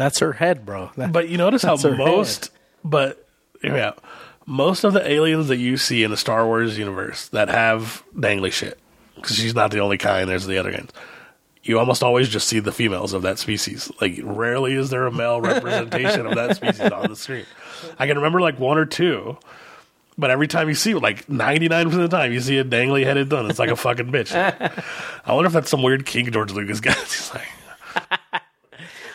That's her head, bro. That- But you notice how most, but yeah, most of the aliens that you see in the Star Wars universe that have dangly shit, because she's not the only kind. There's the other kinds. You almost always just see the females of that species. Like rarely is there a male representation of that species on the screen. I can remember like one or two, but every time you see like ninety nine percent of the time, you see a dangly headed done. It's like a fucking bitch. I wonder if that's some weird king George Lucas guy He's like,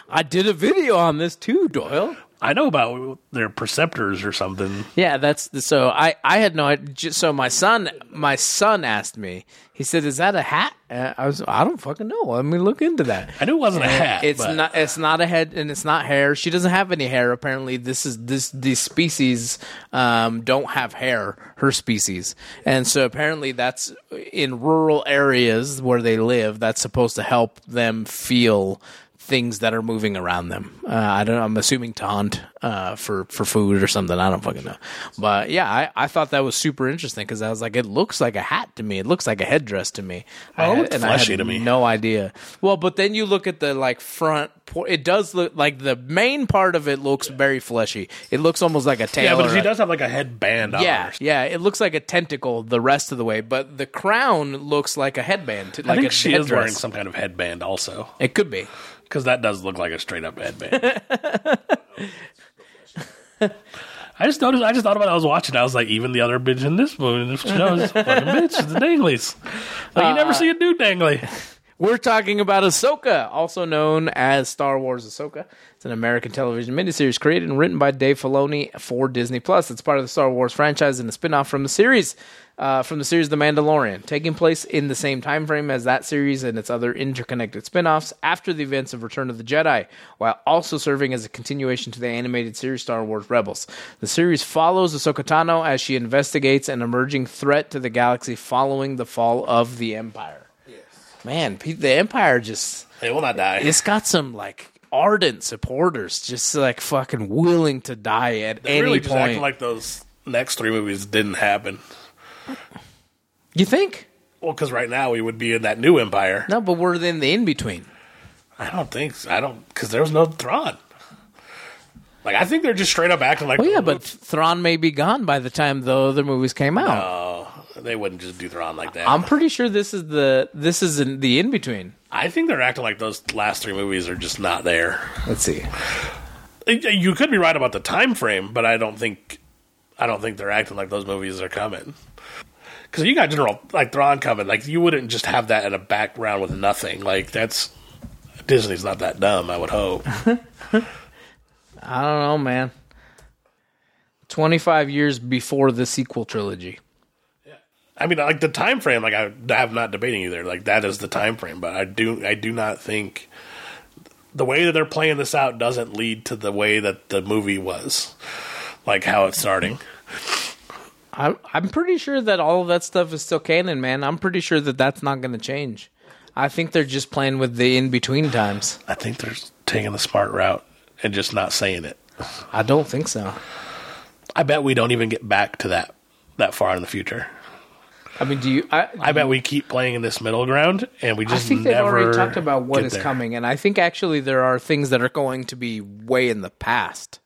I did a video on this too, Doyle. I know about their perceptors or something. Yeah, that's the, so. I I had no idea. So my son, my son asked me. He said, "Is that a hat?" Uh, I was, I don't fucking know. Let me look into that. I knew it wasn't a hat. It's but- not. It's not a head, and it's not hair. She doesn't have any hair. Apparently, this is this these species um, don't have hair. Her species, and so apparently that's in rural areas where they live. That's supposed to help them feel things that are moving around them. Uh, I don't. Know. I'm assuming to hunt uh, for for food or something. I don't fucking know. But yeah, I, I thought that was super interesting because I was like, it looks like a hat to me. It looks like a headdress to me. Oh, looked and I had fleshy to me. No idea. Well, but then you look at the like front. It does look like the main part of it looks very fleshy. It looks almost like a tail. Yeah, but she a- does have like a headband on Yeah, yeah. It looks like a tentacle the rest of the way, but the crown looks like a headband. to- I think a she is wearing some kind of headband also, It could be. Because that does look like a straight up headband. I just noticed. I just thought about. it. I was watching. I was like, even the other bitch in this movie, this show is a fucking bitch. It's the danglies. Like, you never uh, see a dude dangly. We're talking about Ahsoka, also known as Star Wars Ahsoka. It's an American television miniseries created and written by Dave Filoni for Disney Plus. It's part of the Star Wars franchise and a spin-off from the series, uh, from the series The Mandalorian, taking place in the same time frame as that series and its other interconnected spin-offs after the events of Return of the Jedi, while also serving as a continuation to the animated series Star Wars Rebels. The series follows Ahsoka Tano as she investigates an emerging threat to the galaxy following the fall of the Empire. Man, the Empire just They will not die. it's got some like ardent supporters, just like fucking willing to die at They're any really just acting point. like those next three movies didn't happen. you think? Well, because right now we would be in that new empire. No, but we're in the in between. I don't think. So. I don't because there was no Thrawn. Like I think they're just straight up acting like. Well, yeah, but Thrawn may be gone by the time the other movies came out. Oh, they wouldn't just do Thrawn like that. I'm pretty sure this is the this is in the in between. I think they're acting like those last three movies are just not there. Let's see. You could be right about the time frame, but I don't think I don't think they're acting like those movies are coming. Because you got General like Thrawn coming, like you wouldn't just have that in a background with nothing. Like that's Disney's not that dumb. I would hope. I don't know, man. 25 years before the sequel trilogy. I mean, like the time frame. Like I, I'm not debating you there. Like that is the time frame, but I do I do not think the way that they're playing this out doesn't lead to the way that the movie was, like how it's starting. I'm I'm pretty sure that all of that stuff is still canon, man. I'm pretty sure that that's not going to change. I think they're just playing with the in between times. I think they're taking the smart route and just not saying it. I don't think so. I bet we don't even get back to that that far in the future. I mean, do you? I, I bet we keep playing in this middle ground, and we just. I think they've never already talked about what is there. coming, and I think actually there are things that are going to be way in the past.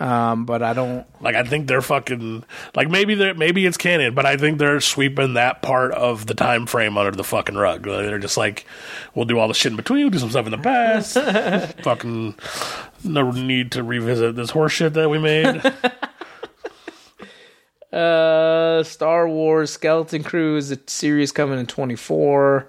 Um, but I don't. Like I think they're fucking like maybe they're maybe it's canon, but I think they're sweeping that part of the time frame under the fucking rug. They're just like, we'll do all the shit in between, we'll do some stuff in the past. fucking no need to revisit this horse shit that we made. Uh, Star Wars Skeleton Crew is a series coming in 24.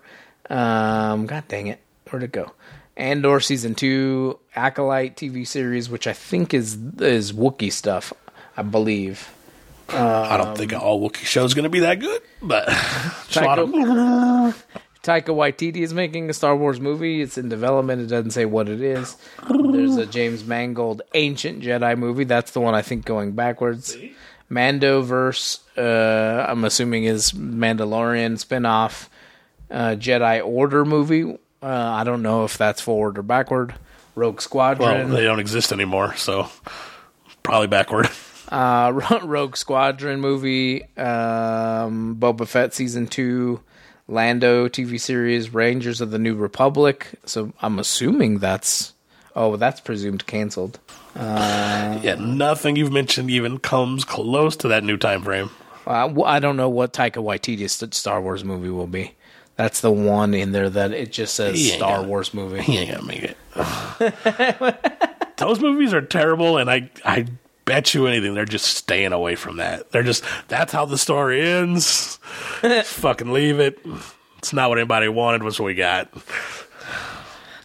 Um, God dang it. Where'd it go? Andor season two, Acolyte TV series, which I think is is Wookiee stuff, I believe. I don't think all Wookiee show is going to be that good, but just a lot of- Taika, Taika Waititi is making a Star Wars movie. It's in development. It doesn't say what it is. There's a James Mangold Ancient Jedi movie. That's the one I think going backwards. Mandoverse, uh, I'm assuming is Mandalorian spinoff. Uh, Jedi Order movie. Uh, I don't know if that's forward or backward. Rogue Squadron. well, they don't exist anymore, so probably backward. uh, Rogue Squadron movie, um, Boba Fett season two, Lando TV series, Rangers of the New Republic. So I'm assuming that's Oh, that's presumed canceled. Yeah, nothing you've mentioned even comes close to that new time frame. Uh, wh- I don't know what Taika Waititi's st- Star Wars movie will be. That's the one in there that it just says Star gonna- Wars movie. He ain't gonna make it. Those movies are terrible, and I I bet you anything they're just staying away from that. They're just that's how the story ends. Fucking leave it. It's not what anybody wanted. Was what we got.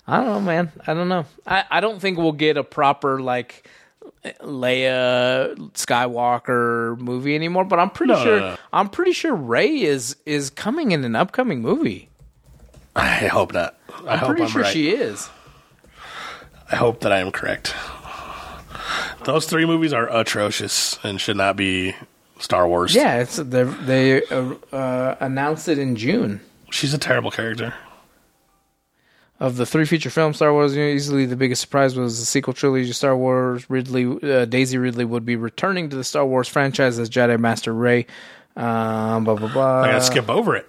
I don't know, man. I don't know. I, I don't think we'll get a proper like Leia Skywalker movie anymore. But I'm pretty No, sure no. I'm pretty sure Rey is is coming in an upcoming movie. I hope not. I I'm hope pretty I'm sure right. she is. I hope that I am correct. Those three movies are atrocious and should not be Star Wars. Yeah, it's they uh, uh, announced it in June. she's a terrible character. Of the three feature films, Star Wars easily the biggest surprise was the sequel trilogy. Star Wars Ridley uh, Daisy Ridley would be returning to the Star Wars franchise as Jedi Master Rey. Um, blah blah blah. I gotta skip over it.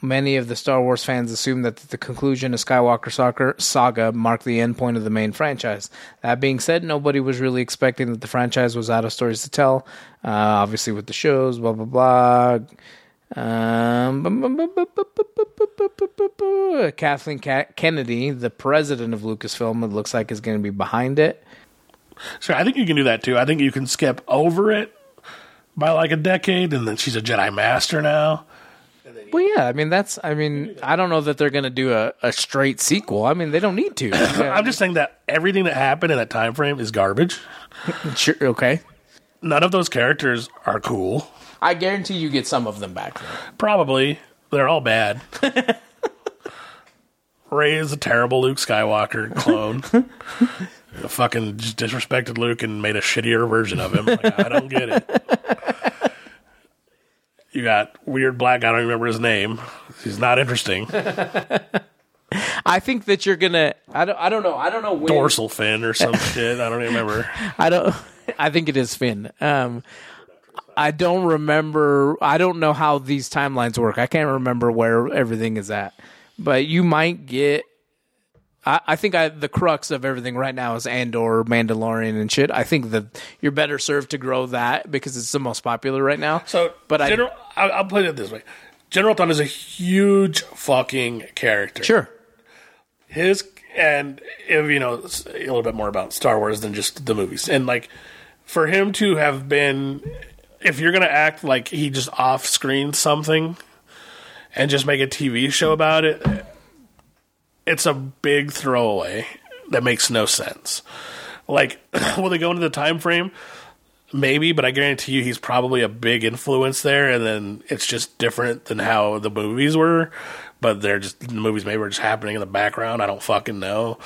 Many of the Star Wars fans assume that the conclusion of Skywalker Soccer saga marked the end point of the main franchise. That being said, nobody was really expecting that the franchise was out of stories to tell. Uh, obviously, with the shows, blah blah blah. Um, Kathleen Kennedy, the president of Lucasfilm, it looks like is going to be behind it. So I think you can do that too. I think you can skip over it by like a decade, and then she's a Jedi Master now. Well, yeah, I mean that's. I mean, I don't know that they're going to do a, a straight sequel. I mean, they don't need to. I'm just saying that everything that happened in that time frame is garbage. sure, okay. None of those characters are cool. I guarantee you get some of them back. Though. Probably they're all bad. Rey is a terrible Luke Skywalker clone. fucking just disrespected Luke and made a shittier version of him. Like, I don't get it. You got weird black. guy, I don't remember his name. He's not interesting. I think that you're gonna. I don't. I don't know. I don't know when. Dorsal fin or some shit. I don't even remember. I don't. I think it is Finn. Um, I don't remember. I don't know how these timelines work. I can't remember where everything is at. But you might get. I, I think I, the crux of everything right now is Andor, Mandalorian, and shit. I think that you're better served to grow that because it's the most popular right now. So, but I General, I, I'll put it this way: General Thrawn is a huge fucking character. sure. his and if you know a little bit more about Star Wars than just the movies, and like for him to have been, if you're gonna act like he just off screen something and just make a TV show about it, it's a big throwaway that makes no sense. Like, will they go into the time frame? Maybe, but I guarantee you he's probably a big influence there, and then it's just different than how the movies were. But they're just the movies maybe were just happening in the background. I don't fucking know.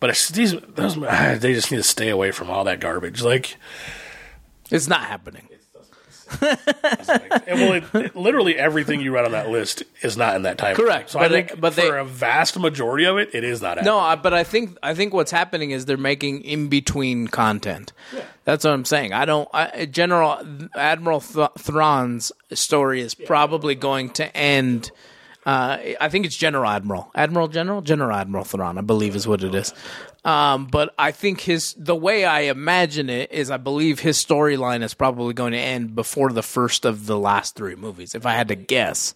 But it's these those they just need to stay away from all that garbage. Like, It's not happening. And well, it, it- literally everything you read on that list is not in that time. Correct, So but I think but they- for a vast majority of it, it is not. No. I, but I think I think what's happening is they're making in between content. That's what I'm saying. I don't. I, General Admiral Th- Thrawn's story is probably going to end. Uh, I think it's General Admiral, Admiral General, General Admiral Thrawn, I believe is what it is. Um, but I think his the way I imagine it is, I believe his storyline is probably going to end before the first of the last three movies. If I had to guess.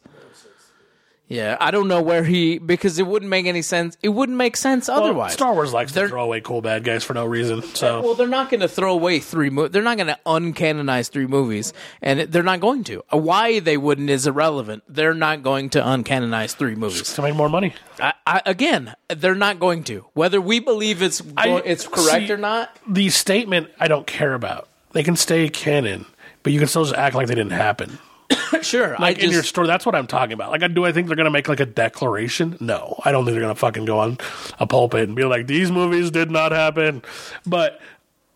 Yeah, I don't know where he because it wouldn't make any sense. It wouldn't make sense Well, otherwise. Star Wars likes They're- to throw away cool bad guys for no reason. So Well, they're not going to throw away three. Mo- they're not going to uncanonize three movies, and it- they're not going to. Uh, Why they wouldn't is irrelevant. They're not going to uncanonize three movies. to make more money. I, I, again, they're not going to. Whether we believe it's go- I- it's correct see- or not. the statement I don't care about. They can stay canon, but you can still just act like they didn't happen. Sure, Like I in just your story, that's what I'm talking about. Like, do I think they're going to make like a declaration? No, I don't think they're going to fucking go on a pulpit and be like, "These movies did not happen." But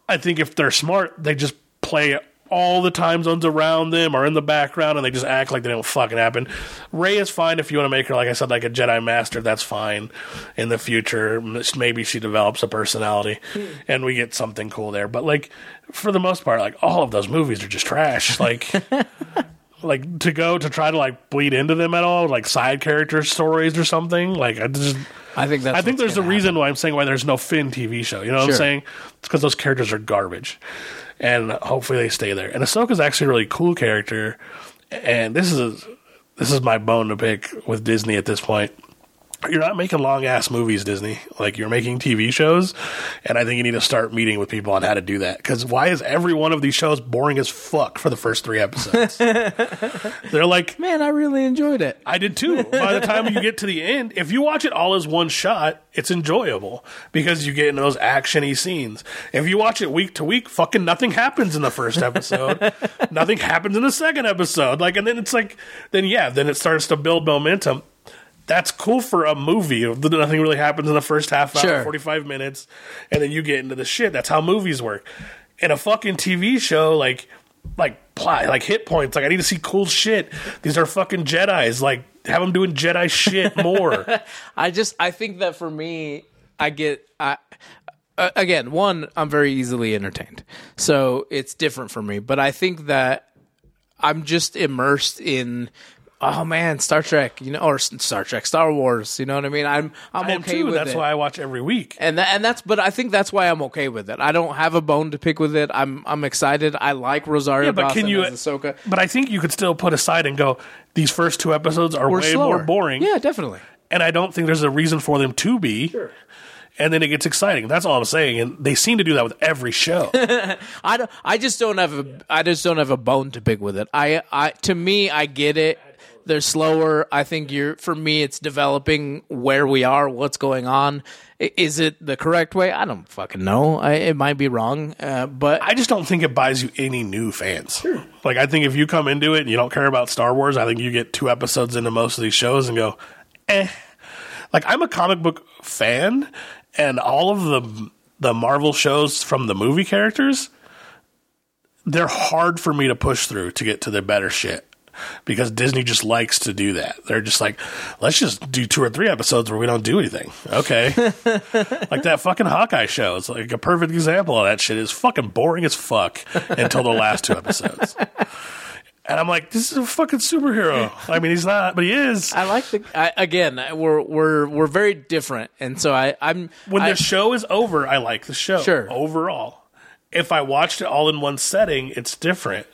I think if they're smart, they just play all the time zones around them or in the background, and they just act like they don't fucking happen. Rey is fine if you want to make her, like I said, like a Jedi Master. That's fine. In the future, maybe she develops a personality, hmm. and we get something cool there. But like for the most part, like all of those movies are just trash. Like. like to go to try to like bleed into them at all, like side character stories or something. Like I just, I think that's. I think there's a gonna reason why I'm saying why there's no Finn TV show. You know what Sure. I'm saying? It's because those characters are garbage, and hopefully they stay there. And Ahsoka's actually a really cool character, and this is this is my bone to pick with Disney at this point. You're not making long ass movies, Disney. Like you're making TV shows, and I think you need to start meeting with people on how to do that. Because why is every one of these shows boring as fuck for the first three episodes? They're like. Man, I really enjoyed it. I did too. By the time you get to the end, if you watch it all as one shot, it's enjoyable because you get in those actiony scenes. If you watch it week to week, fucking nothing happens in the first episode. nothing happens in the second episode. Like, and then it's like, then yeah, then it starts to build momentum. That's cool for a movie. Nothing really happens in the first half hour, Sure. 45 minutes, and then you get into the shit. That's how movies work. In a fucking TV show, like, like plot, like hit points. Like I need to see cool shit. These are fucking Jedi's. Like have them doing Jedi shit more. I just I think that for me, I get I uh, again one I'm very easily entertained, so it's different for me. But I think that I'm just immersed in. Oh man, Star Trek, you know, or Star Trek, Star Wars, you know what I mean? I'm I'm I okay too. with That's it. why I watch every week. and that, and that's but I think that's why I'm okay with it. I don't have a bone to pick with it. I'm I'm excited. I like Rosario Yeah, but Dawson can you? as Ahsoka. But I think you could still put aside and go. These first two episodes are We're way slower. more boring, Yeah, definitely. and I don't think there's a reason for them to be. Sure And then it gets exciting. That's all I'm saying. And they seem to do that with every show. I don't. I just don't have a. I just don't have a bone to pick with it. I. I. To me, I get it. They're slower. I think you're. For me, it's developing where we are, what's going on. Is it the correct way? I don't fucking know. I, it might be wrong, uh, but I just don't think it buys you any new fans. Like I think if you come into it and you don't care about Star Wars, I think you get two episodes into most of these shows and go, eh. Like I'm a comic book fan, and all of the the Marvel shows from the movie characters, they're hard for me to push through to get to the better shit. Because Disney just likes to do that. They're just like, let's just do two or three episodes where we don't do anything. Okay. like that fucking Hawkeye show. It's like a perfect example of that shit. It's fucking boring as fuck until the last two episodes. And I'm like, this is a fucking superhero. I mean, he's not, but he is. I like the. I, again, we're we're we're very different, and so I I'm When I, the show is over, I like the show. Sure. Overall. If I watched it all in one setting, it's different.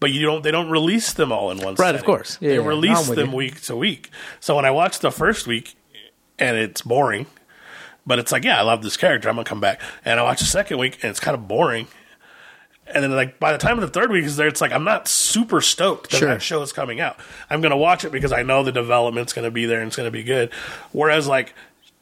But you don't they don't release them all in one Right, setting. of course. Yeah, they yeah. release them you. week to week. So when I watch the first week and it's boring, but it's like, yeah, I love this character, I'm gonna come back. And I watch the second week and it's kind of boring. And then like by the time of the third week is there, it's like I'm not super stoked that Sure. that show is coming out. I'm gonna watch it because I know the development's gonna be there and it's gonna be good. Whereas like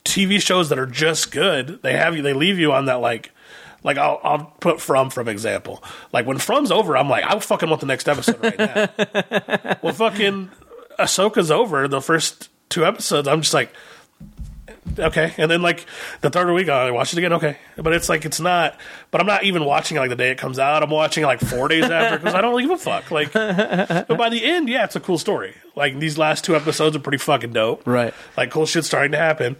TV shows that are just good, they have you they leave you on that like like I'll I'll put From from example. Like when From's over, I'm like, I fucking want the next episode right now. well fucking Ahsoka's over, the first two episodes, I'm just like Okay, and then like the third week, I watch it again. Okay, but it's like it's not. But I'm not even watching it like the day it comes out. I'm watching it like four days after because I don't give a fuck. Like, but by the end, yeah, it's a cool story. Like these last two episodes are pretty fucking dope. Right. Like cool shit's starting to happen,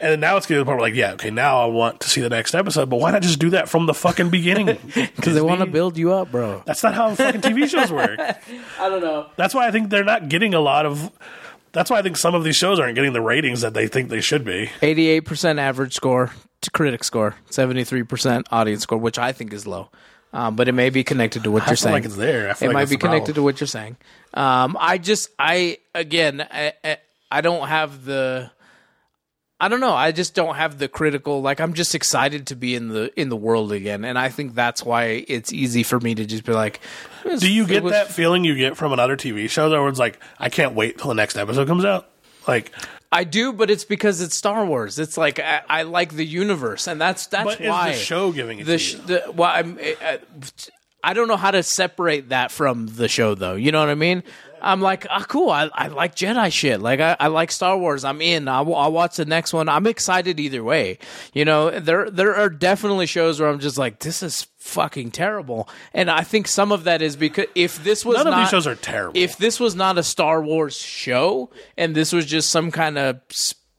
and now it's getting to the point where like, yeah, okay, now I want to see the next episode. But why not just do that from the fucking beginning? because they want to build you up, bro. That's not how fucking TV shows work. I don't know. That's why I think they're not getting a lot of. That's why I think some of these shows aren't getting the ratings that they think they should be. Eighty-eight percent average score, to critic score, seventy-three percent audience score, which I think is low. Um, but it may be connected to what I you're feel saying. like it's there. I feel it like might be connected problem. to what you're saying. Um, I just, I again, I, I, I don't have the. I don't know. I just don't have the critical. Like, I'm just excited to be in the in the world again, and I think that's why it's easy for me to just be like. Do you get was- that feeling you get from another TV show that it's like, I can't wait till the next episode comes out? Like, I do, but it's because it's Star Wars. It's like I, I like the universe, and that's that's but why is the show giving it the, to sh- you? the well, I'm, uh, I don't know how to separate that from the show, though. You know what I mean? I'm like, ah, cool. I, I like Jedi shit. Like, I, I like Star Wars. I'm in. I'll, I'll watch the next one. I'm excited either way. You know, there there are definitely shows where I'm just like, this is fucking terrible. And I think some of that is because if this was None of these shows are terrible. If this was not a Star Wars show and this was just some kind of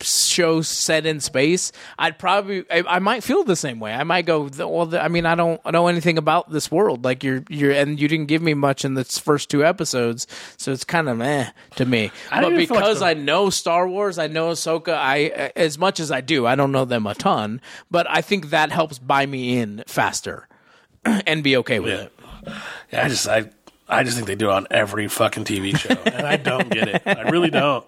show set in space, I'd probably I, I might feel the same way. I might go, well, the, I mean, I don't know anything about this world. Like you're you're and you didn't give me much in the first two episodes, so it's kind of eh to me. But feel like because the- I know Star Wars, I know Ahsoka. I as much as I do, I don't know them a ton, but I think that helps buy me in faster and be okay with it. Yeah, I just I I just think they do it on every fucking TV show, and I don't get it. I really don't.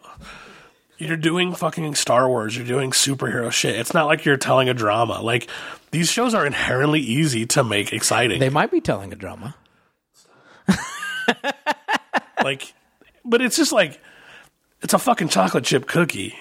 You're doing fucking Star Wars. You're doing superhero shit. It's not like you're telling a drama. Like these shows are inherently easy to make exciting. They might be telling a drama. like, but it's just like it's a fucking chocolate chip cookie.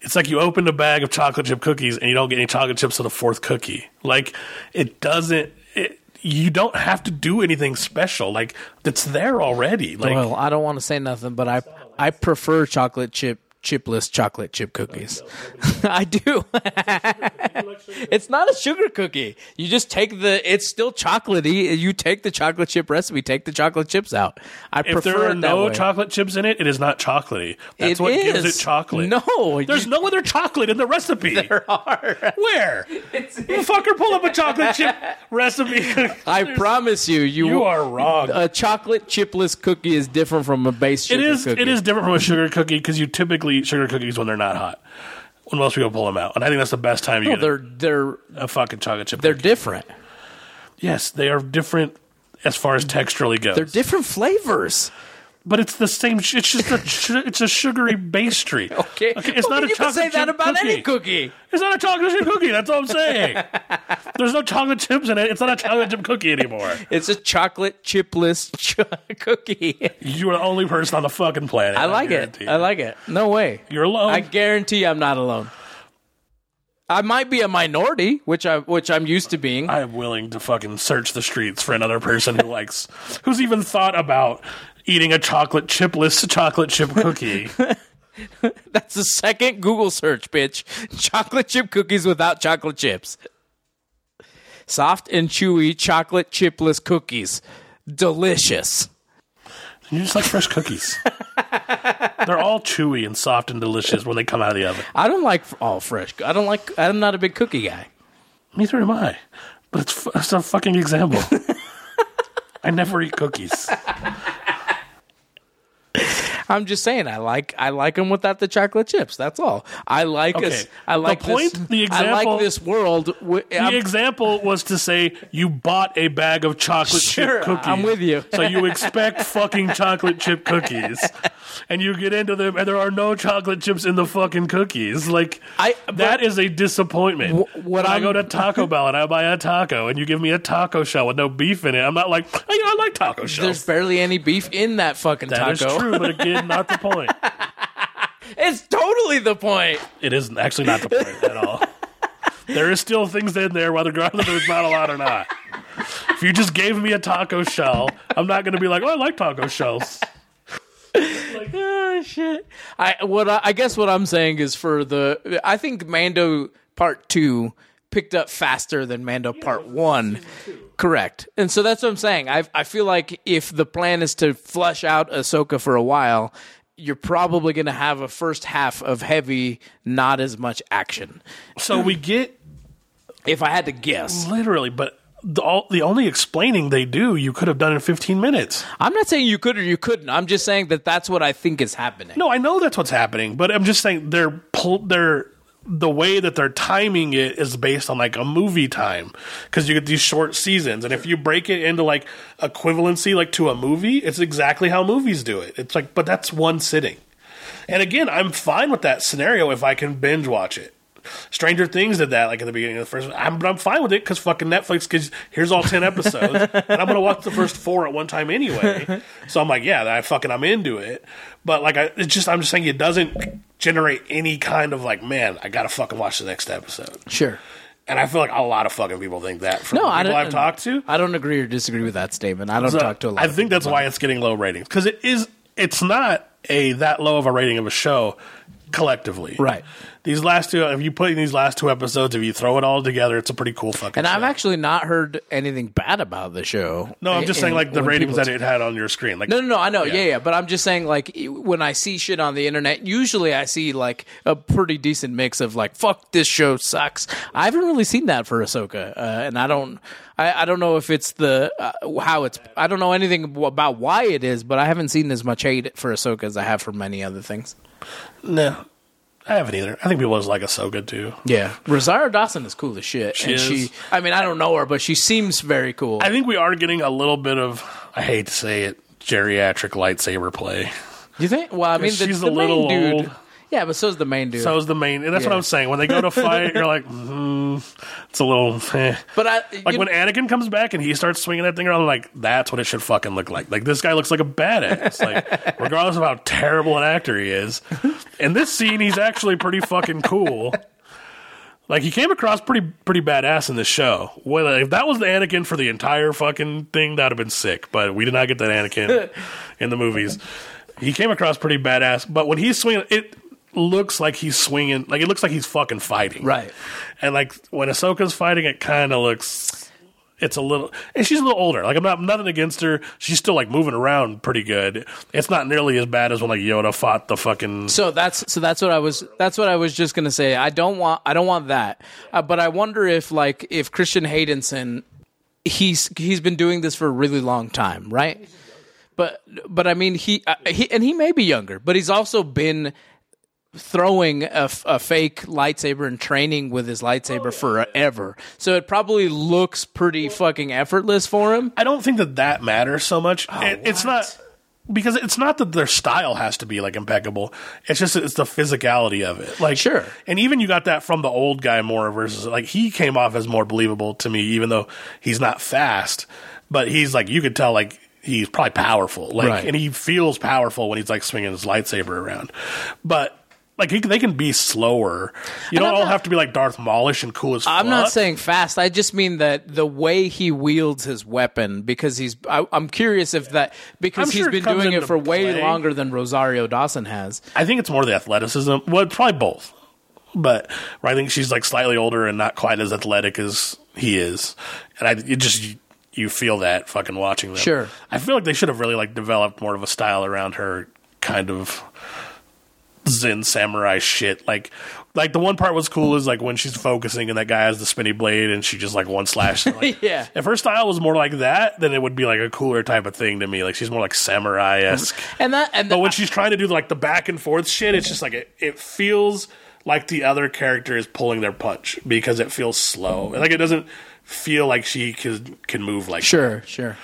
It's like you opened a bag of chocolate chip cookies and you don't get any chocolate chips to the fourth cookie. Like it doesn't. It, you don't have to do anything special. Like it's there already. Like well, I don't want to say nothing, but I I prefer chocolate chip chipless chocolate chip cookies. I do. it's not a sugar cookie. You just take the. It's still chocolatey. You take the chocolate chip recipe. Take the chocolate chips out. I if prefer there are it that no way. chocolate chips in it, it is not chocolatey. That's It what gives it chocolate. No, there's you- no other chocolate in the recipe. There are. Where? Fucker, pull up a chocolate chip recipe. I promise you, you you are wrong. A chocolate chipless cookie is different from a base It sugar is. cookie. It is different from a sugar cookie because you typically eat sugar cookies when they're not hot. When most people pull them out, and I think that's the best time you No, get they're they're a, fucking chocolate chip. they're cookie. different. yes, they are different as far as texturally goes. They're different flavors. But it's the same. It's just a. It's a sugary pastry. Okay, it's Well, not a you can chocolate say that about cookie. any cookie. It's not a chocolate chip cookie. That's all I'm saying. There's no chocolate chips in it. It's not a chocolate chip cookie anymore. It's a chocolate chipless ch- cookie. You are the only person on the fucking planet. I like it. I like it. No way. You're alone. I guarantee I'm not alone. I might be a minority, which I which I'm used to being. I am willing to fucking search the streets for another person who likes, who's even thought about eating a chocolate chipless chocolate chip cookie. That's the second Google search, bitch. Chocolate chip cookies without chocolate chips. Soft and chewy chocolate chipless cookies. Delicious. you just like fresh cookies. They're all chewy and soft and delicious when they come out of the oven. I don't like all fresh. I don't like. I'm not a big cookie guy. Neither am I. But it's, it's a fucking example. I never eat cookies. I'm just saying I like I like them without the chocolate chips. That's all. I like Okay. us. I The point- This, the I example- like this world. The I'm- example was to say you bought a bag of chocolate Sure, chip cookies. I'm with you. so you expect fucking chocolate chip cookies, and you get into them, and there are no chocolate chips in the fucking cookies. Like I- that is a disappointment. What when I I'm- go to Taco Bell and I buy a taco, and you give me a taco shell with no beef in it, I'm not like, oh, yeah, I like taco shells. There's barely any beef in that fucking That is taco. true, but again, not the point. It's totally the point. It is actually not the point at all. There is still things in there, whether there's not a lot or not. If you just gave me a taco shell, I'm not going to be like, oh, I like taco shells. like, Oh shit! I what I, I guess what I'm saying is for the I think Mando Part Two picked up faster than Mando Part One. Correct, and so that's what I'm saying. I I feel like if the plan is to flush out Ahsoka for a while, you're probably going to have a first half of heavy, not as much action. So we get If I had to guess, literally, but the, all, the only explaining they do, you could have done in 15 minutes. I'm not saying you could or you couldn't. I'm just saying that that's what I think is happening. No, I know that's what's happening, but I'm just saying they're they're the way that they're timing it is based on like a movie time because you get these short seasons, and if you break it into like equivalency, like to a movie, it's exactly how movies do it. It's like, but that's one sitting. And again, I'm fine with that scenario if I can binge watch it. Stranger Things did that, like at the beginning of the first. I'm, but I'm fine with it because fucking Netflix. Because here's all ten episodes, and I'm gonna watch the first four at one time anyway. So I'm like, yeah, I fucking I'm into it. But like, I it's just I'm just saying it doesn't generate any kind of like, man, I gotta fucking watch the next episode. Sure. And I feel like a lot of fucking people think that. From No, I people. I've talked to. I don't agree or disagree with that statement. I don't So, talk to a lot. I think that's why it's getting low ratings because it is. It's not a that low of a rating of a show. collectively. Right. These last two, if you put in these last two episodes, if you throw it all together, it's a pretty cool fucking. And show. I've actually not heard anything bad about the show. no, I'm just And saying like the ratings that it had on your screen. Like No, no, no. I know. Yeah. Yeah. yeah, But I'm just saying, like, when I see shit on the internet, usually I see like a pretty decent mix of like, "Fuck, this show sucks." I haven't really seen that for Ahsoka, uh, and I don't, I, I don't know if it's the uh, how it's. I don't know anything about why it is, but I haven't seen as much hate for Ahsoka as I have for many other things. no, I haven't either. I think people just like Ahsoka too. Yeah, Rosario Dawson is cool as shit, She and is. she. I mean, I don't know her, but she seems very cool. I think we are getting a little bit of. I hate to say it, geriatric lightsaber play. you think? Well, I mean, the, she's the a little dude. old. Yeah, but so's the main dude. So is the main, and that's what Yeah. I'm saying. When they go to fight, you're like, mm, it's a little. Eh. but I Like you when Anakin comes back and he starts swinging that thing around, I'm like, that's what it should fucking look like. Like this guy looks like a badass. Like regardless of how terrible an actor he is, in this scene he's actually pretty fucking cool. Like he came across pretty pretty badass in this show. Well, if that was the Anakin for the entire fucking thing, that'd have been sick. But we did not get that Anakin in the movies. He came across pretty badass, but when he's swinging, it looks like he's swinging. Like it looks like he's fucking fighting. right. And like when Ahsoka's fighting, it kind of looks. It's a little, and she's a little older. Like I'm not nothing against her. She's still like moving around pretty good. It's not nearly as bad as when like Yoda fought the fucking. So that's so that's what I was that's what I was just gonna say. I don't want I don't want that, uh, but I wonder if like if Christian Haydenson, he's he's been doing this for a really long time, right? But but I mean he uh, he and he may be younger, but he's also been throwing a, a, fake lightsaber and training with his lightsaber oh, forever. So it probably looks pretty fucking effortless for him. I don't think that that matters so much. Oh, it- it's not because it's not that their style has to be like impeccable. It's just it's the physicality of it. Like Sure. and even you got that from the old guy more versus like he came off as more believable to me, even though he's not fast, but he's like you could tell like he's probably powerful, like Right. and he feels powerful when he's like swinging his lightsaber around, but. Like he, they can be slower. You don't all have to be like Darth Maulish and cool as fuck. I'm not saying fast. I just mean that the way he wields his weapon, because he's. I, I'm curious if that because I'm he's sure it been comes doing it for way longer than Rosario Dawson has. I think it's more the athleticism. Well, it's probably both. But I think she's like slightly older and not quite as athletic as he is, and I it just you feel that fucking watching them. Sure. I feel like they should have really like developed more of a style around her, kind of Zen samurai shit. Like, like the one part was cool is like when she's focusing and that guy has the spinny blade and she just like one slash. Like, Yeah. If her style was more like that, then it would be like a cooler type of thing to me. Like she's more like samurai esque. And that and But when she's trying to do like the back and forth shit, it's just like it, it feels like the other character is pulling their punch because it feels slow. Like it doesn't feel like she can can move like sure, sure.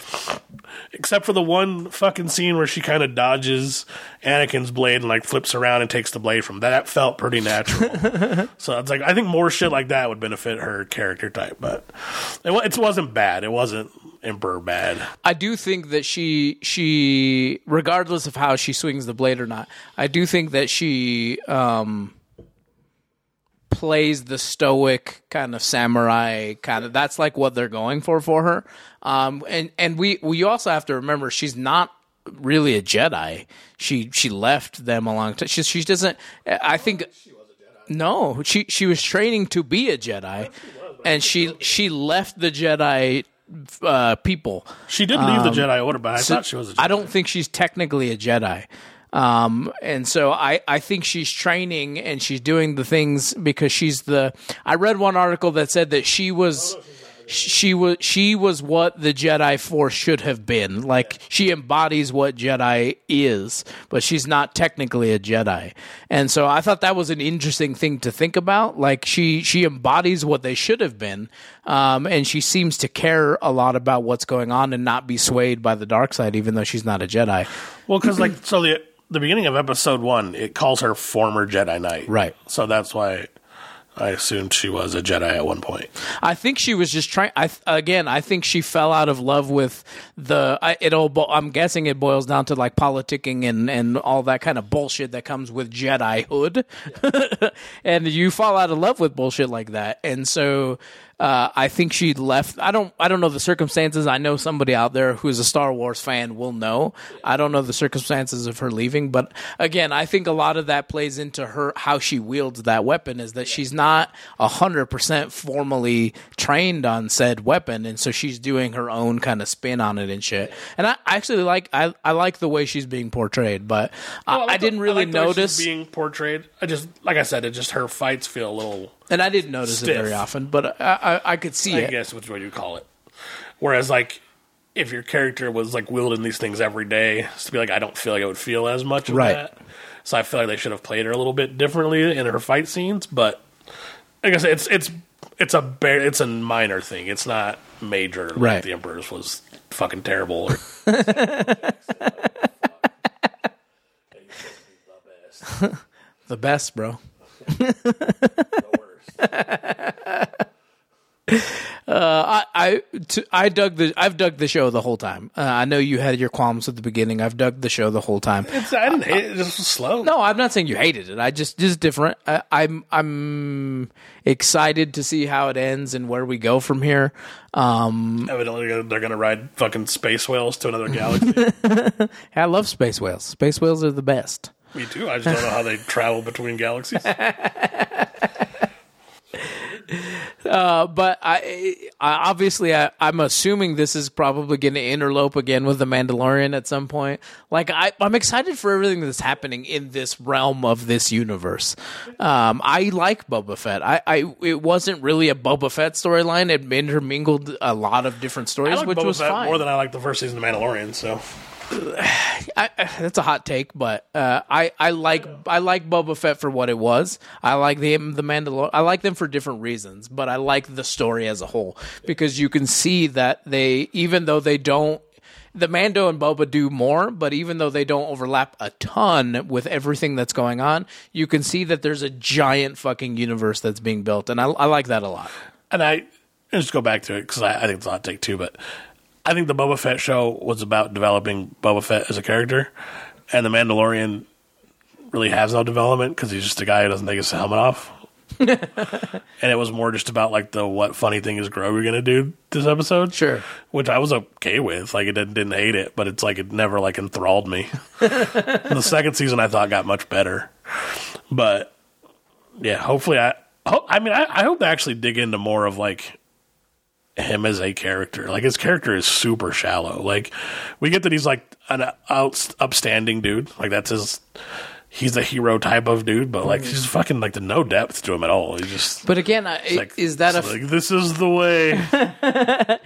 except for the one fucking scene where she kind of dodges Anakin's blade and like flips around and takes the blade from that. That felt pretty natural. so it's like I think more shit like that would benefit her character type, but it, it wasn't bad. It wasn't Emperor bad. I do think that she she regardless of how she swings the blade or not, I do think that she um plays the stoic kind of samurai kind of that's like what they're going for for her. Um and and we we also have to remember she's not really a Jedi. She she left them a long time. She she doesn't I think no, she she was training to be a Jedi and she she left the Jedi uh, people. She did leave the Jedi Order, but I thought she was a Jedi. I don't think she's technically a Jedi. Um, and so I, I think she's training and she's doing the things because she's the. I read one article that said that she was. She was she was what the Jedi Force should have been. Like she embodies what Jedi is, but she's not technically a Jedi. And so I thought that was an interesting thing to think about. Like she she embodies what they should have been, um, and she seems to care a lot about what's going on and not be swayed by the dark side, even though she's not a Jedi. Well, because like so the the beginning of episode one, it calls her former Jedi Knight, Right. So that's why I assumed she was a Jedi at one point. I think she was just trying. I again, I think she fell out of love with the. I, it all. bo- I'm guessing it boils down to like politicking and and all that kind of bullshit that comes with Jedi Jedihood, and you fall out of love with bullshit like that, and so. Uh, I think she left. I don't. I don't know the circumstances. I know somebody out there who's a Star Wars fan will know. I don't know the circumstances of her leaving, but again, I think a lot of that plays into her how she wields that weapon. Is that she's not hundred percent formally trained on said weapon, and so she's doing her own kind of spin on it and shit. And I actually like. I I like the way she's being portrayed, but I, Well, I like didn't the- really like the way she's notice. being portrayed. I just, like I said, it just her fights feel a little. And I didn't notice it very often, but I I, I could see it. I it. guess which way you call it. Whereas, like, if your character was like wielding these things every day, to be like, I don't feel like I would feel as much of Right. that. So I feel like they should have played her a little bit differently in her fight scenes. But like I said, it's it's it's a bare, it's a minor thing. It's not major. Like Right. The Emperor's was fucking terrible. Or, The best, bro. Uh, I I, t- I dug the I've dug the show the whole time. Uh, I know you had your qualms at the beginning. I've dug the show the whole time. it's, I didn't hate it. It was slow. No, I'm not saying you hated it. I just just different. I, I'm I'm excited to see how it ends and where we go from here. Um, Evidently, they're- they're going to ride fucking space whales to another galaxy. I love space whales. Space whales are the best. Me too. I just don't know how they travel between galaxies. but I, I obviously I, I'm assuming this is probably going to interlope again with the Mandalorian at some point. Like I, I'm excited for everything that's happening in this realm of this universe. Um, I like Boba Fett. I, I it wasn't really a Boba Fett storyline. It intermingled a lot of different I stories, like which Boba was Fett fine. more than I like the first season of Mandalorian. So I, that's a hot take, but uh, I I like I like Boba Fett for what it was. I like the the Mandalorian. I like them for different reasons, but I like the story as a whole because you can see that they even though they don't. The Mando and Boba do more, but even though they don't overlap a ton with everything that's going on, you can see that there's a giant fucking universe that's being built, and I, I like that a lot. and I and just go back to it because I, I think it's a hot take too. But I think the Boba Fett show was about developing Boba Fett as a character, and the Mandalorian really has no development because he's just a guy who doesn't take his helmet off. and it was more just about like the what funny thing is Grogu gonna do this episode, Sure. which I was okay with. Like, it didn't, didn't hate it, but it's like it never like enthralled me. the second season I thought got much better, but yeah, hopefully I. ho- I mean, I, I hope they actually dig into more of like him as a character. Like his character is super shallow. Like we get that he's like an out, upstanding dude. Like that's his. He's a hero type of dude, but like he's fucking like the no depth to him at all. He's just But again, I, like is that a like this is the way.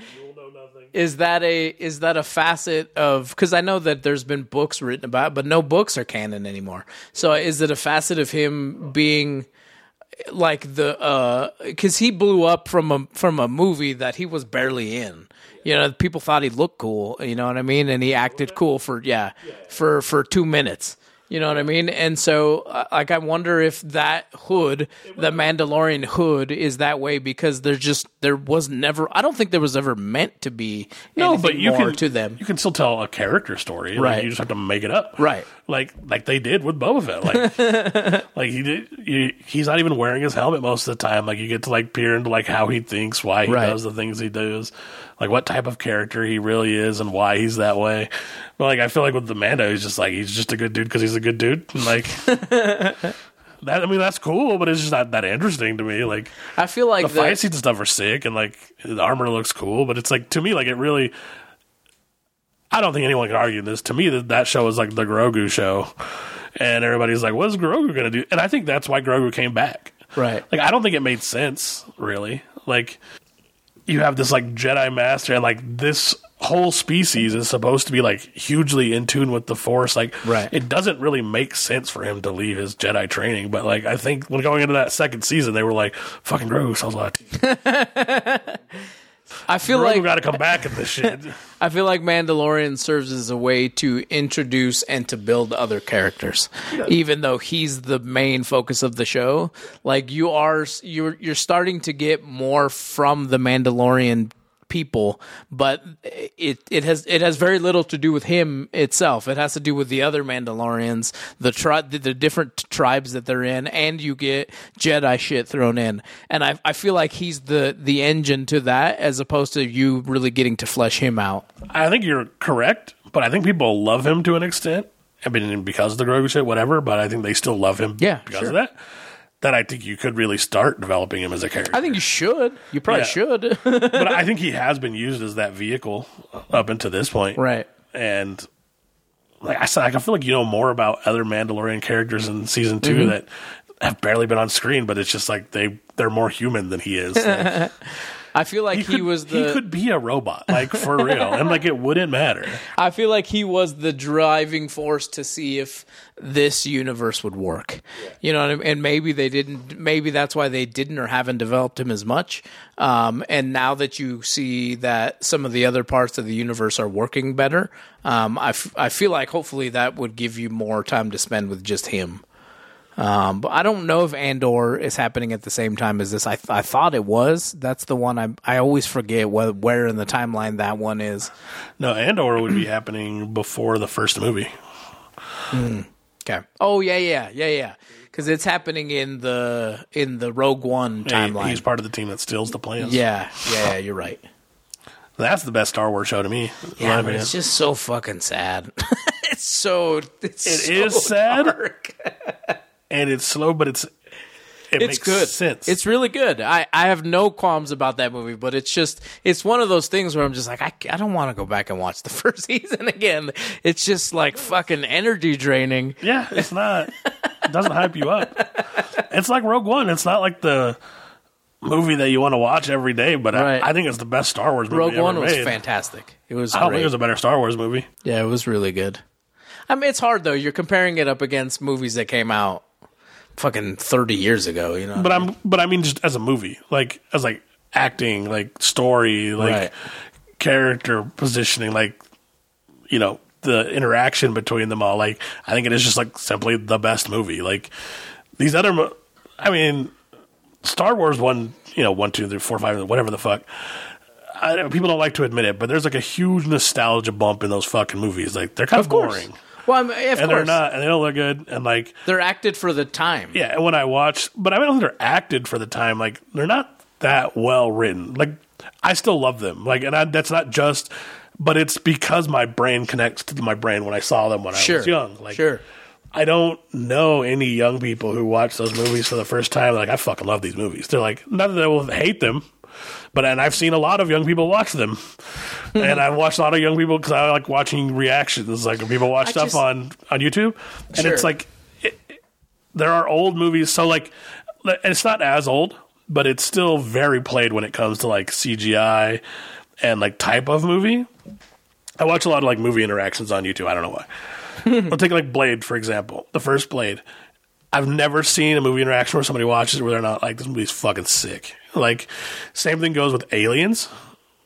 is that a is that a facet of because I know that there's been books written about, it, but no books are canon anymore. So is it a facet of him being like the uh because he blew up from a from a movie that he was barely in. You know, people thought he looked cool. You know what I mean, and he acted cool for yeah for for two minutes. You know what I mean? And so, uh, like, I wonder if that hood, the Mandalorian hood, is that way because there's just there was never. I don't think there was ever meant to be No, but you more can to them. You can still tell a character story. Like, Right. you just have to make it up. Right. Like like they did with Boba Fett. Like like he did. You, he's not even wearing his helmet most of the time. Like you get to like peer into like how he thinks, why he Right. does the things he does, like what type of character he really is, and why he's that way. But like I feel like with the Mando, he's just like he's just a good dude because he's a good dude. And, like. That, I mean that's cool, but it's just not that interesting to me. Like I feel like the the, fight scenes and stuff are sick and like the armor looks cool, but it's like to me like it really I don't think anyone can argue this. To me that that show is like the Grogu show. And everybody's like, what's Grogu gonna do? And I think that's why Grogu came back. right. Like I don't think it made sense, really. Like you have this like Jedi master and like this whole species is supposed to be like hugely in tune with the force. Like Right. it doesn't really make sense for him to leave his jedi training but like i think when going into that second season they were like fucking gross. I was like I feel Grogu like got to come back in this shit. I feel like Mandalorian serves as a way to introduce and to build other characters, even though he's the main focus of the show. Like you are, you're you're starting to get more from the Mandalorian people, but it it has it has very little to do with him itself. It has to do with the other Mandalorians, the tri- the, the different tribes that they're in, and you get Jedi shit thrown in. And I I feel like he's the the engine to that, as opposed to you really getting to flesh him out. I think you're correct, but I think people love him to an extent. I mean, because of the Grogu shit, whatever. But I think they still love him Yeah, because sure. of that. That I think you could really start developing him as a character. I think you should. You probably Yeah. should. but I think he has been used as that vehicle up until this point. right. And like I said, I feel like you know more about other Mandalorian characters in season 2 Mm-hmm. that have barely been on screen, but it's just like they they're more human than he is. Like, I feel like he, could, was the. he could be a robot, like for real, and like it wouldn't matter. I feel like he was the driving force to see if this universe would work. You know, what I mean? and maybe they didn't. Maybe that's why they didn't or haven't developed him as much. Um, and now that you see that some of the other parts of the universe are working better, um, I, f- I feel like hopefully that would give you more time to spend with just him. Um, but I don't know if Andor is happening at the same time as this. I I thought it was. That's the one I I always forget where, where in the timeline that one is. No, Andor would be happening before the first movie. Okay. Oh yeah, yeah, yeah, yeah. Because it's happening in the in the Rogue One He- timeline. he's part of the team that steals the plans. yeah, yeah, yeah, you're right. that's the best Star Wars show to me. Yeah, but it's just so fucking sad. it's so it's It so is sad. And it's slow, but it's it It's makes good. sense. It's really good. I, I have no qualms about that movie, but it's just it's one of those things where I'm just like I, I don't want to go back and watch the first season again. It's just like fucking energy draining. yeah, it's not. It doesn't hype you up. It's like Rogue One. It's not like the movie that you want to watch every day, but Right. I, I think it's the best Star Wars movie Rogue One was made. fantastic. It was I don't great. think there's a better Star Wars movie. Yeah, it was really good. I mean, it's hard though. You're comparing it up against movies that came out fucking 30 years ago, you know. But I'm but I mean just as a movie, like as like acting, like story, like Right. character positioning, like you know the interaction between them all. Like I think it is just like simply the best movie. Like these other, mo- I mean, Star Wars one, you know, one, two, three, four, five, whatever the fuck. I, people don't like to admit it, but there's like a huge nostalgia bump in those fucking movies. Like they're kind of, boring, Well, I mean, of and course. they're not, and they don't look good, and like They're acted for the time. yeah, and when I watch, but I don't think they're acted for the time. Like they're not that well written. Like I still love them. Like, and I, that's not just, but it's because my brain connects to my brain when I saw them when I Sure. was young. Like, sure. I don't know any young people who watch those movies for the first time. Like, I fucking love these movies. They're like, not that they will hate them, but and I've seen a lot of young people watch them, hmm. and I've watched a lot of young people because I like watching reactions. Like when people watch I stuff just- on on YouTube, and Sure. it's like it, it- there are old movies. So like, it's not as old, but it's still very played when it comes to like CGI and like type of movie. I watch a lot of like movie interactions on YouTube. I don't know why. I'll take like Blade for example. The first Blade. I've never seen a movie interaction where somebody watches it where they're not like, this movie's fucking sick. Like, same thing goes with Aliens,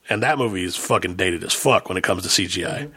and that movie is fucking dated as fuck when it comes to CGI.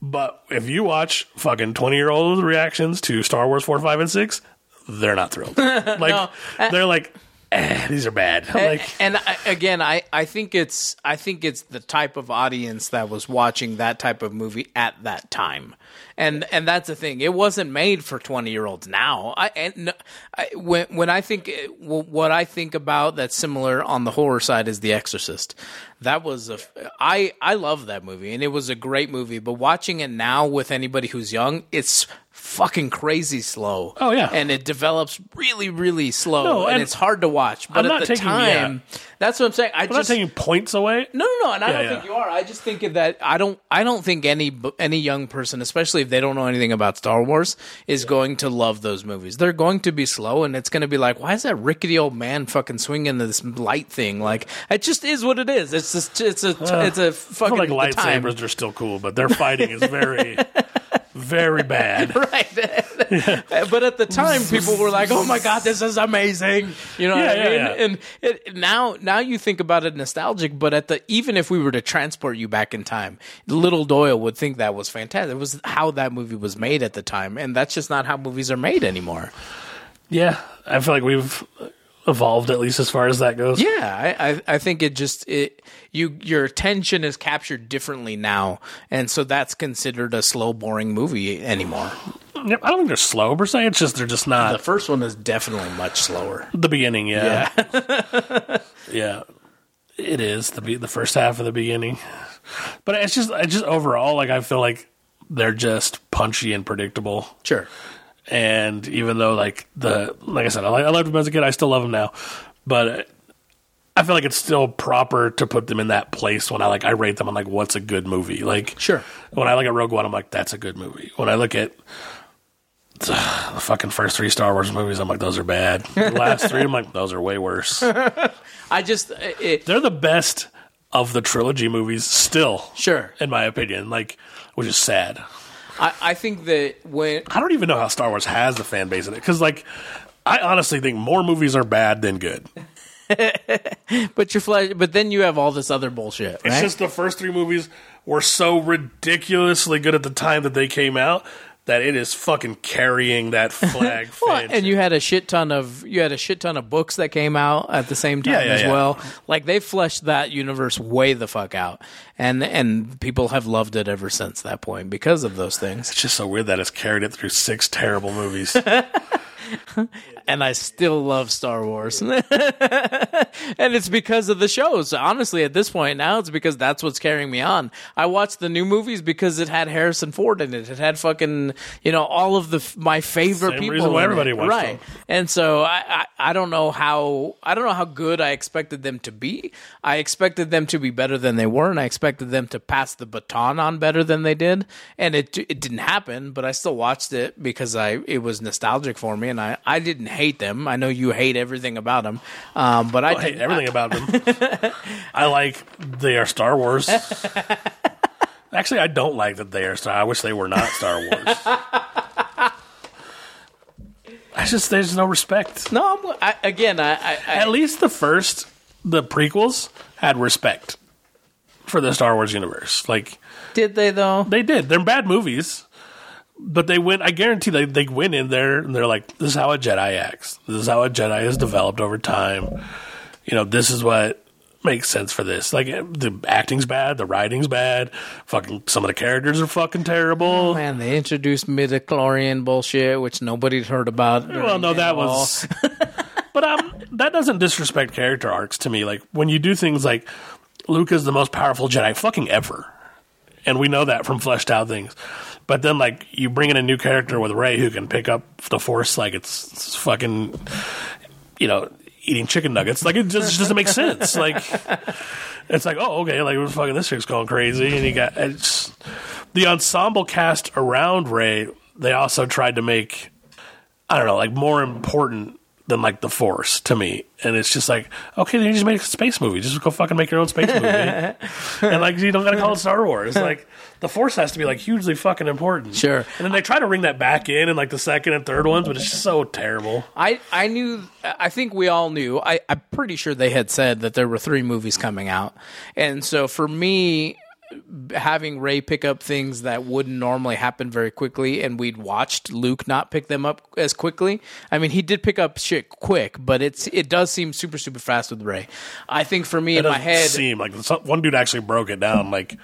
But if you watch fucking 20 year old reactions to Star Wars 4, 5, and 6, they're not thrilled. Like, they're like, eh, these are bad. Like, and I, again, I, I think it's I think it's the type of audience that was watching that type of movie at that time, and and that's the thing. It wasn't made for twenty year olds now. I, and I when when I think uh, what I think about that's similar on the horror side is The Exorcist. That was a I I love that movie and it was a great movie. But watching it now with anybody who's young, it's fucking crazy slow. Oh, yeah. and it develops really really slow No, and, and it's hard to watch. But I'm at the taking- time, that's what I'm saying. I I'm not just taking points away. no, no, no, and I Yeah, don't yeah. think you are. I just think that I don't. I don't think any any young person, especially if they don't know anything about Star Wars, is going to love those movies. They're going to be slow, and it's going to be like, why is that rickety old man fucking swinging this light thing? Like, it just is what it is. It's just it's a uh, it's a fucking feel like the time. lightsabers are still cool, but their fighting is very, very bad. right? but at the time, people were like, "Oh my god, this is amazing!" You know Yeah, what I yeah, mean? yeah. And it, now, now you think about it nostalgic, but at the even if we were to transport you back in time, Little Doyle would think that was fantastic. It was how that movie was made at the time, and that's just not how movies are made anymore. Yeah, I feel like we've evolved at least as far as that goes. Yeah, I, I, I think it just it you your attention is captured differently now, and so that's considered a slow, boring movie anymore. I don't think they're slow per se. It's just they're just not. The first one is definitely much slower. the beginning. Yeah, Yeah, yeah, it is the be- the first half of the beginning. But it's just it's just overall like I feel like they're just punchy and predictable. sure. And even though like the like I said, I, I loved them as a kid, I still love them now. But I feel like it's still proper to put them in that place when I like I rate them on like what's a good movie. Like Sure. when I look at Rogue One, I'm like that's a good movie. When I look at the fucking first three Star Wars movies, I'm like those are bad. The last three, I'm like those are way worse. I just it, They're the best of the trilogy movies still, sure. in my opinion. Like, which is sad. I, I think that when I don't even know how Star Wars has the fan base in it because, like, I honestly think more movies are bad than good. but your flesh, but then you have all this other bullshit, It's just the first three movies were so ridiculously good at the time that they came out that it is fucking carrying that flag. Well, and you had a shit ton of you had a shit ton of books that came out at the same time Yeah, yeah, as yeah. well. Like they fleshed that universe way the fuck out, and and people have loved it ever since that point because of those things. It's just so weird that it's carried it through six terrible movies. and I still love Star Wars. and it's because of the shows. Honestly, at this point now, it's because that's what's carrying me on. I watched the new movies because it had Harrison Ford in it. It had fucking, you know, all of the my favorite Same people. reason why everybody watched right? them. And so I, I I don't know how I don't know how good I expected them to be. I expected them to be better than they were, and I expected them to pass the baton on better than they did. And it it didn't happen, but I still watched it because I it was nostalgic for me, and I I didn't hate them. I know you hate everything about them, um, but I, I hate did- everything about them. I like they are Star Wars. Actually, I don't like that they are Star. I wish they were not Star Wars. I just there's no respect. No, I'm, I, again, I, I, I At least the first, the prequels had respect for the Star Wars universe. Like did they though? they did. They're bad movies, but they went. I guarantee they they went in there and they're like, "This is how a Jedi acts. This is how a Jedi is developed over time. You know, this is what." Makes sense for this. Like the acting's bad, the writing's bad. Fucking some of the characters are fucking terrible. Man, they introduced midichlorian bullshit, which nobody'd heard about. Well, no, that all. was. but um, that doesn't disrespect character arcs to me. Like when you do things like Luke is the most powerful Jedi fucking ever, and we know that from fleshed out things. But then, like you bring in a new character with Rey who can pick up the Force, like it's, it's fucking, you know, eating chicken nuggets. Like it just, doesn't make sense. Like it's like, oh, okay, like fucking this chick's going crazy, and you got it's the ensemble cast around Rey. They also tried to make I don't know, like more important than like the Force to me. And it's just like, okay, then you just make a space movie. Just go fucking make your own space movie. and like you don't gotta call it Star Wars. Like the Force has to be like hugely fucking important. Sure. And then they try to ring that back in in like the second and third ones, but it's just so terrible. I I knew. I think we all knew. I, I'm pretty sure they had said that there were three movies coming out, and so for me, having Rey pick up things that wouldn't normally happen very quickly, and we'd watched Luke not pick them up as quickly. I mean, he did pick up shit quick, but it's it does seem super super fast with Rey. I think for me It in my head, seem like some, one dude actually broke it down. Like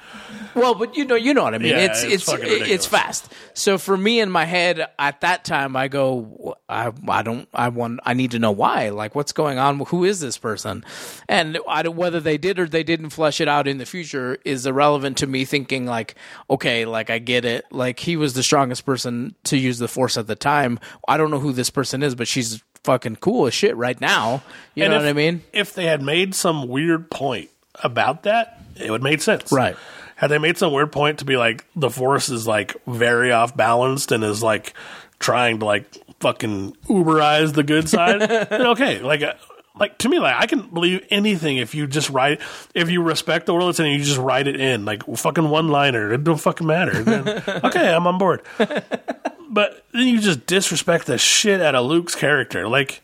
Well, but you know, you know what I mean. Yeah, it's it's it's it's fast. So for me in my head at that time, I go, I I don't I want I need to know why. Like, what's going on? Who is this person? And I whether they did or they didn't flesh it out in the future is irrelevant to me. Thinking like, okay, like I get it. Like he was the strongest person to use the force at the time. I don't know who this person is, but she's fucking cool as shit right now. You and know if, what I mean? If they had made some weird point about that, it would make sense. Right. Had they made some weird point to be like the force is like very off balanced and is like trying to like fucking uberize the good side, then okay. Like uh, like to me, like I can believe anything if you just write if you respect the world it's in and you just write it in. Like fucking one liner. It don't fucking matter. Then okay, I'm on board. But then you just disrespect the shit out of Luke's character. Like,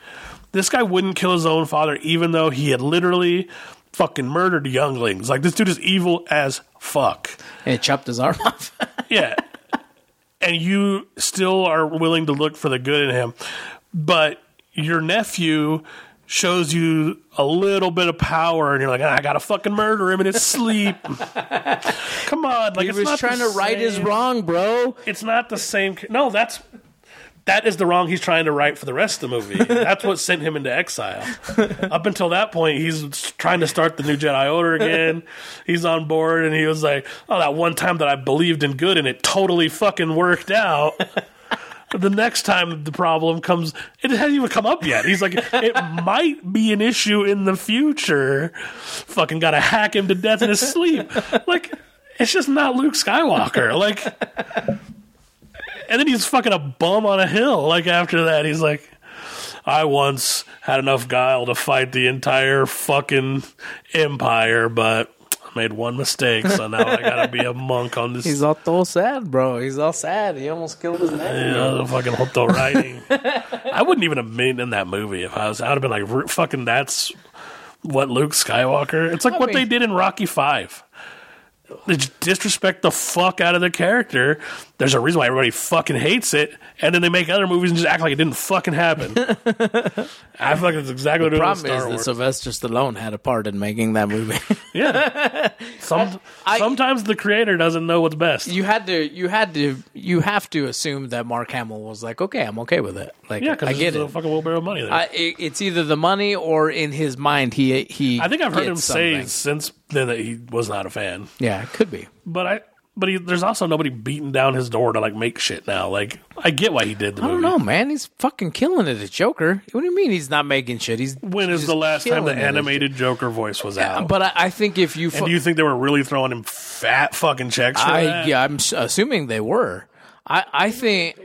this guy wouldn't kill his own father, even though he had literally fucking murdered younglings. Like, this dude is evil as fuck. And it chopped his arm off. Yeah. and you still are willing to look for the good in him. But your nephew shows you a little bit of power and you're like, "Ah, I gotta fucking murder him in his sleep. Come on, like he it's was not trying the to right his wrong, bro. It's not the same. No, that's that is the wrong he's trying to right for the rest of the movie. That's what sent him into exile. Up until that point, he's trying to start the new Jedi Order again. He's on board, and he was like, "Oh, that one time that I believed in good, and it totally fucking worked out." the next time the problem comes, it hasn't even come up yet. He's like, it might be an issue in the future. Fucking got to hack him to death in his sleep. Like, it's just not Luke Skywalker. Like, and then he's fucking a bum on a hill. Like after that, he's like, I once had enough guile to fight the entire fucking empire, but made one mistake, so now I gotta be a monk on this. He's all, so sad, bro. He's all sad. He almost killed his you know, the fucking Hoto writing. I wouldn't even have been in that movie if I was. I'd have been like, "R- fucking, that's what Luke Skywalker. It's like I what mean- they did in Rocky Five. They just disrespect the fuck out of the character. There's a reason why everybody fucking hates it, and then they make other movies and just act like it didn't fucking happen. I feel like it's exactly what it is with Problem Star is that Wars. Sylvester Stallone had a part in making that movie. yeah. Some, I- sometimes the creator doesn't know what's best. you had to, you had to, you have to assume that Mark Hamill was like, okay, I'm okay with it. Like, yeah, I because get it. a fucking wheelbarrow of money there. I, it. It's either the money or in his mind he he. I think I've heard him gets say since then that he was not a fan. Yeah, it could be. But I, but he, there's also nobody beating down his door to like make shit now. Like I get why he did the I movie. don't know, man. He's fucking killing it at Joker. What do you mean he's not making shit? He's When is the last time the killing it at- animated Joker voice was out? But I, I think if you, fu- and do you think they were really throwing him fat fucking checks for I that? yeah, I'm assuming they were. I I think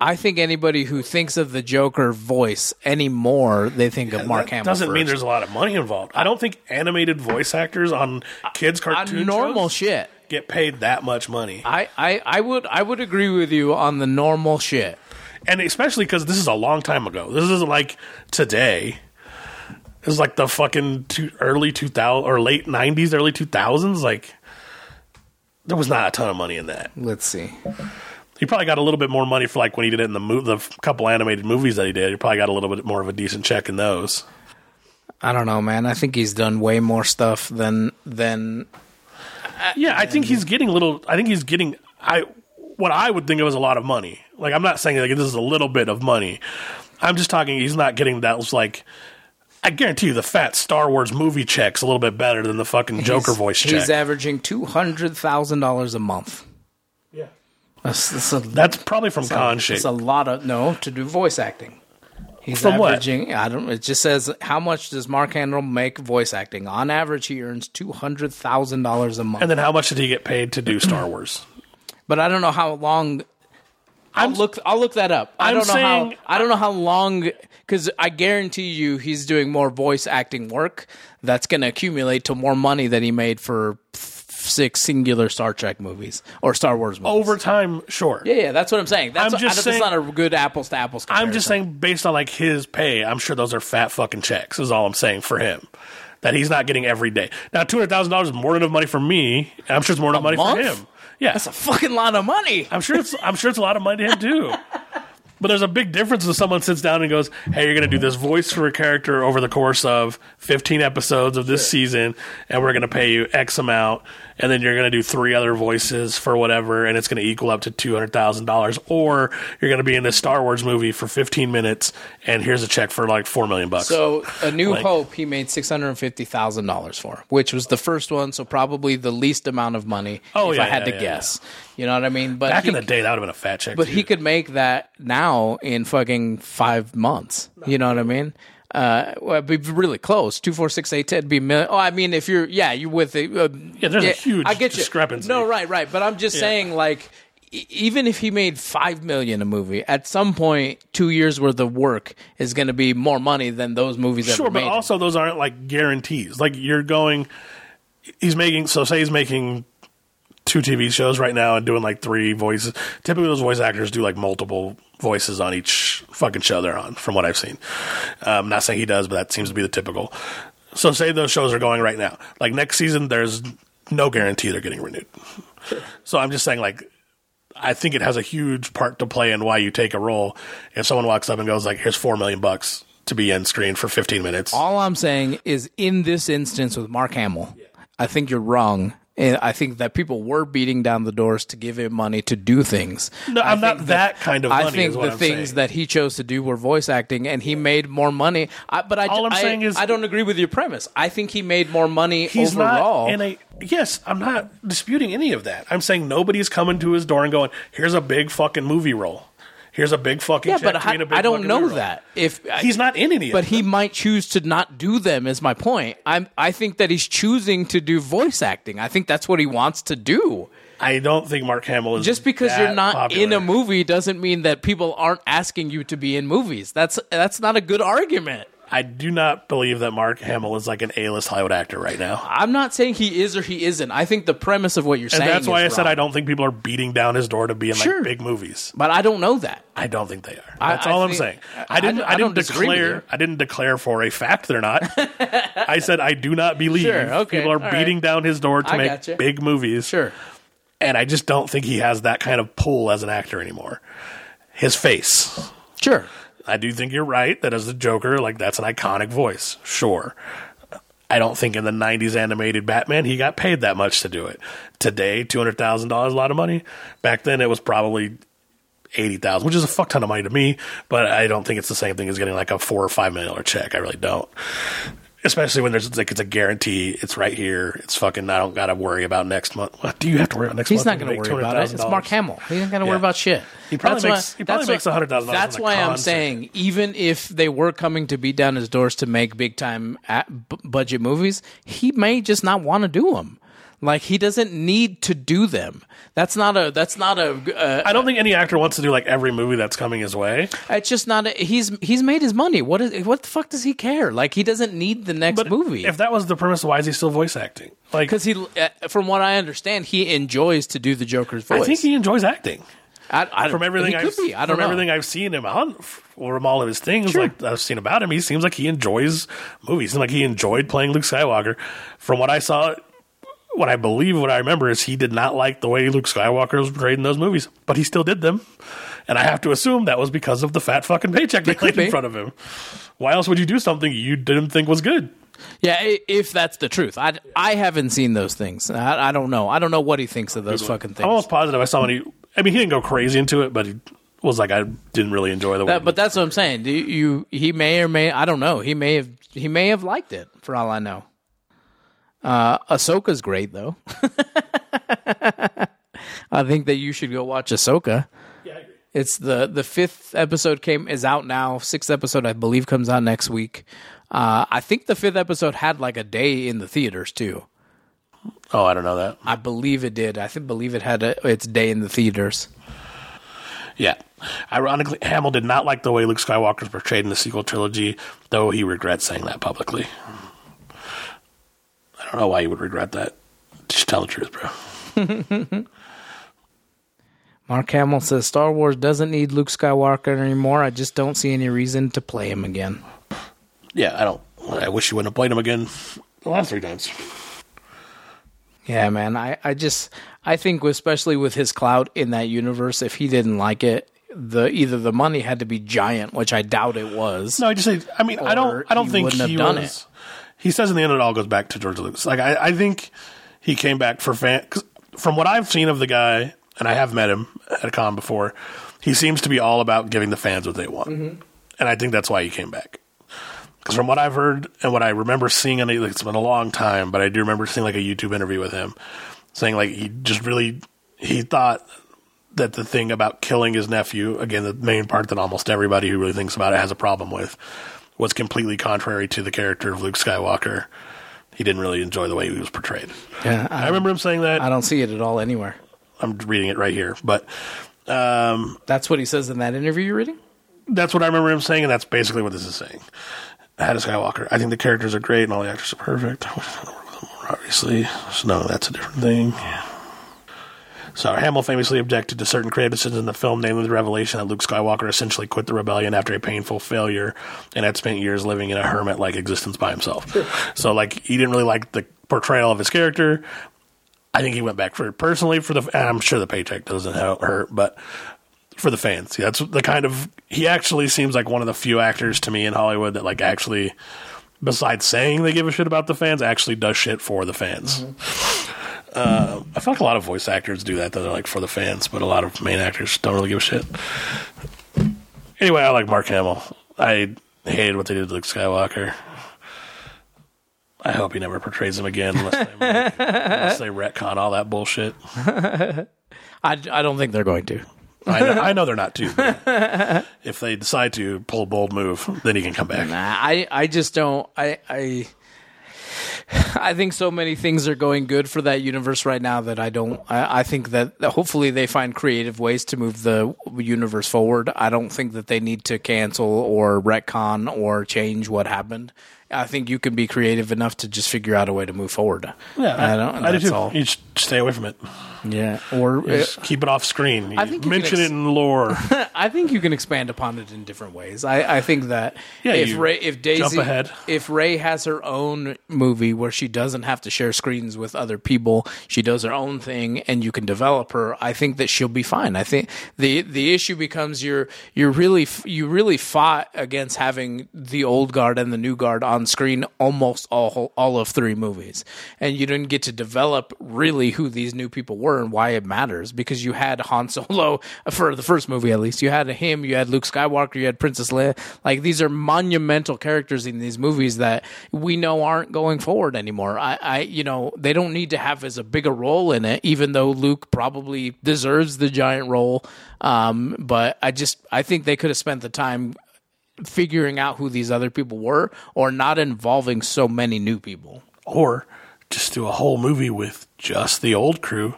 I think anybody who thinks of the Joker voice anymore, they think of Mark Hamill. Doesn't mean first. there's a lot of money involved. I don't think animated voice actors on kids' On normal shows shit. get paid that much money, I, I, I would I would agree with you on the normal shit. and especially because this is a long time ago. This isn't like today. This is like the fucking two, early 2000 or late 90s, early 2000s. Like there was not a ton of money in that. Let's see. He probably got a little bit more money for like when he did it in the mo- the couple animated movies that he did. He probably got a little bit more of a decent check in those. I don't know, man. I think he's done way more stuff than than Yeah, I think he's getting a little. I think he's getting. I what I would think of as a lot of money. Like I'm not saying like this is a little bit of money. I'm just talking. He's not getting that. Was like. I guarantee you, the fat Star Wars movie check's a little bit better than the fucking Joker he's, voice check. He's averaging two hundred thousand dollars a month. That's, that's a, that's probably from Con Shape. It's a lot of no to do voice acting. He's From what? I don't. It just says how much does Mark Hamill make voice acting? On average, he earns two hundred thousand dollars a month. And then how much did he get paid to do Star Wars? but I don't know how long. I'll I'm- look. I'll look that up. I I'm don't know saying- how. I don't know how long. Because I guarantee you, he's doing more voice acting work. That's going to accumulate to more money than he made for six singular Star Trek movies or Star Wars movies. Over time, sure. Yeah, yeah, that's what I'm saying. That's I'm just saying- that's not a good apples to apples. I'm just saying, based on like his pay, I'm sure those are fat fucking checks. Is all I'm saying for him. That he's not getting every day. Now, two hundred thousand dollars is more than enough money for me. I'm sure it's more than enough money month? for him. Yeah, That's a fucking lot of money. I'm sure it's I'm sure it's a lot of money to him too. But there's a big difference when someone sits down and goes, "Hey, you're going to do this voice for a character over the course of 15 episodes of this season, and we're going to pay you X amount, and then you're going to do three other voices for whatever, and it's going to equal up to two hundred thousand dollars, or you're going to be in this Star Wars movie for 15 minutes, and here's a check for like four million bucks." So, A New Like- Hope, he made six hundred fifty thousand dollars for, which was the first one, so probably the least amount of money. Oh, if yeah, I had yeah, to yeah, guess. You know what I mean? But Back he, in the day, that would have been a fat check. but too. he could make that now in fucking five months. You know what I mean? Uh, well, it'd be really close. Two, four, six, eight, ten. Be million. Oh, I mean, if you're, yeah, you with the, uh, Yeah, there's a huge I get you. discrepancy. No, right, right. But I'm just saying, like, e- even if he made five million a movie, at some point, two years worth of work is going to be more money than those movies Sure, but also those aren't like guarantees. Like you're going, he's making. So say he's making two TV shows right now and doing like three voices. Typically, those voice actors do like multiple voices on each fucking show they're on, from what I've seen. Um, not saying he does, but that seems to be the typical. So, say those shows are going right now. Like next season, there's no guarantee they're getting renewed. So, I'm just saying, like, I think it has a huge part to play in why you take a role. If someone walks up and goes like, "Here's four million bucks to be in screen for 15 minutes," All I'm saying is, in this instance with Mark Hamill, I think you're wrong. And I think that people were beating down the doors to give him money to do things. no, I'm I think not that kind of. Money I think the I'm things saying. that he chose to do were voice acting, and he made more money. I, but I, All I'm I- saying is- I don't agree with your premise. I think he made more money he's overall. not in a yes i'm not disputing any of that i'm saying nobody's coming to his door and going here's a big fucking movie role here's a big fucking yeah, check but to be in a I, I don't know that. If he's not in any of but he might choose to not do them. Is my point. I'm. I think that he's choosing to do voice acting. I think that's what he wants to do. i don't think mark hamill is Just because you're not popular. in a movie doesn't mean that people aren't asking you to be in movies. That's that's not a good argument. I do not believe that mark hamill is like an a-list hollywood actor right now I'm not saying he is or he isn't. I think the premise of what you're and saying. that's why i is said wrong. i don't think people are beating down his door to be in Sure. like big movies But I don't know that. I don't think they are. I- That's I all I'm think- saying. I- I didn't. I I, don't didn't disagree with you. declare. I didn't declare for a fact they're not. I said I do not believe Sure, okay, people are all beating down his door to I make gotcha. big movies. Sure. and I just don't think he has that kind of pull as an actor anymore. His face. Sure. I do think you're right that as the Joker, like that's an iconic voice. Sure. I don't think in the '90s animated Batman he got paid that much to do it. Today, two hundred thousand dollars, a lot of money. Back then, it was probably eighty thousand, which is a fuck ton of money to me. But I don't think it's the same thing as getting like a four or five million dollar check. I really don't. Especially when there's like it's a guarantee. It's right here. It's fucking. I don't got to worry about next month. What do you have to worry about next He's month? He's not going to worry about it. It's Mark Hamill. He's not going to worry about shit. He probably That's makes- why, he probably that's makes why- $100,000 That's on a why I'm saying, even if they were coming to beat down his doors to make big time budget movies, he may just not want to do them. Like he doesn't need to do them. That's not a. That's not a. Uh, I don't think any actor wants to do like every movie that's coming his way. it's just not. A, he's he's made his money. What is? What the fuck does he care? Like he doesn't need the next But movie. if that was the premise, why is he still voice acting? Like, because he, uh, from what I understand, he enjoys to do the Joker's voice. I think he enjoys acting. I, I, From everything he I've be. I don't from know. everything I've seen him on, from all of his things, Sure. like I've seen about him, he seems like he enjoys movies. And like he enjoyed playing Luke Skywalker. From what I saw, what I believe, what I remember is he did not like the way Luke Skywalker was portrayed in those movies, but he still did them. And I have to assume that was because of the fat fucking paycheck they laid in front of him. Why else would you do something you didn't think was good? Yeah, if that's the truth, I, I haven't seen those things. I, I don't know. I don't know what he thinks of those fucking things. I'm almost positive I saw when he. I mean, he didn't go crazy into it, but he was like, I didn't really enjoy the. That, but that's what I'm saying. Do you? He may or may. I don't know. He may have. He may have liked it. For all I know. Uh, Ahsoka's great though. I think that you should go watch Ahsoka. yeah, I agree. It's the the fifth episode came is out now. Sixth episode, I believe, comes out next week. Uh, I think the fifth episode had like a day in the theaters too. Oh, I don't know that. I believe it did. I think believe it had a, its day in the theaters. Yeah. Ironically, Hamill did not like the way Luke Skywalker is portrayed in the sequel trilogy, though he regrets saying that publicly. I don't know why you would regret that. Just tell the truth, bro. Mark Hamill says Star Wars doesn't need Luke Skywalker anymore. I just don't see any reason to play him again. Yeah, I don't. I wish you wouldn't have played him again the last three times. Yeah, man. I, I just I think especially with his clout in that universe, if he didn't like it, the either the money had to be giant, which I doubt it was. No, I just say. I mean, I don't. I don't he think he done was. He says in the end, it all goes back to George Lucas. Like I, I think he came back for fan. 'cause from what I've seen of the guy, and I have met him at a con before, he seems to be all about giving the fans what they want, Mm-hmm. and I think that's why he came back. Because from what I've heard and what I remember seeing, and it's been a long time, but I do remember seeing like a YouTube interview with him saying like he just really he thought that the thing about killing his nephew, again, the main part that almost everybody who really thinks about it has a problem with, was completely contrary to the character of Luke Skywalker. He didn't really enjoy the way he was portrayed. Yeah, I I, remember him saying that. I don't see it at all anywhere. I'm reading it right here, but um, That's what he says in that interview you're reading. that's what I remember him saying, and that's basically what this is saying. Had a Skywalker. I think the characters are great and all the actors are perfect. I wish I work with them more, obviously. So, no, that's a different thing. So Hamill famously objected to certain decisions in the film, namely the revelation that Luke Skywalker essentially quit the rebellion after a painful failure and had spent years living in a hermit-like existence by himself. so, like, he didn't really like the portrayal of his character. I think he went back for it personally for the. And I'm sure the paycheck doesn't hurt, but for the fans, yeah, that's the kind of. He actually seems like one of the few actors to me in Hollywood that like actually, besides saying they give a shit about the fans, actually does shit for the fans. Mm-hmm. Uh, I feel like a lot of voice actors do that. That are like for the fans, but a lot of main actors don't really give a shit. Anyway, I like Mark Hamill. I hated what they did to Luke Skywalker. I hope he never portrays him again unless they, unless they retcon all that bullshit. I, I don't think they're going to. I know, I know they're not too. if they decide to pull a bold move, then he can come back. Nah, I, I just don't. I, I, I think so many things are going good for that universe right now that I don't. I, I think that that hopefully they find creative ways to move the universe forward. I don't think that they need to cancel or retcon or change what happened. I think you can be creative enough to just figure out a way to move forward. Yeah, I don't. I do too. all. You just stay away from it. Yeah, or Just keep it off screen. You I think you mention can ex- it in lore. I think you can expand upon it in different ways. I, I think that Yeah, if you Rey, if Daisy, jump ahead. if Rey has her own movie where she doesn't have to share screens with other people, she does her own thing, and you can develop her. I think that she'll be fine. I think the the issue becomes you're you're really f- you really fought against having the old guard and the new guard on screen almost all all of three movies, and you didn't get to develop really who these new people were and why it matters because you had Han Solo for the first movie at least. You had him, you had Luke Skywalker, you had Princess Leia. Like these are monumental characters in these movies that we know aren't going forward anymore. I, I you know, they don't need to have as a bigger role in it, even though Luke probably deserves the giant role. Um, but I just I think they could have spent the time figuring out who these other people were or not involving so many new people. or just do a whole movie with just the old crew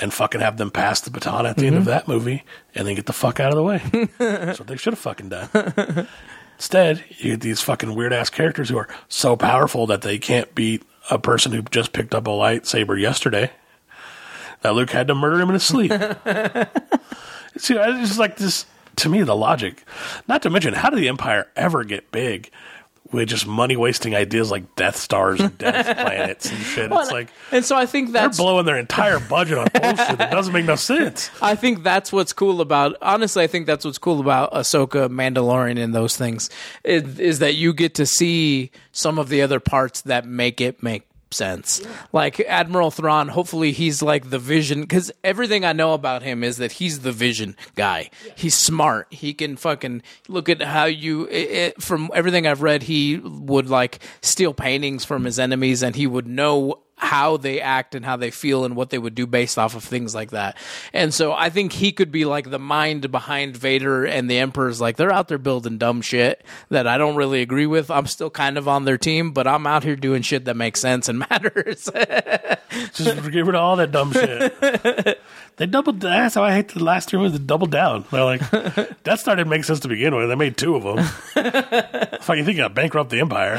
and fucking have them pass the baton at the end of Mm-hmm. that movie and then get the fuck out of the way. That's what they should have fucking done. Instead, you get these fucking weird ass characters who are so powerful that they can't beat a person who just picked up a lightsaber yesterday. That Luke had to murder him in his sleep. See, it's just like this. To me, the logic. Not to mention, how did the Empire ever get big with just money wasting ideas like Death Stars and Death Planets and shit? It's like and so I think they're that's blowing their entire budget on bullshit that doesn't make no sense. I think that's what's cool about. Honestly, I think that's what's cool about Ahsoka, Mandalorian, and those things is, is that you get to see some of the other parts that make it make sense. Like Admiral Thrawn, hopefully he's like the vision because everything I know about him is that he's the vision guy. He's smart. He can fucking look at how you. It, from everything I've read, he would like steal paintings from his enemies, and he would know how they act and how they feel and what they would do based off of things like that. And so I think he could be like the mind behind Vader and the Emperor's like they're out there building dumb shit that I don't really agree with. I'm still kind of on their team, but I'm out here doing shit that makes sense and matters. Just get rid of all that dumb shit. They doubled. That's how I hate the last three movies. They doubled down. They're like, that started to make sense to begin with. They made two of them. Fuck, you think got bankrupt the Empire?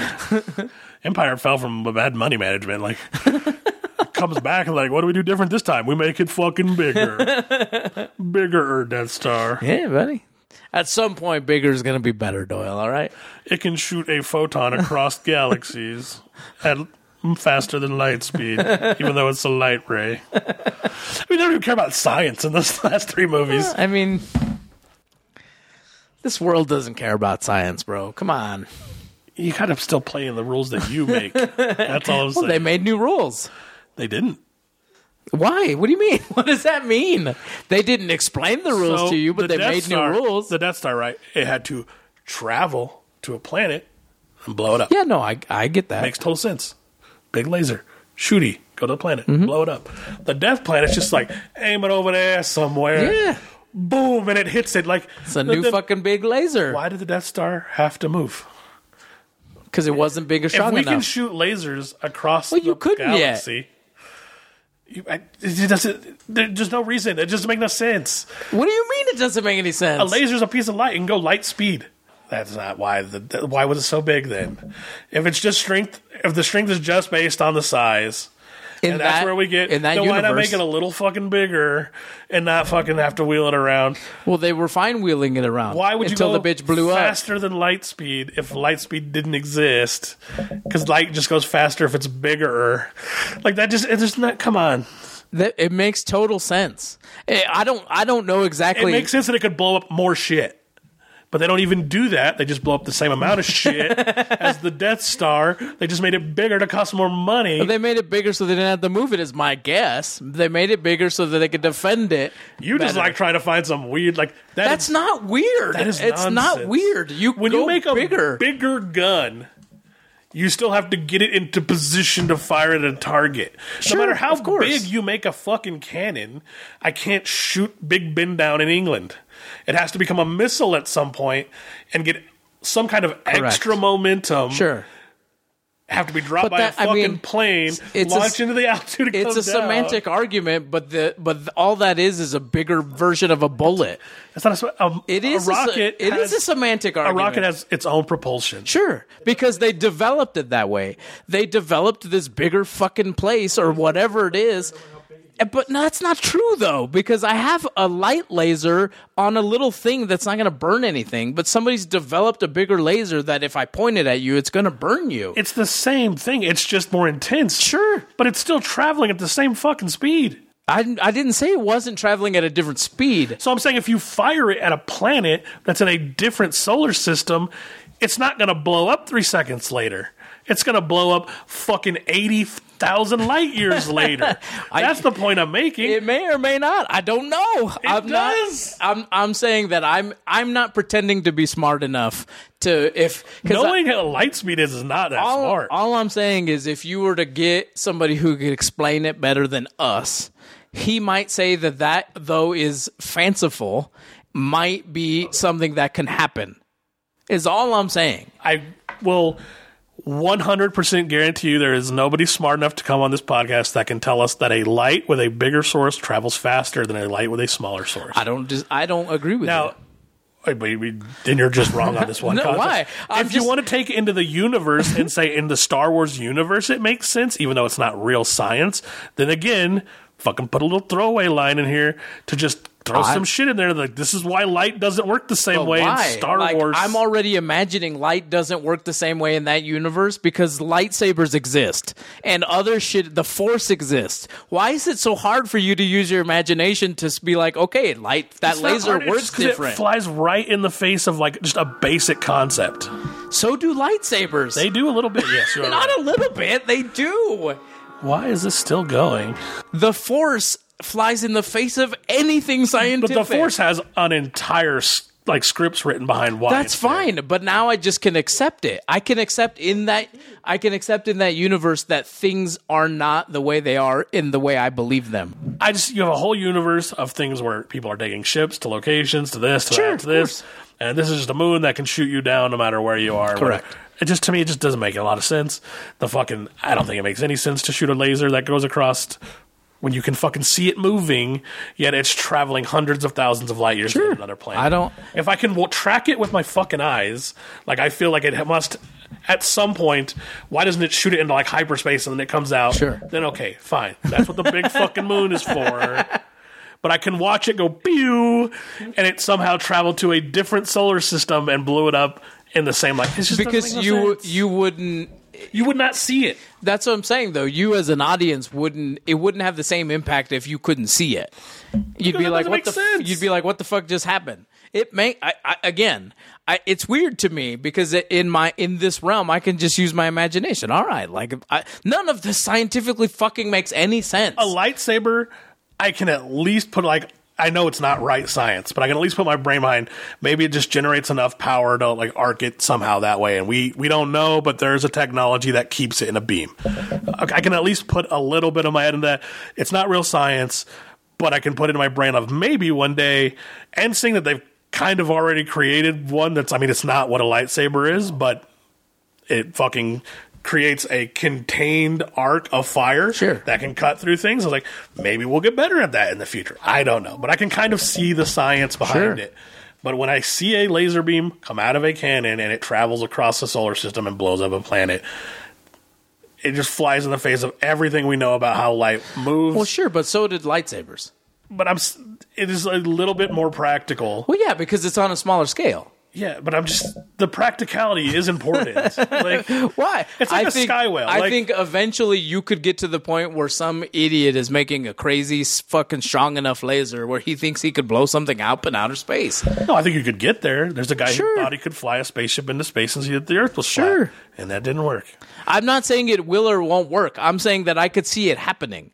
Empire fell from bad money management. Like, comes back and like, what do we do different this time? We make it fucking bigger, bigger er, Death Star. yeah, buddy. At some point, bigger is going to be better, Doyle. All right. It can shoot a photon across galaxies at faster than light speed, even though it's a light ray. We don't even care about science in those last three movies. I mean, this world doesn't care about science, bro. Come on. You kind of still playing the rules that you make. That's all I'm saying. They made new rules. They didn't. Why? What do you mean? What does that mean? They didn't explain the rules So, to you, but the they Death made Star- new rules. The Death Star, right? It had to travel to a planet and blow it up. yeah, no, I I get that. Makes total sense. Big laser, shooty, go to the planet, Mm-hmm. blow it up. The Death Planet's just like aim it over there somewhere. yeah, Boom, and it hits it like it's a new the- fucking big laser Why did the Death Star have to move? Because it wasn't big or If strong we can shoot lasers across Well, the you couldn't yet. galaxy, you, I, it doesn't. There's no reason. It doesn't make no sense. what do you mean? It doesn't make any sense. A laser's a piece of light and go light speed. That's not why. The, the- why was it so big then? If it's just strength, if the strength is just based on the size, In and that's where we get. in that then why not make it a little fucking bigger and not fucking have to wheel it around? Well, they were fine wheeling it around. Why would you until go the bitch blew up? faster than light speed if light speed didn't exist? Because light just goes faster if it's bigger. Like that just it's just not. Come on, That it makes total sense. Eh, I don't. I don't know exactly. it makes sense that it could blow up more shit. But they don't even do that. They just blow up the same amount of shit as the Death Star. They just made it bigger to cost more money. They made it bigger so they didn't have to move it. Is my guess. They made it bigger so that they could defend it. you just like trying to find some weird like that That's not weird. That is it's not weird. You when you make a bigger. bigger gun, you still have to get it into position to fire at a target. Sure, no matter how big you make a fucking cannon, I can't shoot Big Ben down in England. It has to become a missile at some point and get some kind of extra momentum. Sure. Have to be dropped But by that- a I fucking mean, plane, it's a- launched into the altitude. It It's a down. semantic argument, but the but the, all that is is a bigger version of a bullet. It's not a, a, It is a a, rocket. it has, is a semantic argument. a rocket has its own propulsion. Sure, because they developed it that way. They developed this bigger fucking place or whatever it is. Eh, But no, that's not true though, because I have a light laser on a little thing that's not going to burn anything. But somebody's developed a bigger laser that if I point it at you, it's going to burn you. It's the same thing. It's just more intense. Sure. But it's still traveling at the same fucking speed. I, I didn't say it wasn't traveling at a different speed. So I'm saying if you fire it at a planet that's in a different solar system, it's not going to blow up three seconds later. It's going to blow up fucking 80,000 light years later. That's the point I'm making. It may or may not. I don't know. I'm does. not. I'm. I'm saying that I'm. I'm not pretending to be smart enough to if 'cause I- Knowing how light speed is is not that all, smart. all I'm saying is if you were to get somebody who could explain it better than us, he might say that that though is fanciful, might be something that can happen. Is all I'm saying. I will 100% guarantee you there is nobody smart enough to come on this podcast that can tell us that a light with a bigger source travels faster than a light with a smaller source. I don't just. I don't agree with Now, you. wait, wait, then you're just wrong on this one. No, concept. why? I'm if you want to take it into the universe and say in the Star Wars universe it makes sense, even though it's not real science, then again, fucking put a little throwaway line in here to just throw I- some shit in there. Like this is why light doesn't work the same way why? in Star Like, Wars. I'm already imagining light doesn't work the same way in that universe because lightsabers exist and other shit. The Force exists. Why is it so hard for you to use your imagination to be like, okay, light that It's laser hard, works different? It flies right in the face of like just a basic concept. so do lightsabers. They do a little bit, yes. You're Not right. a little bit. They do. Why is this still going? The Force flies in the face of anything scientific. But the Force has an entire like scripts written behind why. That's it's there. fine, but now I just can accept it. I can accept in that I can accept in that universe that things are not the way they are in the way I believe them. I just you have a whole universe of things where people are taking ships to locations to this to Sure, that to this, and this is just a moon that can shoot you down no matter where you are. Correct. whatever. It just to me it just doesn't make a lot of sense. The fucking I don't think it makes any sense to shoot a laser that goes across when you can fucking see it moving, yet it's traveling hundreds of thousands of light years to another planet. I don't- If I can track it with my fucking eyes, like I feel like it must. At some point, why doesn't it shoot it into like hyperspace and then it comes out? Sure. Then okay, fine. That's what the big fucking moon is for. But I can watch it go pew, and it somehow traveled to a different solar system and blew it up in the same like. Because no you sense. you wouldn't you would not see it. that's what I'm saying though. You as an audience wouldn't it wouldn't have the same impact if you couldn't see it. You'd be like what the f-" sense. you'd be like what the fuck just happened? It may I, I again, I, it's weird to me because in my in this realm I can just use my imagination. All right, like I, none of this scientifically fucking makes any sense. a lightsaber, I can at least put like I know it's not right science, but I can at least put my brain behind. Maybe it just generates enough power to like arc it somehow that way, and we we don't know, but there's a technology that keeps it in a beam. I can at least put a little bit of my head in that. It's not real science, but I can put it in my brain of maybe one day, and seeing that they've kind of already created one that's. I mean, it's not what a lightsaber is, but it fucking creates a contained arc of fire Sure. that can cut through things. I was like, maybe we'll get better at that in the future. I don't know, but I can kind of see the science behind Sure. it. But when I see a laser beam come out of a cannon and it travels across the solar system and blows up a planet, it just flies in the face of everything we know about how light moves. Well, sure, but so did lightsabers. but I'm it is a little bit more practical. Well, yeah, because it's on a smaller scale. Yeah, but I'm just the practicality is important. like Why? It's like I a think, sky whale, I like- think eventually you could get to the point where some idiot is making a crazy, fucking strong enough laser where he thinks he could blow something up in outer space. no, I think you could get there. There's a guy Sure. who thought he could fly a spaceship into space and see that the Earth was Sure. flat, and that didn't work. I'm not saying it will or won't work. I'm saying that I could see it happening.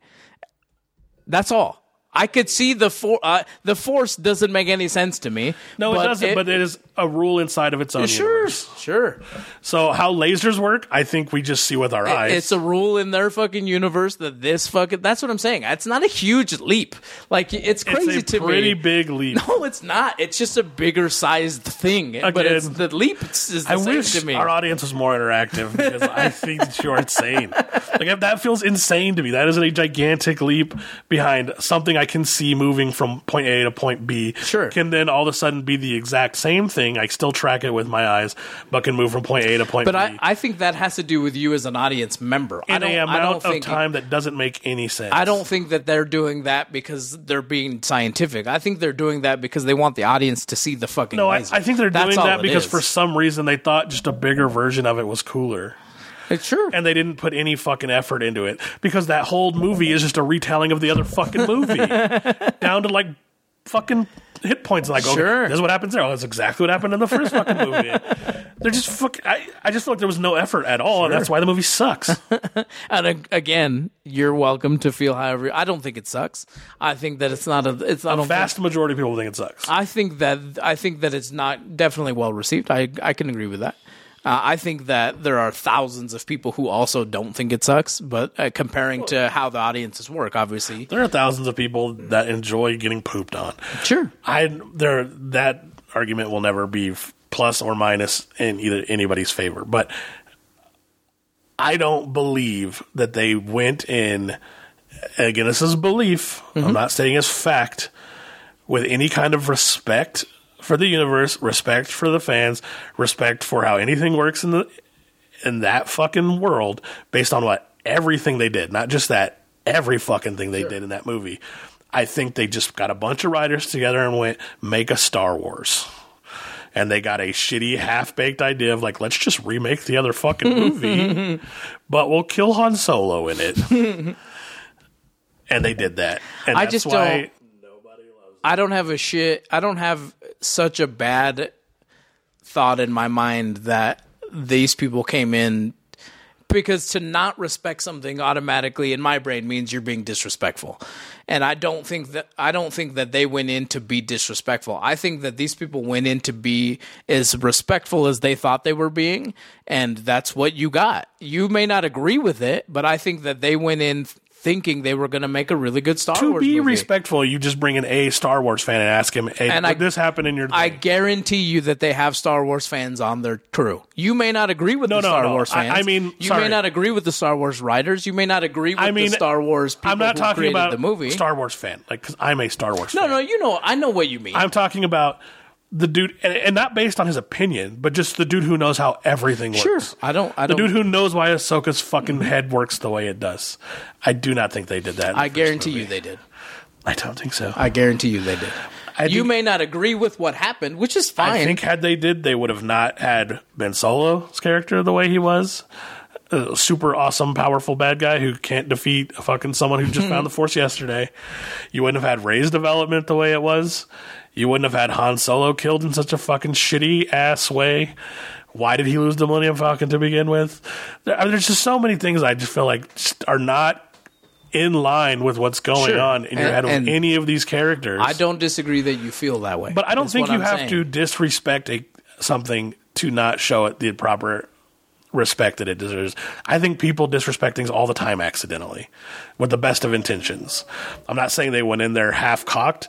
That's all. I could see the for uh, the force doesn't make any sense to me. No, it doesn't. but it is a rule inside of its own. sure, universe. sure. So how lasers work, I think we just see with our eyes. It's a rule in their fucking universe that this fucking. That's what I'm saying. It's not a huge leap. Like it's It's crazy a to pretty me. big leap. No, it's not. It's just a bigger sized thing. but it's the leap is the I same wish to me. our audience was more interactive because I think that you're insane. Like if that feels insane to me. That is a gigantic leap behind something I can see moving from point A to point B. Sure. Can then all of a sudden be the exact same thing. I still track it with my eyes, but can move from point A to point B. but B. I, I think that has to do with you as an audience member. I in don't, a I amount don't of think time that doesn't make any sense. I don't think that they're doing that because they're being scientific. I think they're doing that because they want the audience to see the fucking No, I. I think they're That's doing that because is. for some reason they thought just a bigger version of it was cooler. Uh, it's true. and they didn't put any fucking effort into it because that whole movie is just a retelling of the other fucking movie down to like fucking hit points like Sure. okay, this is what happens there oh that's exactly what happened in the first fucking movie they're just fucking I, I just feel like there was no effort at all and that's why the movie sucks And again, you're welcome to feel however. I don't think it sucks. I think that it's not a. It's I the don't. vast Think, majority of people think it sucks I think that I think that it's not definitely well received. I I can agree with that. Uh, I think that there are thousands of people who also don't think it sucks, but uh, comparing to how the audiences work, obviously, there are thousands of people that enjoy getting pooped on sure. I there that argument will never be f- plus or minus in either anybody's favor, but I don't believe that they went in. Again, this is belief. I'm not saying it's fact. With any kind of respect for the universe, respect for the fans, respect for how anything works in the in that fucking world, based on what everything they did, not just that, every fucking thing they did in that movie. I think they just got a bunch of writers together and went make a Star Wars. And they got a shitty half baked idea of like, let's just remake the other fucking movie, but we'll kill Han Solo in it. and they did that. And I just why don't. I don't have a shit. I don't have such a bad thought in my mind that these people came in because to not respect something automatically in my brain means you're being disrespectful. And I don't think that I don't think that they went in to be disrespectful. I think that these people went in to be as respectful as they thought they were being, and that's what you got. You may not agree with it, but I think that they went in thinking they were going to make a really good Star to Wars be movie. respectful, you just bring in a Star Wars fan and ask him, "Hey, And did I- this happen in your?" I guarantee you that they have Star Wars fans on their crew. You may not agree with No, the no, Star no. Wars fans. I mean, you sorry. may not agree with the Star Wars writers. You may not agree with I mean, the Star Wars people I'm not talking created about the movie. Star Wars fan, like because I'm a Star Wars. no, fan. no, you know, I know what you mean. I'm talking about the dude, and, and not based on his opinion, but just the dude who knows how everything works. sure, I don't. I The don't. dude who knows why Ahsoka's fucking head works the way it does. I do not think they did that. I guarantee movie. you they did. I don't think so. I guarantee you they did. I you think- may not agree with what happened, which is fine. I think had they did, they would have not had Ben Solo's character the way he was. A super awesome, powerful bad guy who can't defeat a fucking someone who just found the Force yesterday. You wouldn't have had Rey's development the way it was. You wouldn't have had Han Solo killed in such a fucking shitty ass way. Why did he lose the Millennium Falcon to begin with? There, I mean, there's just so many things I just feel like just are not in line with what's going Sure. on in your head with any of these characters. I don't disagree that you feel that way. But I don't think you I'm have saying. to disrespect a, something to not show it the proper respect that it deserves. I think people disrespect things all the time accidentally with the best of intentions. I'm not saying they went in there half cocked.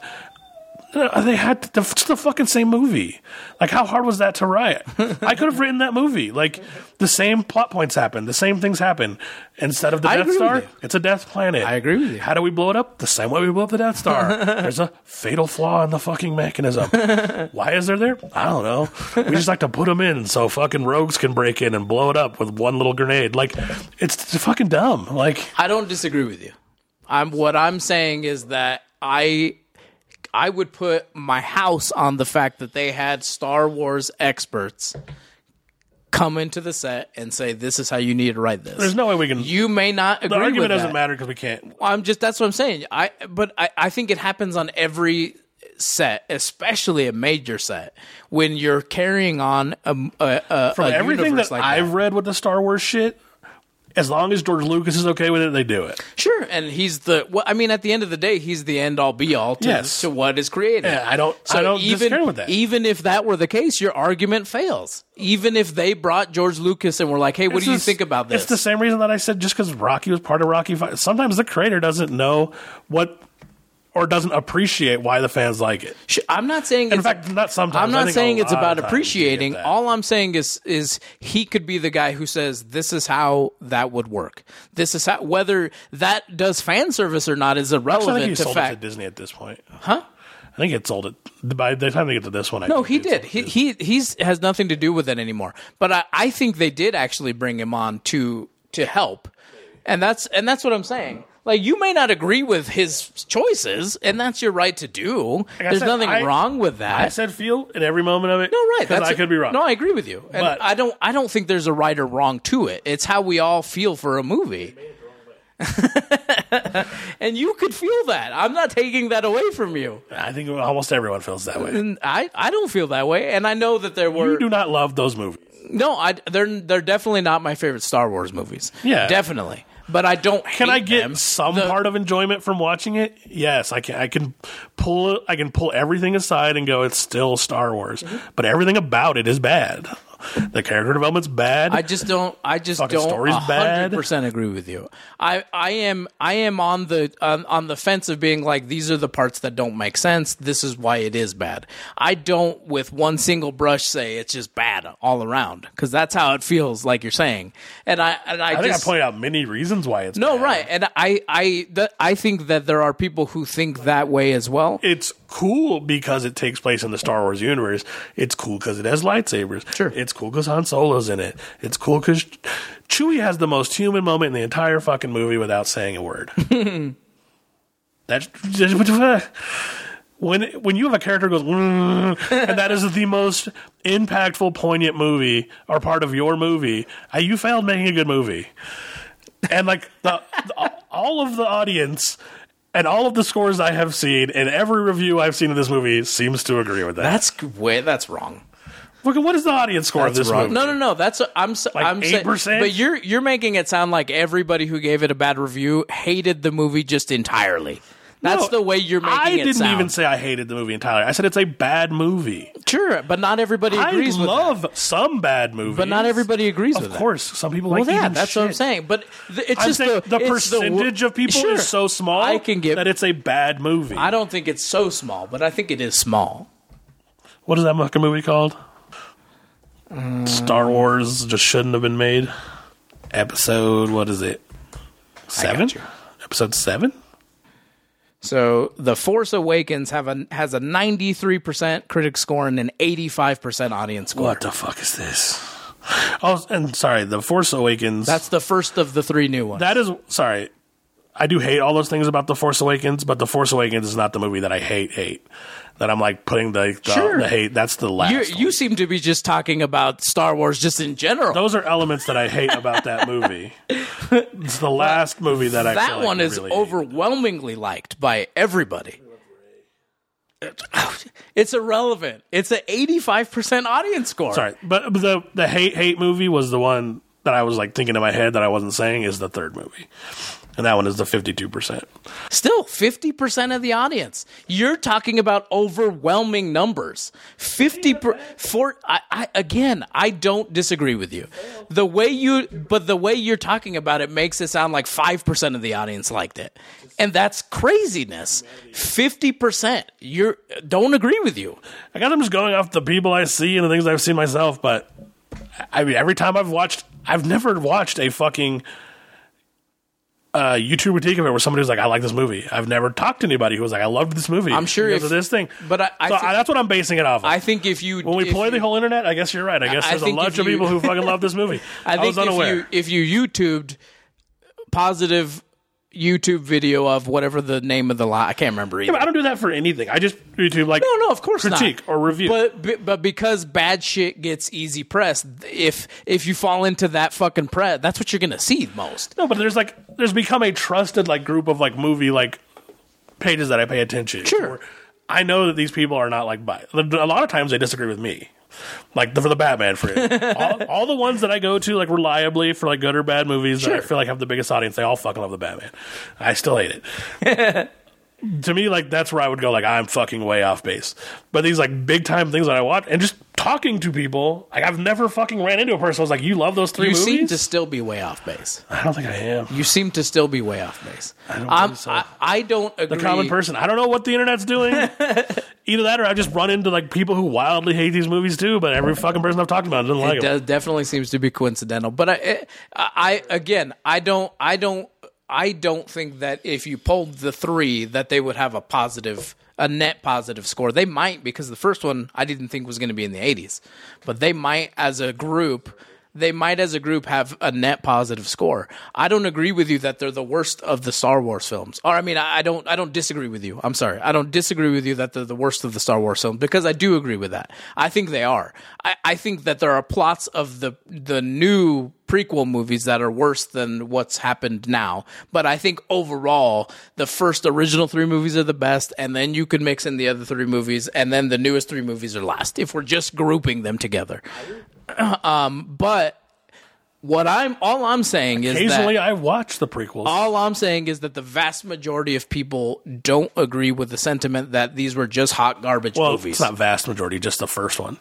Uh, They had the, it's the fucking same movie. Like, how hard was that to write? I could have written that movie. Like, the same plot points happen, the same things happen. Instead of the I Death agree with Star, you. it's a Death Planet. I agree with you. How do we blow it up? The same way we blow up the Death Star. There's a fatal flaw in the fucking mechanism. Why is there there? I don't know. We just like to put them in so fucking rogues can break in and blow it up with one little grenade. Like, it's, it's fucking dumb. Like, I don't disagree with you. I'm what I'm saying is that I I would put my house on the fact that they had Star Wars experts come into the set and say this is how you need to write this. there's no way we can. you may not the agree argument with doesn't that. matter because we can't. I'm just that's what I'm saying. I but I, I think it happens on every set, especially a major set, when you're carrying on a, a, a From a everything that like I've that. read with the Star Wars shit, as long as George Lucas is okay with it, they do it. Sure, and he's the. Well, I mean, at the end of the day, he's the end all be all to, Yes. to what is created. Yeah, I don't- So I don't even disagree with that. even if that were the case, your argument fails. Even if they brought George Lucas and were like, "Hey, what It's do you the- think about this?" It's the same reason that I said just because Rocky was part of Rocky. Sometimes the creator doesn't know what or doesn't appreciate why the fans like it. I'm not saying. In it's, fact, not sometimes. I'm not saying it's about of times you get appreciating. All I'm saying is is he could be the guy who says this is how that would work. This is how whether that does fan service or not is Actually, I irrelevant think he to sold it to fact. Disney at this point. Huh? I think it sold it by the time they get to this one. I No, he did. He he he's has nothing to do with it anymore. But I, I think they did actually bring him on to to help, and that's and that's what I'm saying. Like you may not agree with his choices, and that's your right to do. Like There's said, nothing I- wrong with that. I said feel in every moment of it. no, right. Because That's I could be wrong. No, I agree with you, and But- I don't. I don't think there's a right or wrong to it. It's how we all feel for a movie. and you could feel that. I'm not taking that away from you. I think almost everyone feels that way. And I, I don't feel that way, and I know that there were You do not love those movies. No, I they're they're definitely not my favorite Star Wars movies. Yeah. definitely. But I don't. Can I get them. some The- part of enjoyment from watching it? Yes, I can. I can pull. I can pull everything aside and go. It's still Star Wars, Mm-hmm. but everything about it is bad. The character development's bad. I just don't. I just Fucking don't. story's hundred percent agree with you. I I am I am on the on, on the fence of being like these are the parts that don't make sense. This is why it is bad. I don't with one single brush say it's just bad all around because that's how it feels. Like you're saying, and I and I, I think just I pointed out many reasons why it's no bad. right. And I I that, I think that there are people who think that way as well. It's cool because it takes place in the Star Wars universe. It's cool because it has lightsabers. Sure. It's cool because Han Solo's in it. It's cool because Chewie has the most human moment in the entire fucking movie without saying a word. That's when when you have a character who goes "Mm," and that is the most impactful, poignant movie or part of your movie. uh, You failed making a good movie, and like the, the all of the audience. And all of the scores I have seen and every review I've seen of this movie seems to agree with that. That's way that's wrong. Look at what is the audience score of this wrong. movie? No, no, no. That's I'm. s- I'm 8%? but you're you're making it sound like everybody who gave it a bad review hated the movie just entirely. That's No, the way you're making I it I didn't sound. even say I hated the movie entirely. I said it's a bad movie. sure, but not everybody agrees with I love that. some bad movies, But not everybody agrees Of with that. Of course, some people Well, like yeah, that's what I'm saying. But th- it's I'm just the, the, it's the percentage of people Sure. is so small. I can get. that it's a bad movie. I don't think it's so small, but I think it is small. what is that fucking movie called? Star Wars just shouldn't have been made. Episode what is it? Seven. Episode seven. So, The Force Awakens have a has a 93% critic score and an 85% audience score. What the fuck is this? Oh, and sorry, The Force Awakens. That's the first of the three new ones. That is sorry. I do hate all those things about The Force Awakens, but The Force Awakens is not the movie that I hate hate. That I'm like putting the the, Sure. the hate. That's the last. you you seem to be just talking about Star Wars just in general. those are elements that I hate about that movie. it's the last movie that I that like one I is really hate. overwhelmingly liked by everybody. It's irrelevant. It's an 85% audience score. Sorry, but the the hate hate movie was the one that I was like thinking in my head that I wasn't saying is the third movie. And that one is the fifty-two percent. Still, 50% of the audience. You're talking about overwhelming numbers. 50 per, for I, I again, I don't disagree with you. The way you but the way you're talking about it makes it sound like 5% of the audience liked it. And that's craziness. 50%. You're don't agree with you. I guess I'm just going off the people I see and the things I've seen myself, but I mean, every time I've watched, I've never watched a fucking uh, YouTube critique of it where somebody was like, "I like this movie." I've never talked to anybody who was like, "I loved this movie." I'm sure because if- of this thing, but I- I so think- that's what I'm basing it off. of. I think if you when we play the whole internet, I guess you're right. I guess I there's a bunch of people who fucking love this movie. I think was unaware. if you if you YouTubed positive YouTube video of whatever the name of the lie, I can't remember either. I don't do that for anything. I just YouTube like No, no, of course critique not. or review. But, but because bad shit gets easy press, if if you fall into that fucking press, that's what you're gonna see most. no, but there's like there's become a trusted like group of like movie like pages that I pay attention. to. Sure. I know that these people are not like bi- a lot of times they disagree with me. Like the, for the Batman for all, all the ones that I go to like reliably for like good or bad movies that I feel like have the biggest audience, they all fucking love the Batman. I still hate it. to me, like that's where I would go. Like I'm fucking way off base. But these like big time things that I watch and just talking to people, like I've never fucking ran into a person I was like, "You love those three You movies." seem to still be way off base. I don't think I am. You seem to still be way off base. I don't I'm, think so. I, I don't agree. the common person. I don't know what the internet's doing. Either that, or I just run into like people who wildly hate these movies too. But every fucking person I've talked about doesn't like it them. does, definitely seems to be coincidental. But I, I, I again, I don't, I don't, I don't think that if you pulled the three, that they would have a positive, a net positive score. They might because the first one I didn't think was going to be in the 80s, but they might as a group. They might, as a group, have a net positive score. I don't agree with you that they're the worst of the Star Wars films. Or, I mean, I don't, I don't disagree with you. I'm sorry, I don't disagree with you that they're the worst of the Star Wars films because I do agree with that. I think they are. I, I think that there are plots of the the new prequel movies that are worse than what's happened now. But I think overall, the first original three movies are the best, and then you can mix in the other three movies, and then the newest three movies are last. If we're just grouping them together, um, but what I'm all I'm saying is that I watch the prequels. all I'm saying is that the vast majority of people don't agree with the sentiment that these were just hot garbage well, movies. it's not vast majority, just the first one.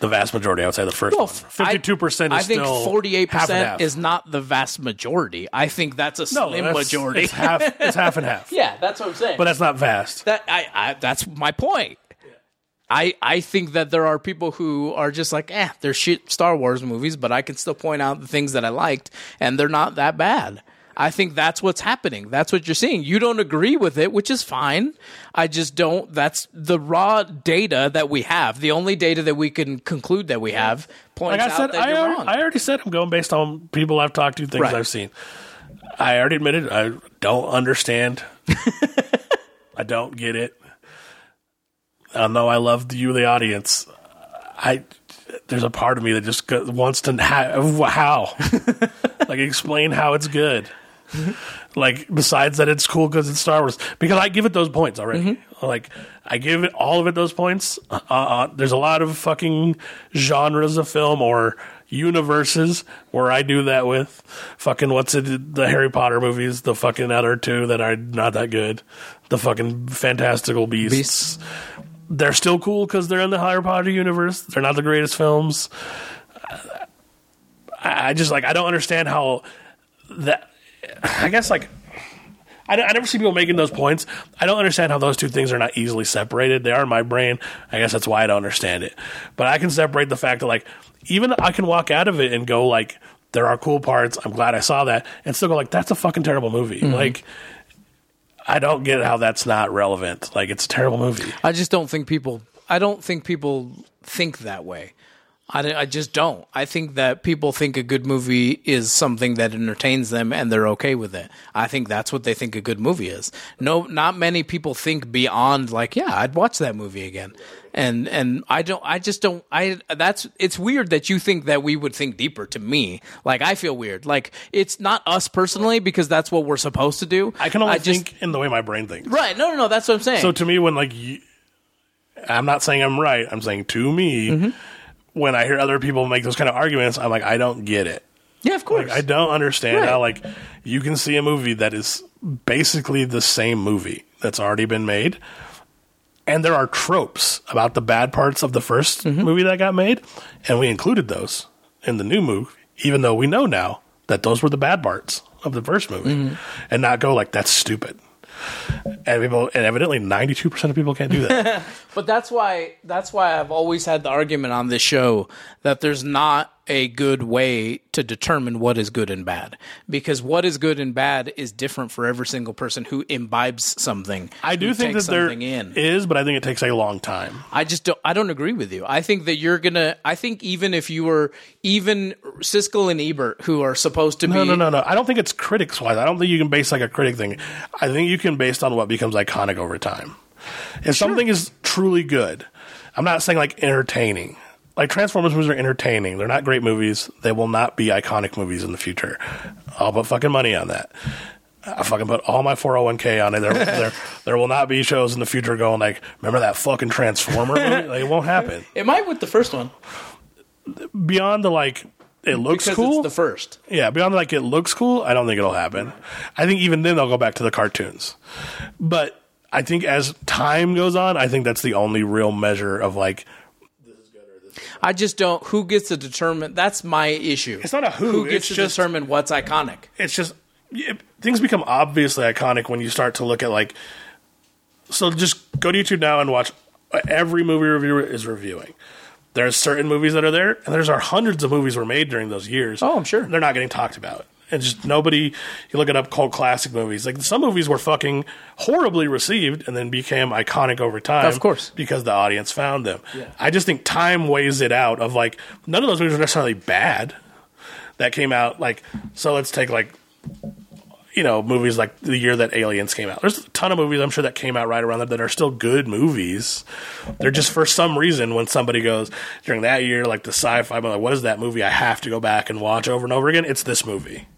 The vast majority, I would say, the first Well, one. Fifty-two percent. I think forty-eight percent is not the vast majority. I think that's a no slim that's- majority. It's half. It's half and half. yeah, that's what I'm saying. but that's not vast. that I, I that's my point. I I think that there are people who are just like, eh, they're shit Star Wars movies, but I can still point out the things that I liked, and they're not that bad. I think that's what's happening. That's what you're seeing. You don't agree with it, which is fine. I just don't. That's the raw data that we have. The only data that we can conclude that we have points Like I out said, that I, you're already, wrong. I already said I'm going based on people I've talked to, things Right. I've seen. I already admitted I don't understand. I don't get it. I know I love you, the audience. I there's a part of me that just wants to ha- how like explain how it's good. Like besides that, it's cool because it's Star Wars. Because I give it those points already. Like I give it all of it those points. Uh, uh, there's a lot of fucking genres of film or universes where I do that with. Fucking what's it? The Harry Potter movies, the fucking other two that are not that good. The fucking Fantastical Beasts. Beasts. They're still cool because they're in the Harry Potter universe. They're not the greatest films. I I just like I don't understand how that. I guess like I, I never see people making those points. I don't understand how those two things are not easily separated. They are in my brain. I guess that's why I don't understand it. But I can separate the fact that like even I can walk out of it and go like there are cool parts. I'm glad I saw that, and still go like that's a fucking terrible movie. Mm-hmm. Like I don't get how that's not relevant. Like it's a terrible movie. I just don't think people. I don't think people think that way. I, I just don't. I think that people think a good movie is something that entertains them and they're okay with it. I think that's what they think a good movie is. No, not many people think beyond like, yeah, I'd watch that movie again. And and I don't. I just don't. I that's. It's weird that you think that we would think deeper. To me, like I feel weird. Like it's not us personally because that's what we're supposed to do. I can only just, think in the way my brain thinks. Right. No, no, no. That's what I'm saying. So to me, when like, you, I'm not saying I'm right. I'm saying to me, Mm-hmm. when I hear other people make those kind of arguments, I'm like, I don't get it. Yeah, of course. Like, I don't understand Right. how like you can see a movie that is basically the same movie that's already been made, and there are tropes about the bad parts of the 1st Mm-hmm. movie that got made, and we included those in the new movie, even though we know now that those were the bad parts of the first movie, Mm-hmm. and not go like that's stupid. And people, and evidently, ninety-two percent of people can't do that. But that's why that's why I've always had the argument on this show that there's not a good way to determine what is good and bad because what is good and bad is different for every single person who imbibes something. I do think that there in. is, but I think it takes a long time. I just don't. I don't agree with you. I think that you're gonna. I think even if you were even Siskel and Ebert, who are supposed to No, be no, no, no. No. I don't think it's critics wise. I don't think you can base like a critic thing. I think you can based on what becomes iconic over time. If something is truly good, I'm not saying like entertaining. Like Transformers movies are entertaining. They're not great movies. They will not be iconic movies in the future. I'll put fucking money on that. I fucking put all my 401k on it. There, there, there will not be shows in the future going like, remember that fucking Transformer movie? Like, it won't happen. It might with the first one Beyond the like, it looks because cool. it's the first. Yeah, beyond like it looks cool, I don't think it'll happen. I think even then they'll go back to the cartoons. But I think as time goes on, I think that's the only real measure of like I just don't. Who gets to determine? That's my issue. It's not a who, Who gets it's to just- determine what's iconic? it's just it, things become obviously iconic when you start to look at like so just go to YouTube now and watch every movie reviewer is reviewing. There's certain movies that are there, and there's are hundreds of movies were made during those years. Oh, I'm sure. they're not getting talked about. And just nobody. You look it up, cult classic movies. Like some movies were fucking horribly received, and then became iconic over time. Of course. because the audience found them. I just think time weighs it out. Of like none of those movies are necessarily bad. That came out like so. Let's take like you know, movies like the year that Aliens came out. There's a ton of movies I'm sure that came out right around that that are still good movies. They're just for some reason when somebody goes during that year, like the sci-fi, I'm like, what is that movie I have to go back and watch over and over again? It's this movie.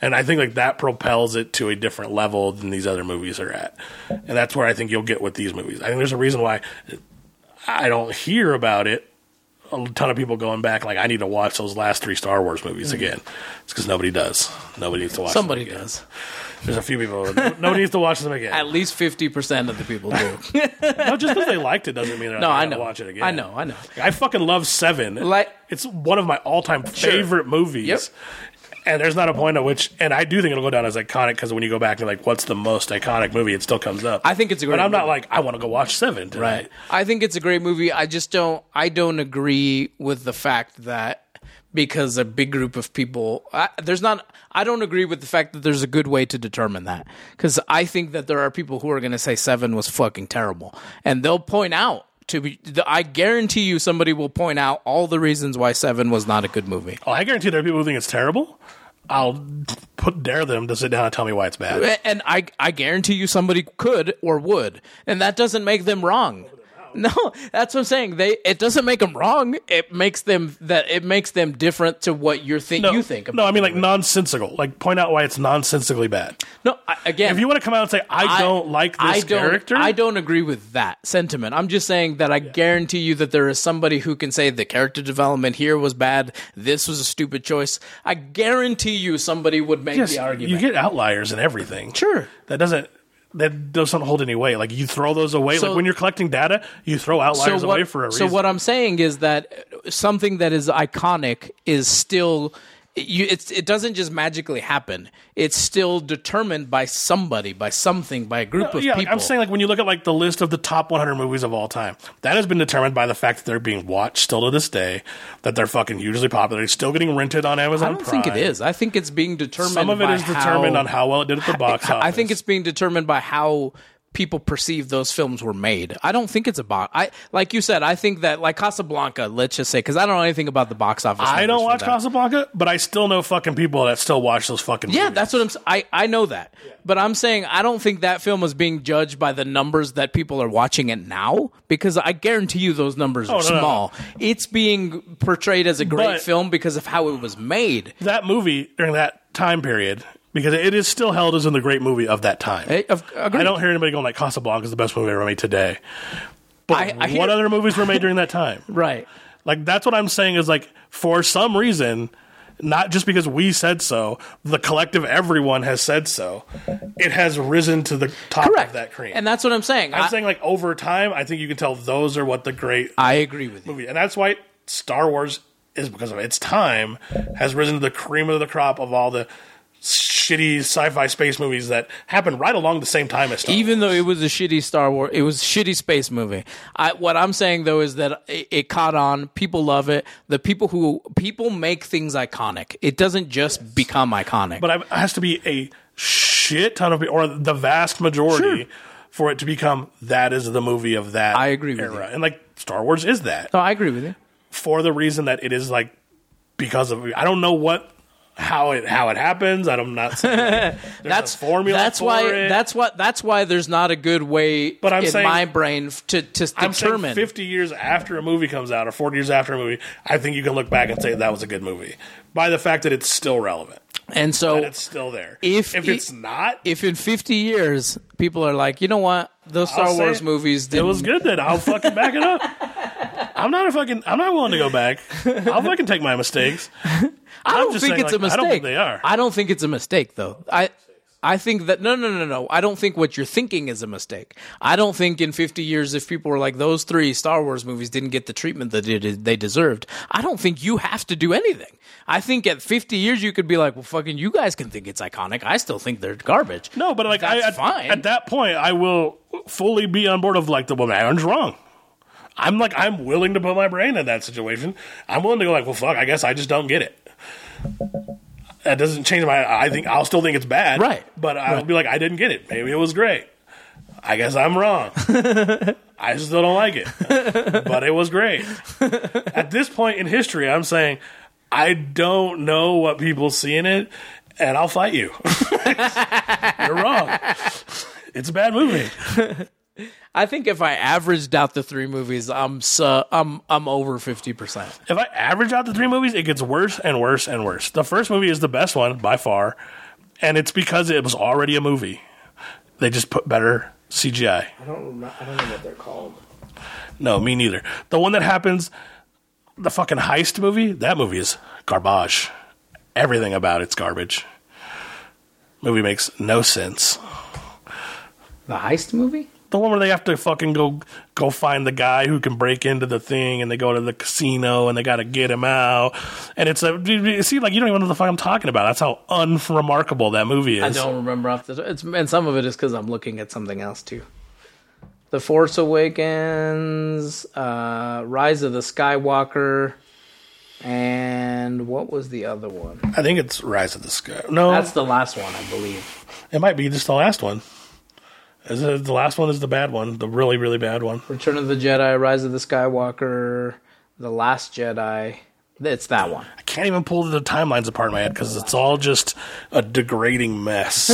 And I think like that propels it to a different level than these other movies are at. And that's where I think you'll get with these movies. I think there's a reason why I don't hear about it. A ton of people going back like I need to watch those last three Star Wars movies mm-hmm. again. It's because nobody does. Nobody needs to watch. them Somebody does. There's a few people. Nobody needs to watch them again. At least fifty percent of the people do. no, just because they liked it doesn't mean they're no, not I know. watch it again. I know. I know. I fucking love Seven. Like- it's one of my all-time favorite movies. Yep. And there's not a point at which, and I do think it'll go down as iconic because when you go back and like, what's the most iconic movie? It still comes up. I think it's a great But I'm not movie. like I want to go watch Seven tonight. Right. I think it's a great movie. I just don't. I don't agree with the fact that because a big group of people. I, there's not. I don't agree with the fact that there's a good way to determine that because I think that there are people who are going to say Seven was fucking terrible, and they'll point out. To be, the, I guarantee you, somebody will point out all the reasons why Seven was not a good movie. Oh, I guarantee there are people who think it's terrible. I'll put dare them to sit down and tell me why it's bad. And I, I guarantee you somebody could or would, and that doesn't make them wrong. No, that's what I'm saying. They it doesn't make them wrong. It makes them that it makes them different to what you're think No, you think. About no, I mean like movie. nonsensical. Like point out why it's nonsensically bad. no. I, again, If you want to come out and say I, don't like this I don't, character, I don't agree with that sentiment. I'm just saying that I guarantee you that there is somebody who can say the character development here was bad. This was a stupid choice. I guarantee you somebody would make Yes, the argument. you get outliers and everything. Sure. that doesn't that doesn't hold any weight. Like you throw those away. So- like when you're collecting data, you throw outliers away for a reason. so what I'm saying is that something that is iconic is still you it's it doesn't just magically happen. It's still determined by somebody, by something, by a group of yeah, people. I'm saying like when you look at like the list of the top 100 movies of all time, that has been determined by the fact that they're being watched still to this day, that they're fucking hugely popular, they're still getting rented on Amazon. I don't think it is. I think it's being determined. Some of it is determined on how well it did at the box office. I think it's being determined by how people perceive those films were made. I don't think it's about. I like you said. I think that like Casablanca. Let's just say because I don't know anything about the box office. I don't watch. Casablanca, but I still know fucking people that still watch those fucking Yeah, movies. that's what I'm. I I know that, but I'm saying I don't think that film is being judged by the numbers that people are watching it now because I guarantee you those numbers oh, are Oh, no, no, small. It's being portrayed as a great But- film because of how it was made. that movie during that time period because it is still held as in the great movie of that time. Eh. I don't hear anybody going like Casablanca is the best movie ever made today. But I- I hear- what other movies were made during that time? Right. Like that's what I'm saying is like for some reason not just because we said so, the collective everyone has said so. It has risen to the top Correct. of that cream. And that's what I'm saying. I'm I, saying like over time, I think you can tell those are what the great I agree with you. movie, and that's why Star Wars is because of its time has risen to the cream of the crop of all the shitty sci-fi space movies that happened right along the same time as Star Wars. Even though it was a shitty Star Wars, it was a shitty space movie. I, what I'm saying though is that it, it caught on. People love it. The people who people make things iconic. It doesn't just become iconic. but it has to be a shit ton of or the vast majority for it to become that is the movie of that I agree with era. And like Star Wars is that no, I agree with you. for the reason that it is like because of I don't know what how it how it happens. I'm not saying That's formula. That's for why. it. That's what. That's why there's not a good way But I'm in saying- my brain to to I'm determine. 50 years after a movie comes out or 40 years after a movie, I think you can look back and say that was a good movie by the fact that it's still relevant and so, it's still there. If if it- it's not, if in 50 years people are like, you know what, those Star I'll Wars it. movies it didn't. was good. Then I'll fucking back it up. I'm not a fucking. I'm not willing to go back. I'll fucking take my mistakes. I don't think saying, it's a like, I mistake. don't think they are. I don't think it's a mistake though. I I think that no no no no. I don't think what you're thinking is a mistake. I don't think in 50 years if people were like those three Star Wars movies didn't get the treatment that it, they deserved. I don't think you have to do anything. I think at 50 years you could be like, well, fucking, you guys can think it's iconic. I still think they're garbage. No, but like I, That's at, fine. at that point, I will fully be on board of like the woman Aaron's wrong. I'm like I'm willing to put my brain in that situation. I'm willing to go like, well, fuck. I guess I just don't get it. That doesn't change my. I think I'll still think it's bad, Right. But I'll be like, I didn't get it. Maybe it was great. I guess I'm wrong. I still don't like it, but it was great. At this point in history, I'm saying I don't know what people see in it, and I'll fight you. You're wrong. It's a bad movie. I think if I averaged out the three movies, I'm su- I'm I'm over 50%. If I average out the three movies, it gets worse and worse and worse. The first movie is the best one by far, and it's because it was already a movie. They just put better CGI. I don't I don't know what they're called. No, me neither. The one that happens, the fucking heist movie, that movie is garbage. Everything about it's garbage. Movie makes no sense. The heist movie? The one where they have to fucking go go find the guy who can break into the thing, and they go to the casino and they got to get him out. And it's a you see like you don't even know the fuck I'm talking about. That's how unremarkable that movie is. I don't remember off the. It's and some of it is because I'm looking at something else too. The Force Awakens, uh, Rise of the Skywalker, and what was the other one? I think it's Rise of the Sky. No, That's the last one, I believe. it might be just the last one. Is it, the last one is the bad one, the really really bad one. Return of the Jedi, Rise of the Skywalker, The Last Jedi. It's that one. I can't even pull the timelines apart in my head because it's all just a degrading mess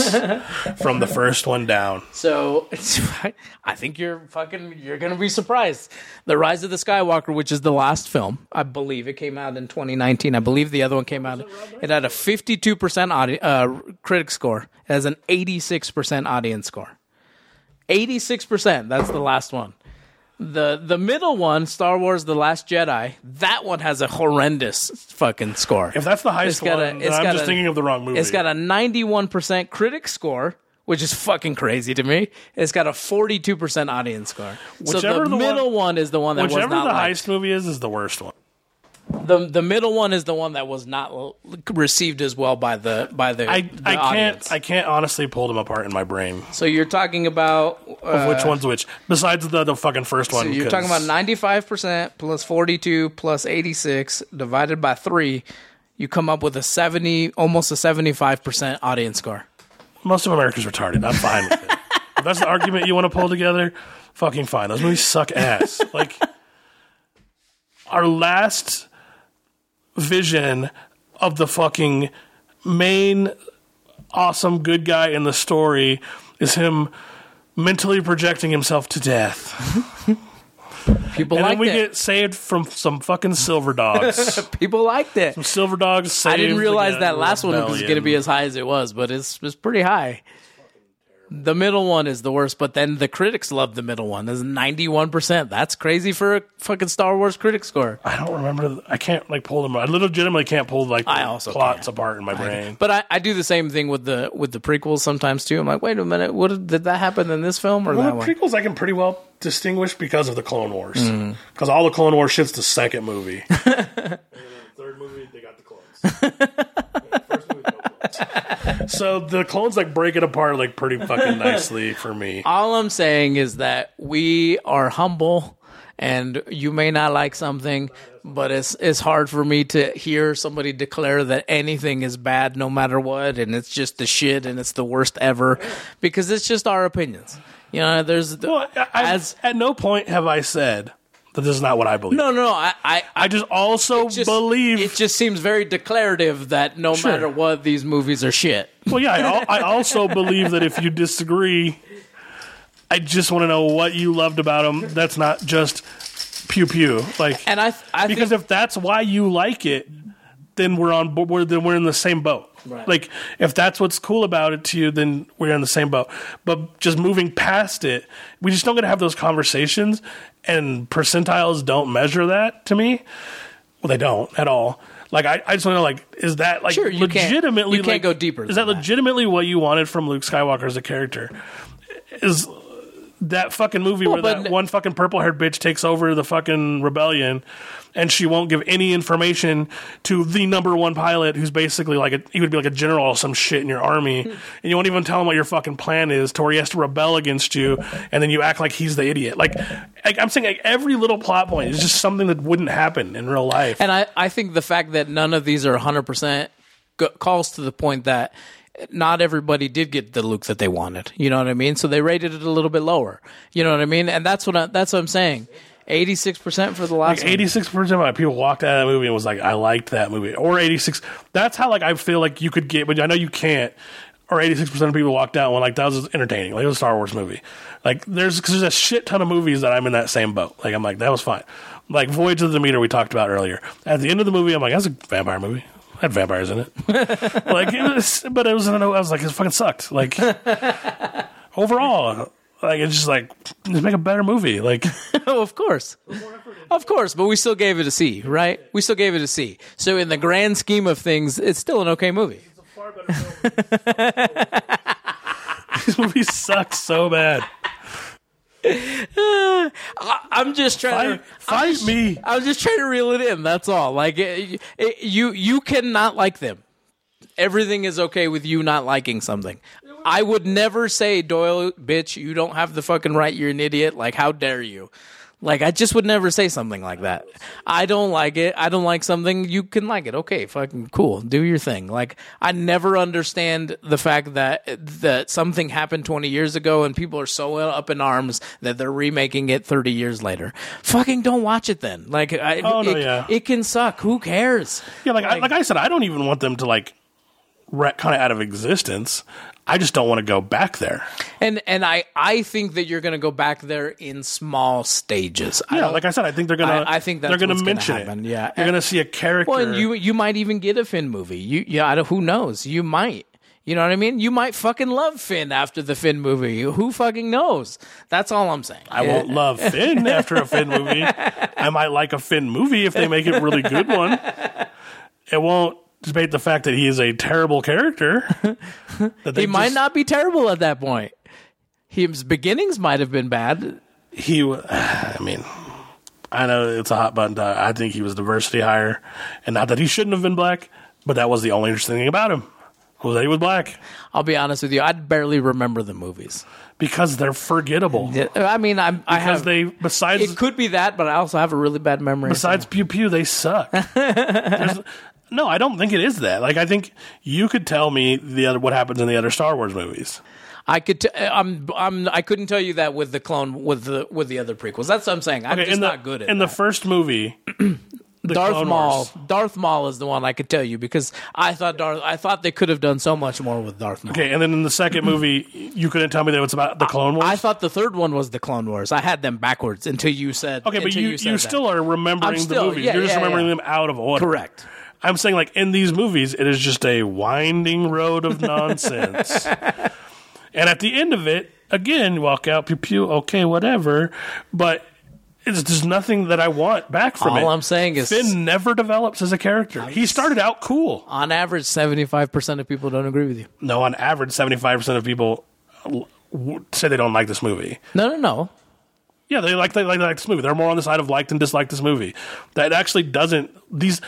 from the first one down. So it's, I think you're fucking you're gonna be surprised. The Rise of the Skywalker, which is the last film, I believe it came out in 2019. I believe the other one came out. It had a 52 percent audi- uh, critic score. It has an 86 percent audience score. 86 percent. That's the last one. The the middle one, Star Wars: The Last Jedi, that one has a horrendous fucking score. If that's the highest It's got a- one, it's I'm got just a- thinking of the wrong movie. It's got a 91% critic score, which is fucking crazy to me. It's got a 42% audience score. so Whichever the, the middle one- one, is the one that was Whichever not the liked. heist movie is, is the worst one. The the middle one is the one that was not l- received as well by the by the, I, the I audience. can't I can't honestly pull them apart in my brain. so you're talking about uh, which one's which? Besides the the fucking first one. so you're 'cause talking about 95% plus 42 plus 86 divided by 3 you come up with a 70 almost a 75% audience score. most of America's retarded. I'm fine with it. if that's the argument you want to pull together, fucking fine. Those movies suck ass. Like our last vision of the fucking main awesome good guy in the story is him mentally projecting himself to death. People And liked then we get saved from some fucking silver dogs. People liked it. Some silver dogs I didn't realize that last one was going to be as high as it was, but it's it's pretty high. The middle one is the worst, but then the critics love the middle one. There's 91%. That's crazy for a fucking Star Wars critic score. I don't remember. I can't like pull them. I legitimately can't pull like I also plots can't. apart in my brain. But I, I do the same thing with the with the prequels sometimes too. I'm like, wait a minute, what did, did that happen in this film or Well, that the one? prequels I can pretty well distinguish because of the Clone Wars. Because Mm-hmm. all the Clone Wars shit's the second movie. and then the third movie, they got the clones. First movie, no clones. so the clones like break it apart like pretty fucking nicely for me. All I'm saying is that we are humble, and you may not like something, but it's it's hard for me to hear somebody declare that anything is bad, no matter what, and it's just the shit, and it's the worst ever, because it's just our opinions. You know, there's Well, I, as at no point have I said that this is not what I believe. no, no, no. I, I, I just also just believe. it just seems very declarative that no Sure. matter what, these movies are shit. Well, yeah, I, I also believe that if you disagree, I just want to know what you loved about them. That's not just pew pew. Like, And I, I because think, if that's why you like it, then we're on. bo- We're then we're in the same boat. Right. Like, if that's what's cool about it to you, then we're in the same boat. But just moving past it, we just don't get to have those conversations, and percentiles don't measure that to me. Well, they don't at all. Like I, I just want to know, like, is that like Sure, you can't- legitimately? you can't like, go deeper Is that that. legitimately what you wanted from Luke Skywalker as a character? Is that fucking movie Well, where that one fucking purple haired bitch takes over the fucking rebellion and she won't give any information to the number one pilot who's basically like a he would be like a general or some shit in your army hmm. and you won't even tell him what your fucking plan is to where he has to rebel against you and then you act like he's the idiot like, like i'm saying like every little plot point is just something that wouldn't happen in real life And I, I think the fact that none of these are 100% go- calls to the point that not everybody did get the Luke that they wanted. You know what I mean? So they rated it a little bit lower. You know what I mean? And that's what I, that's what I'm saying. 86% for the last. Eighty six percent of people walked out of that movie and was like, "I liked that movie," or eighty six. That's how like I feel like you could get, but I know you can't. Or eighty six percent of people walked out and were like, "That was entertaining." Like it was a Star Wars movie. Like there's cause there's a shit ton of movies that I'm in that same boat. Like I'm like that was fine. Like Voyage of the Demeter we talked about earlier. At the end of the movie, I'm like, "That's a vampire movie." Had vampires in it. like it was, but it was. I was like, it fucking sucked. Like overall, like it's just like just make a better movie. Like. Oh, of course. Of course, but we still gave it a C, right? We still gave it a C. So in the grand scheme of things, it's still an okay movie. This movie sucks so bad. Uh, I'm just trying Fight, to fight I'm just- me. I was just trying to reel it in. That's all. Like it, it, you, you cannot like them. Everything is okay with you not liking something. I would never say Doyle, bitch. You don't have the fucking right. You're an idiot. Like how dare you? Like I just would never say something like that. I don't like it. I don't like something. You can like it. Okay, fucking cool. Do your thing. Like I never understand the fact that that something happened 20 years ago and people are so up in arms that they're remaking it 30 years later. Fucking don't watch it then. Like I, Oh, no, it, yeah. it can suck. Who cares? Yeah, like I, like I said, I don't even want them to like kind of out of existence. I just don't want to go back there. And and I I think that you're going to go back there in small stages. Yeah, don't- like I said, I think they're gonna. I- I think they're what's gonna mention it. yeah. you're gonna see a character. Well, and you you might even get a Finn movie. You yeah, I don't, who knows? You might. You know what I mean? You might fucking love Finn after the Finn movie. Who fucking knows? That's all I'm saying. I won't love Finn after a Finn movie. I might like a Finn movie if they make it a really good one. It won't debate the fact that he is a terrible character. He might just- not be terrible at that point. His beginnings might have been bad. he I mean I know it's a hot button to- I think he was diversity hire and not that he shouldn't have been black but that was the only interesting thing about him that he was black I'll be honest with you. I barely remember the movies. because they're forgettable Yeah, I mean, I'm, I have. they besides it could be that, but I also have a really bad memory. besides pew pew they suck no I don't think it is that like I think you could tell me the other what happens in the other Star Wars movies I could. T- I'm. I'm. I couldn't tell you that with the clone with the with the other prequels. That's what I'm saying. I'm Okay, just the, not good at in the first movie the Darth Clone Maul. Wars. Darth Maul is the one I could tell you because I thought Darth. I thought they could have done so much more with Darth Maul. okay and then in the second movie you couldn't tell me that it's about the Clone Wars I thought the third one was the Clone Wars. I had them backwards until you said. Okay, but you, you, that. still are remembering I'm still- the movies. yeah, You're just yeah, remembering yeah. them out of order. correct. I'm saying, like, in these movies, it is just a winding road of nonsense. And at the end of it, again, you walk out, pew pew, okay, whatever. But it's there's nothing that I want back from All it. All I'm saying is- Finn never develops as a character. He started out cool. On average, 75% of people don't agree with you. No, on average, seventy five percent of people say they don't like this movie. No, no, no. Yeah, they like they like, they like this movie. They're more on the side of liked and disliked this movie. That actually doesn't these.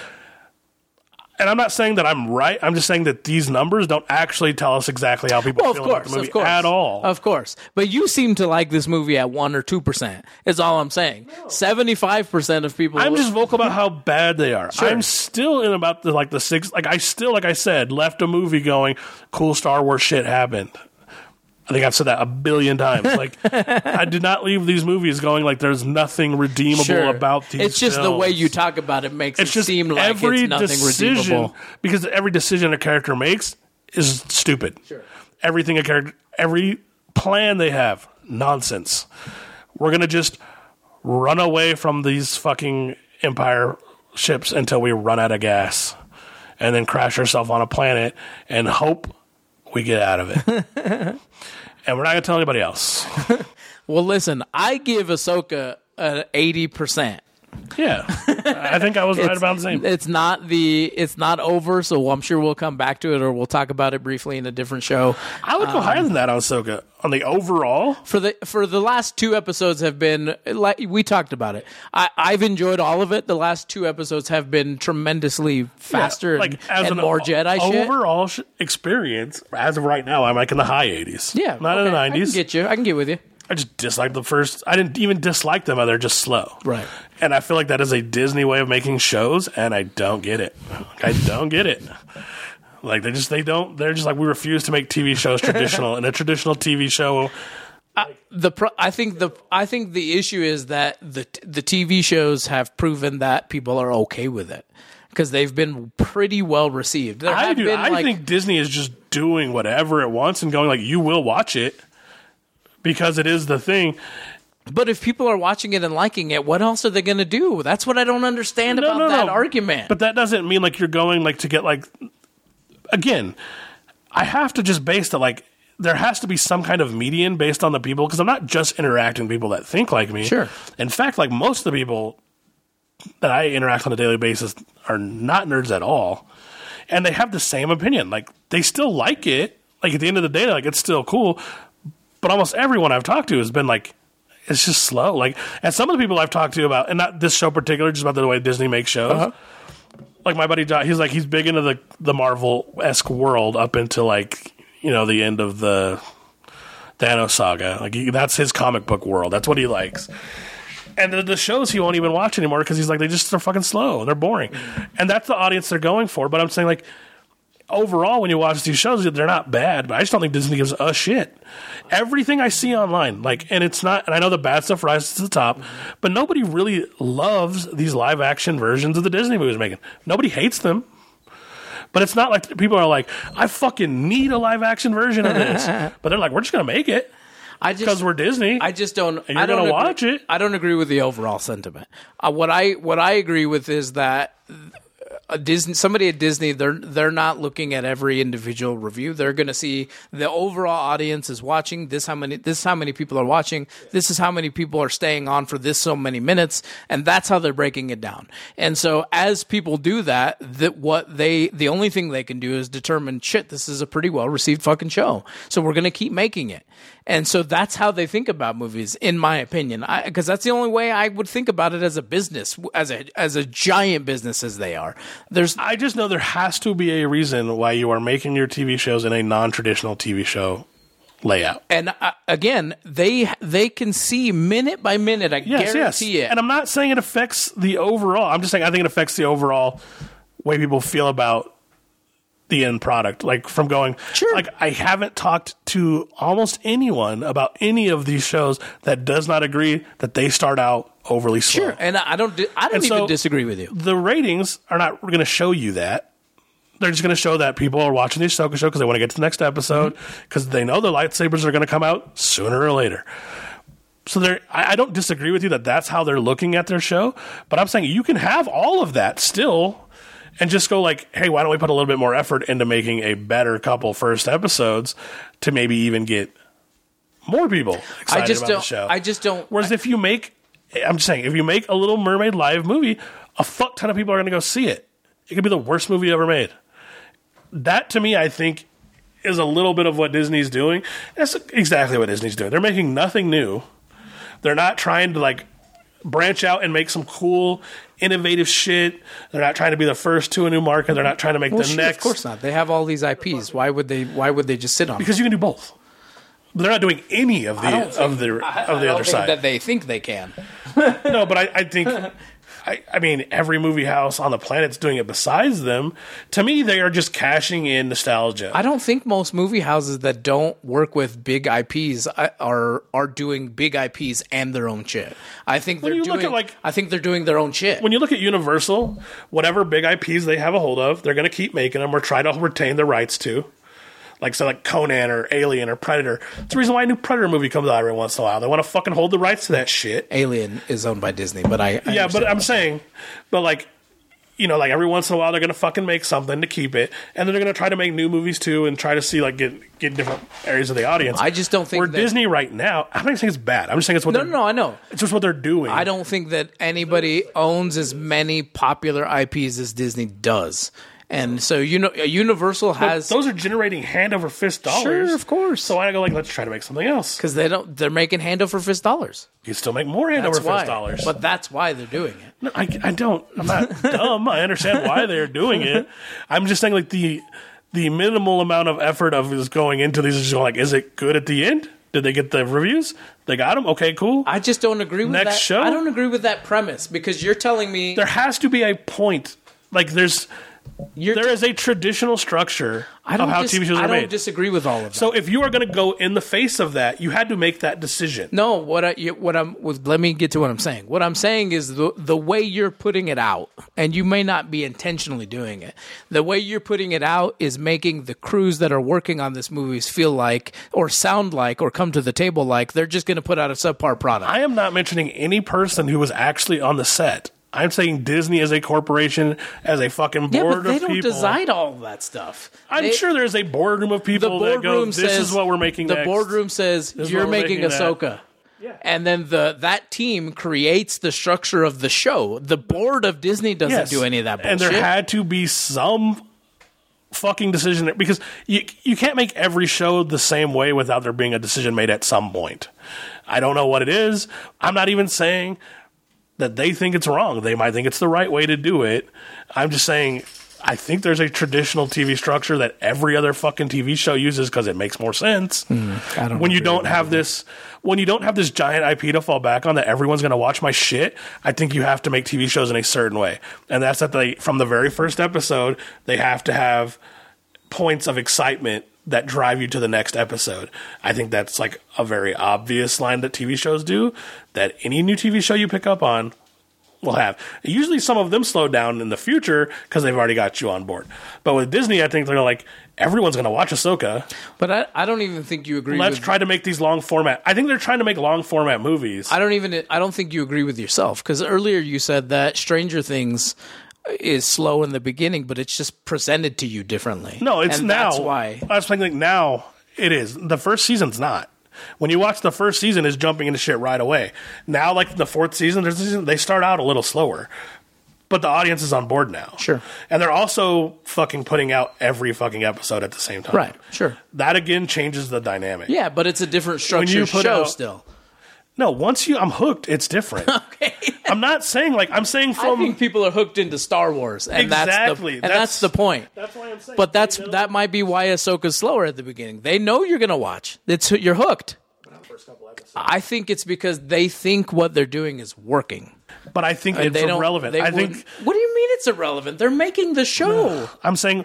And I'm not saying that I'm right. I'm just saying that these numbers don't actually tell us exactly how people Well, of feel about course, the movie of course, at all. of course. But you seem to like this movie at one or two percent. Is all I'm saying. Seventy-five percent of people. I'm just vocal about how bad they are. Sure. I'm still in about the like the six. Like I still, like I said, left a movie going, cool Star Wars shit happened. I think I've said that a billion times. Like I did not leave these movies going like there's nothing redeemable sure. about these. It's just the way you talk about it makes It's it just seem like every it's nothing decision redeemable. because every decision a character makes is stupid. Sure. Everything a character, every plan they have, nonsense. We're gonna just run away from these fucking empire ships until we run out of gas, and then crash ourselves on a planet and hope we get out of it. and we're not gonna tell anybody else. Well, listen, I give Ahsoka an eighty percent. Yeah, I think I was right about the same. It's not the it's not over, so I'm sure we'll come back to it or we'll talk about it briefly in a different show. I would go higher than that on Ahsoka. On the overall, For the for the last two episodes have been like we talked about it. I, I've enjoyed all of it. The last two episodes have been tremendously faster like and, as and an more Jedi shit. overall sh- experience. As of right now, I'm like in the high 80s. Yeah, not in okay, the I can 90s. get you. I can get with you. I just dislike the first. I didn't even dislike them. They're just slow. Right. And I feel like that is a Disney way of making shows, and I don't get it. I don't get it. Like they just they don't. They're just like we refuse to make TV shows traditional, and a traditional TV show. the pro- I think the I think the issue is that the the TV shows have proven that people are okay with it because they've been pretty well received. There I do. been I like think Disney is just doing whatever it wants and going like you will watch it because it is the thing. But if people are watching it and liking it, what else are they going to do? That's what I don't understand about that argument. But that doesn't mean like you're going like to get like again. I have to just base that like there has to be some kind of median based on the people because I'm not just interacting with people that think like me. Sure. In fact, like most of the people that I interact on a daily basis are not nerds at all, and they have the same opinion. Like they still like it. Like at the end of the day, like it's still cool. But almost everyone I've talked to has been like, it's just slow. Like, and some of the people I've talked to about, and not this show particular, just about the way Disney makes shows. Uh-huh. Like my buddy John, he's like he's big into the the Marvel esque world up until like you know the end of the Thanos saga. Like he, that's his comic book world. That's what he likes. And the, the shows he won't even watch anymore because he's like they just they're fucking slow they're boring, and that's the audience they're going for. But I'm saying like overall, when you watch these shows, they're not bad, but I just don't think Disney gives a shit. Everything I see online, like, and it's not, and I know the bad stuff rises to the top, but nobody really loves these live action versions of the Disney movies making. Nobody hates them. But it's not like people are like, I fucking need a live action version of this. but they're like, we're just going to make it I because we're Disney. I just don't. I don't gonna agree- watch it. I don't agree with the overall sentiment. Uh, what I what I agree with is that Disney somebody at Disney they're they're not looking at every individual review. They're going to see the overall audience is watching. This how many this is how many people are watching. This is how many people are staying on for this so many minutes, and that's how they're breaking it down. And so as people do that, that what they the only thing they can do is determine shit. This is a pretty well received fucking show, so we're going to keep making it. And so that's how they think about movies, in my opinion, because that's the only way I would think about it as a business, as a as a giant business as they are. There's I just know there has to be a reason why you are making your TV shows in a non traditional TV show layout. and uh, again, they they can see minute by minute. I Yes, yes. guarantee it. And I'm not saying it affects the overall. I'm just saying I think it affects the overall way people feel about the end product. Like from going, Sure. Like I haven't talked to almost anyone about any of these shows that does not agree that they start out overly slow. sure, and I don't I don't And even so- disagree with you. The ratings are not going to show you that. They're just going to show that people are watching the Ahsoka show because they want to get to the next episode mm-hmm. because they know the lightsabers are going to come out sooner or later. So they're, I, I don't disagree with you that that's how they're looking at their show, but I'm saying you can have all of that still and just go like, hey, why don't we put a little bit more effort into making a better couple first episodes to maybe even get more people excited I just about don't. the show. I just don't. Whereas if you make, I'm just saying, if you make a Little Mermaid live movie, a fuck ton of people are going to go see it. It could be the worst movie ever made. That to me, I think, is a little bit of what Disney's doing. That's exactly what Disney's doing. They're making nothing new. They're not trying to like branch out and make some cool, innovative shit. They're not trying to be the first to a new market. They're not trying to make well, the sure, next. of course not. They have all these IPs. Why would they? Why would they just sit on? them? because you can do both. They're not doing any of the of the I- of I the don't other side. that they think they can. No, but I, I think, I, I mean, every movie house on the planet's doing it besides them. To me, they are just cashing in nostalgia. I don't think most movie houses that don't work with big IPs uh, are are doing big IPs and their own shit. I think they're you doing. look at, like- I think they're doing their own shit. when you look at Universal, whatever big IPs they have a hold of, they're going to keep making them or try to retain the rights to. Like so, like Conan or Alien or Predator. It's the reason why a new Predator movie comes out every once in a while. They want to fucking hold the rights to that shit. Alien is owned by Disney, but I, I yeah, but. I'm saying, but like, you know, like every once in a while they're gonna fucking make something to keep it, and then they're gonna try to make new movies too, and try to see like get get different areas of the audience. I just don't think Where that- Disney right now, I'm not saying it's bad. I'm just saying it's what no, no, no, I know. it's just what they're doing. I don't think that anybody owns as many popular IPs as Disney does, and so you know, Universal has Those are generating hand over fist dollars. Sure, of course. So I go like, let's try to make something else. because they don't. They're making hand over fist dollars. You still make more hand That's over why. fist dollars. But that's why they're doing it. No, I, I don't. I'm not dumb. I understand why they're doing it. I'm just saying, like the the minimal amount of effort of is going into these is just like, is it good at the end? Did they get the reviews? They got them. Okay, cool. I just don't agree with Next that. show? I don't agree with that premise because you're telling me there has to be a point. Like there's you're there is a traditional structure I don't of how dis- TV shows are. Made. I are don't made. disagree with all of that. so if you are going to go in the face of that, you had to make that decision. No, what I you- what I'm with, let me get to what I'm saying. What I'm saying is the the way you're putting it out, and you may not be intentionally doing it. The way you're putting it out is making the crews that are working on this movies feel like, or sound like, or come to the table like they're just going to put out a subpar product. I am not mentioning any person who was actually on the set. I'm saying Disney as a corporation, as a fucking board yeah, board but they don't people. decide all of that stuff. I'm They- sure there's a boardroom of the people that go, boardroom "This says is what we're making." The next." boardroom says is you're what making, making that." Ahsoka. And then the that team creates the structure of the show. The board of Disney doesn't Yes. do any of that bullshit. And there had to be some fucking decision there because you you can't make every show the same way without there being a decision made at some point. I don't know what it is. I'm not even saying that they think it's wrong. They might think it's the right way to do it. I'm just saying I think there's a traditional TV structure that every other fucking TV show uses because it makes more sense. Hmm, I don't when you don't have this when you don't have this giant IP to fall back on that everyone's going to watch my shit, I think you have to make TV shows in a certain way. And that's that they from the very first episode, they have to have points of excitement that drive you to the next episode. I think that's like a very obvious line that TV shows do that any new TV show you pick up on will have. Usually some of them slow down in the future because they've already got you on board. But with Disney, I think they're like, everyone's going to watch Ahsoka. But I, I don't even think you agree. With. Let's with, try to make these long format. I think they're trying to make long format movies. I don't even. I don't think you agree with yourself because earlier you said that Stranger Things is slow in the beginning, but it's just presented to you differently. no, it's and now. That's why. I was thinking like now it is. The first season's not. When you watch the first season, is jumping into shit right away. Now, like the fourth season, there's they start out a little slower, but the audience is on board now. Sure. and they're also fucking putting out every fucking episode at the same time. Right. Sure. That again changes the dynamic. Yeah, but it's a different structure show out- still. No, once you, I'm hooked. It's different. Okay. I'm not saying like I'm saying I from. think people are hooked into Star Wars, and that's Exactly. the and That's- that's, the point. that's why I'm saying. But that's that might be why Ahsoka's slower at the beginning. They know you're gonna watch. It's you're hooked. I think it's because they think what they're doing is working. But I think it's irrelevant. I think What do you mean it's irrelevant? They're making the show. I'm saying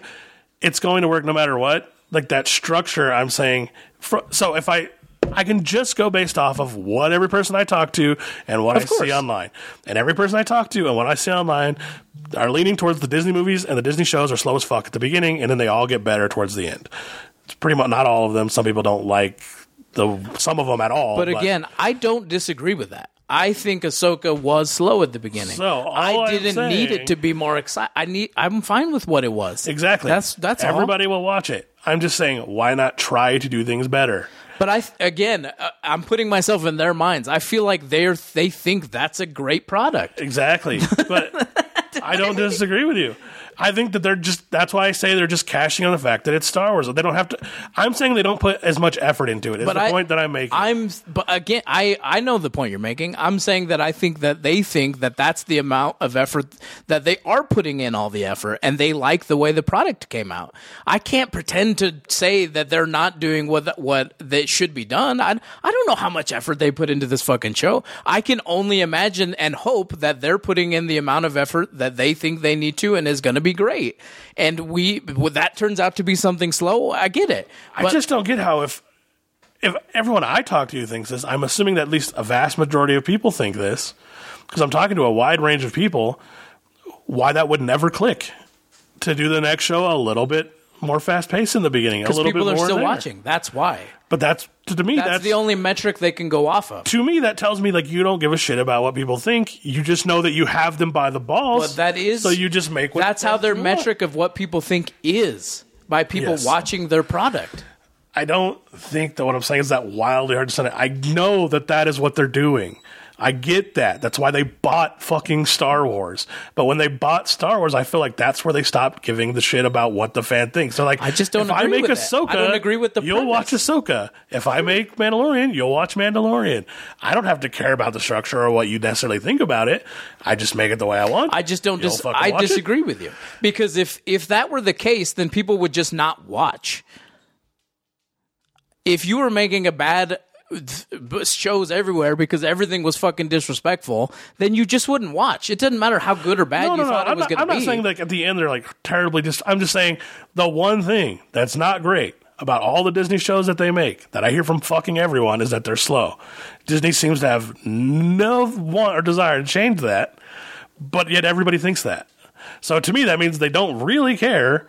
it's going to work no matter what. Like that structure, I'm saying. So if I, I can just go based off of what every person I talk to and what I course. see online, and every person I talk to and what I see online are leaning towards the Disney movies and the Disney shows are slow as fuck at the beginning, and then they all get better towards the end. It's pretty much not all of them. Some people don't like the some of them at all. But again, I don't disagree with that. I think Ahsoka was slow at the beginning. So, I didn't need it to be more exciting. I need. I'm fine with what it was. Exactly. That's that's all. everybody will watch it. I'm just saying, why not try to do things better? But I again, uh, I'm putting myself in their minds. I feel like they're they think that's a great product. Exactly. But I don't disagree with you. I think that they're just that's why I say they're just cashing on the fact that it's Star Wars. They don't have to I'm saying they don't put as much effort into it. Is But the I- point that I'm making. I'm, but again, I I know the point you're making. I'm saying that I think that they think that that's the amount of effort that they are putting in all the effort, and they like the way the product came out. I can't pretend to say that they're not doing what what that should be done. I I don't know how much effort they put into this fucking show. I can only imagine and hope that they're putting in the amount of effort that they think they need to, and is going to be great. And we, when that turns out to be something slow, I get it. I just don't get how if if everyone I talk to thinks this, I'm assuming that at least a vast majority of people think this because I'm talking to a wide range of people. Why that would never click to do the next show a little bit more fast paced in the beginning, a because little people bit are more still there. watching. That's why. But that's to me That's, that's, the only metric they can go off of. to me that tells me like you don't give a shit about what people think. You just know that you have them by the balls. But that is so you just make what that's how their want. metric of what people think is by people Yes. watching their product. I don't think that what I'm saying is that wildly hard to say. I know that that is what they're doing. I get that. That's why they bought fucking Star Wars. But when they bought Star Wars, I feel like that's where they stopped giving the shit about what the fan thinks. They're like, I just don't if I make. Ahsoka, I don't agree with the You'll watch premise. Ahsoka. If I make Mandalorian, you'll watch Mandalorian. I don't have to care about the structure or what you necessarily think about it. I just make it the way I want. I just don't. Dis- I watch it? disagree with you because if if that were the case, then people would just not watch. If you were making a bad shows everywhere because everything was fucking disrespectful, then you just wouldn't watch. It doesn't matter how good or bad No, you no, no. thought it I'm, was going I'm to not saying like at the end they're like terribly just. I'm just saying the one thing that's not great about all the Disney shows that they make that I hear from fucking everyone is that they're slow. Disney seems to have no want or desire to change that, but yet everybody thinks that. So to me, that means they don't really care.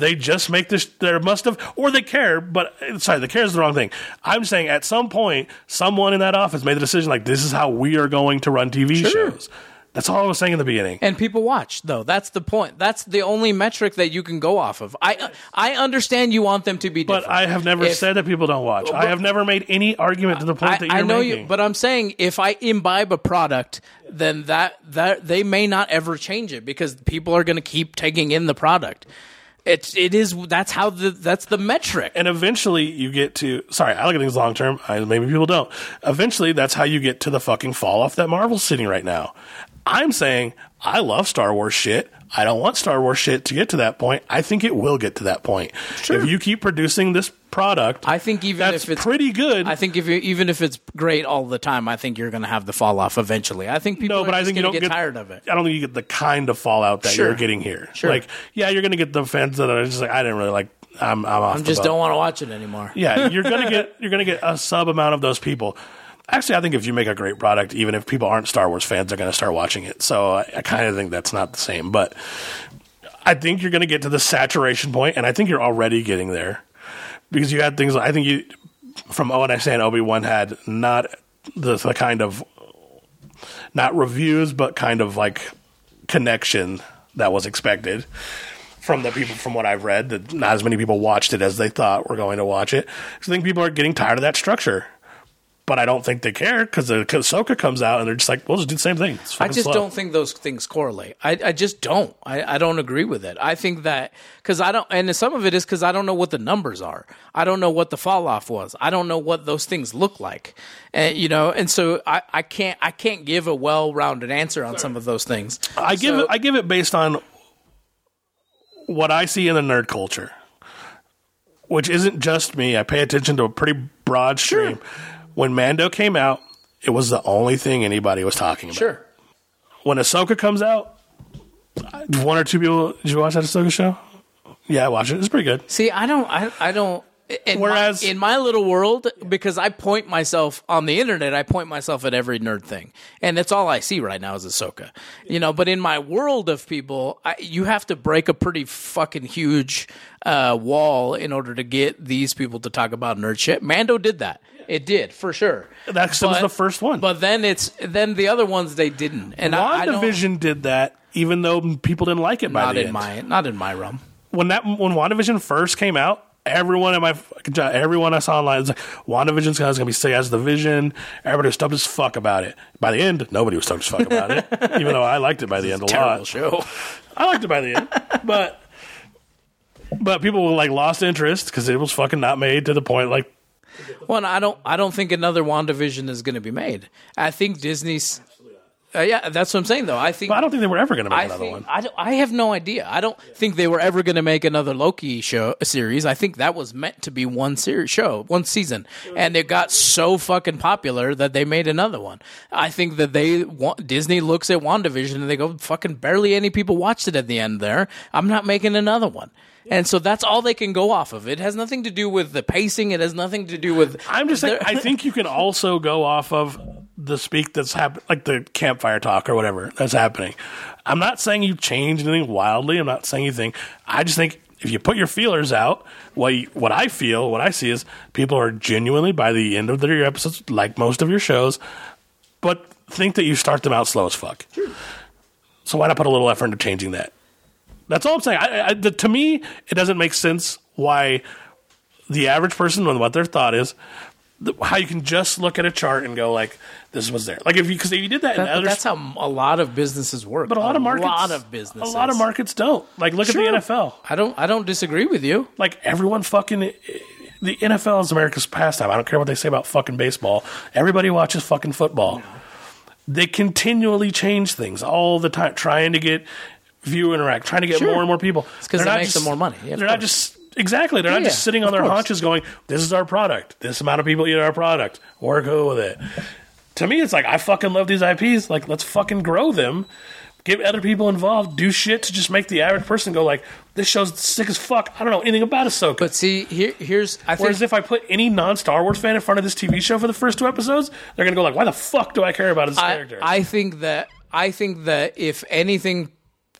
They just make this. There must have, or they care, but sorry, the care is the wrong thing. I'm saying at some point, someone in that office made the decision like this is how we are going to run TV Sure. shows. That's all I was saying in the beginning. and people watch though. That's the point. That's the only metric that you can go off of. I I understand you want them to be different. But I have never If- said that people don't watch. I have never made any argument to the point I, that you're I know making. you, but I'm saying if I imbibe a product, then that that they may not ever change it because people are going to keep taking in the product. It's it is that's how the that's the metric. and eventually you get to. Sorry, I look at things long term. Maybe people don't. Eventually, that's how you get to the fucking fall off that Marvel's sitting right now. I'm saying I love Star Wars shit. I don't want Star Wars shit to get to that point. I think it will get to that point. If you keep producing this product, I think even that's if it's pretty good. I think if you even if it's great all the time, I think you're going to have the fall off eventually. I think people no, are but I think you going don't to get get tired of it. I don't think you get the kind of fallout that Sure. you're getting here. Sure. Like, yeah, you're going to get the fans that are just like, I didn't really like. I'm, I'm off. I just don't want to watch it anymore. Yeah, you're gonna get you're gonna get a sub amount of those people. Actually, I think if you make a great product, even if people aren't Star Wars fans, they're going to start watching it. So I, I kind of think that's not the same. But I think you're going to get to the saturation point, and I think you're already getting there because you had things. I think you from Owen I say and Obi Wan had not the, the kind of not reviews, but kind of like connection that was expected from the people from what I've read that not as many people watched it as they thought were going to watch it. So I think people are getting tired of that structure. But I don't think they care because the Ahsoka comes out and they're just like, "We'll just do the same thing." I just slow. don't think those things correlate. I, I just don't. I, I don't agree with it. I think that because I don't, and some of it is because I don't know what the numbers are. I don't know what the fall off was. I don't know what those things look like, and you know, and so I, I can't I can't give a well rounded answer on some of those things. I give it. I give it based on what I see in the nerd culture, which isn't just me. I pay attention to a pretty broad stream. When Mando came out, it was the only thing anybody was talking about. Sure. When Ahsoka comes out, one or two people. Did you watch that Ahsoka show? Yeah, I watched it. It's pretty good. See, I don't, I, I don't. In Whereas- my, in my little world, because I point myself on the internet, I point myself at every nerd thing, and that's all I see right now is Ahsoka. You know, but in my world of people, I, you have to break a pretty fucking huge uh, wall in order to get these people to talk about nerd shit. Mando did that. It did for sure. That was the first one. But then it's then the other ones they didn't, and I, I. WandaVision did that, even though people didn't like it by Not the in end. my not in my realm. when that when WandaVision first came out, everyone in my everyone I saw online was like, WandaVision's going to be say as the vision. Everybody was stoked as fuck about it. By the end, nobody was stoked as fuck about it, even though I liked it by the end a Terrible lot. show. I liked it by the end, but but people were like lost interest because it was fucking not made to the point like Well, I don't. I don't think another WandaVision is going to be made. I think Disney's. Uh, yeah, that's what I'm saying though. I think. But I don't think they were ever going to make I another think, one. I, I have no idea. I don't think they were ever going to make another Loki show series. I think that was meant to be one series show, one season, and it got so fucking popular that they made another one. I think that they Disney looks at WandaVision and they go, "Fucking barely any people watched it at the end there. I'm not making another one." And so that's all they can go off of. It has nothing to do with the pacing. It has nothing to do with. I'm just saying. I think you can also go off of the speak that's happening, like the campfire talk or whatever that's happening. I'm not saying you change anything wildly. I'm not saying anything. I just think if you put your feelers out, what you, what I feel, what I see is people are genuinely by the end of their episodes, like most of your shows, but think that you start them out slow as fuck. So why not put a little effort into changing that? That's all I'm saying. I, I, the, to me, it doesn't make sense why the average person and what their thought is, the, how you can just look at a chart and go like, "This was there." Like if you because if you did that, in That- other, that's how a lot of businesses work. but a lot of markets, a lot of businesses, a lot of markets don't. Like look Sure. at the NFL. I don't. I don't disagree with you. Like everyone fucking. The NFL is America's pastime. I don't care what they say about fucking baseball. Everybody watches fucking football. They continually change things all the time, trying to get viewer interact, trying to get Sure. more and more people. It's 'cause They're it not makes just- them more money. Yeah, they're not just exactly. They're not just sitting on their course. haunches going, "This is our product. This amount of people eat our product. We're cool with it." To me, it's like I fucking love these IPs. Like, let's fucking grow them. Get other people involved. Do shit to just make the average person go like, "This show's sick as fuck." I don't know anything about Ahsoka. But see, here, here's I think Whereas if I put any non-Star Wars fan in front of this TV show for the first two episodes, they're gonna go like, "Why the fuck do I care about this I, character?" I think that I think that if anything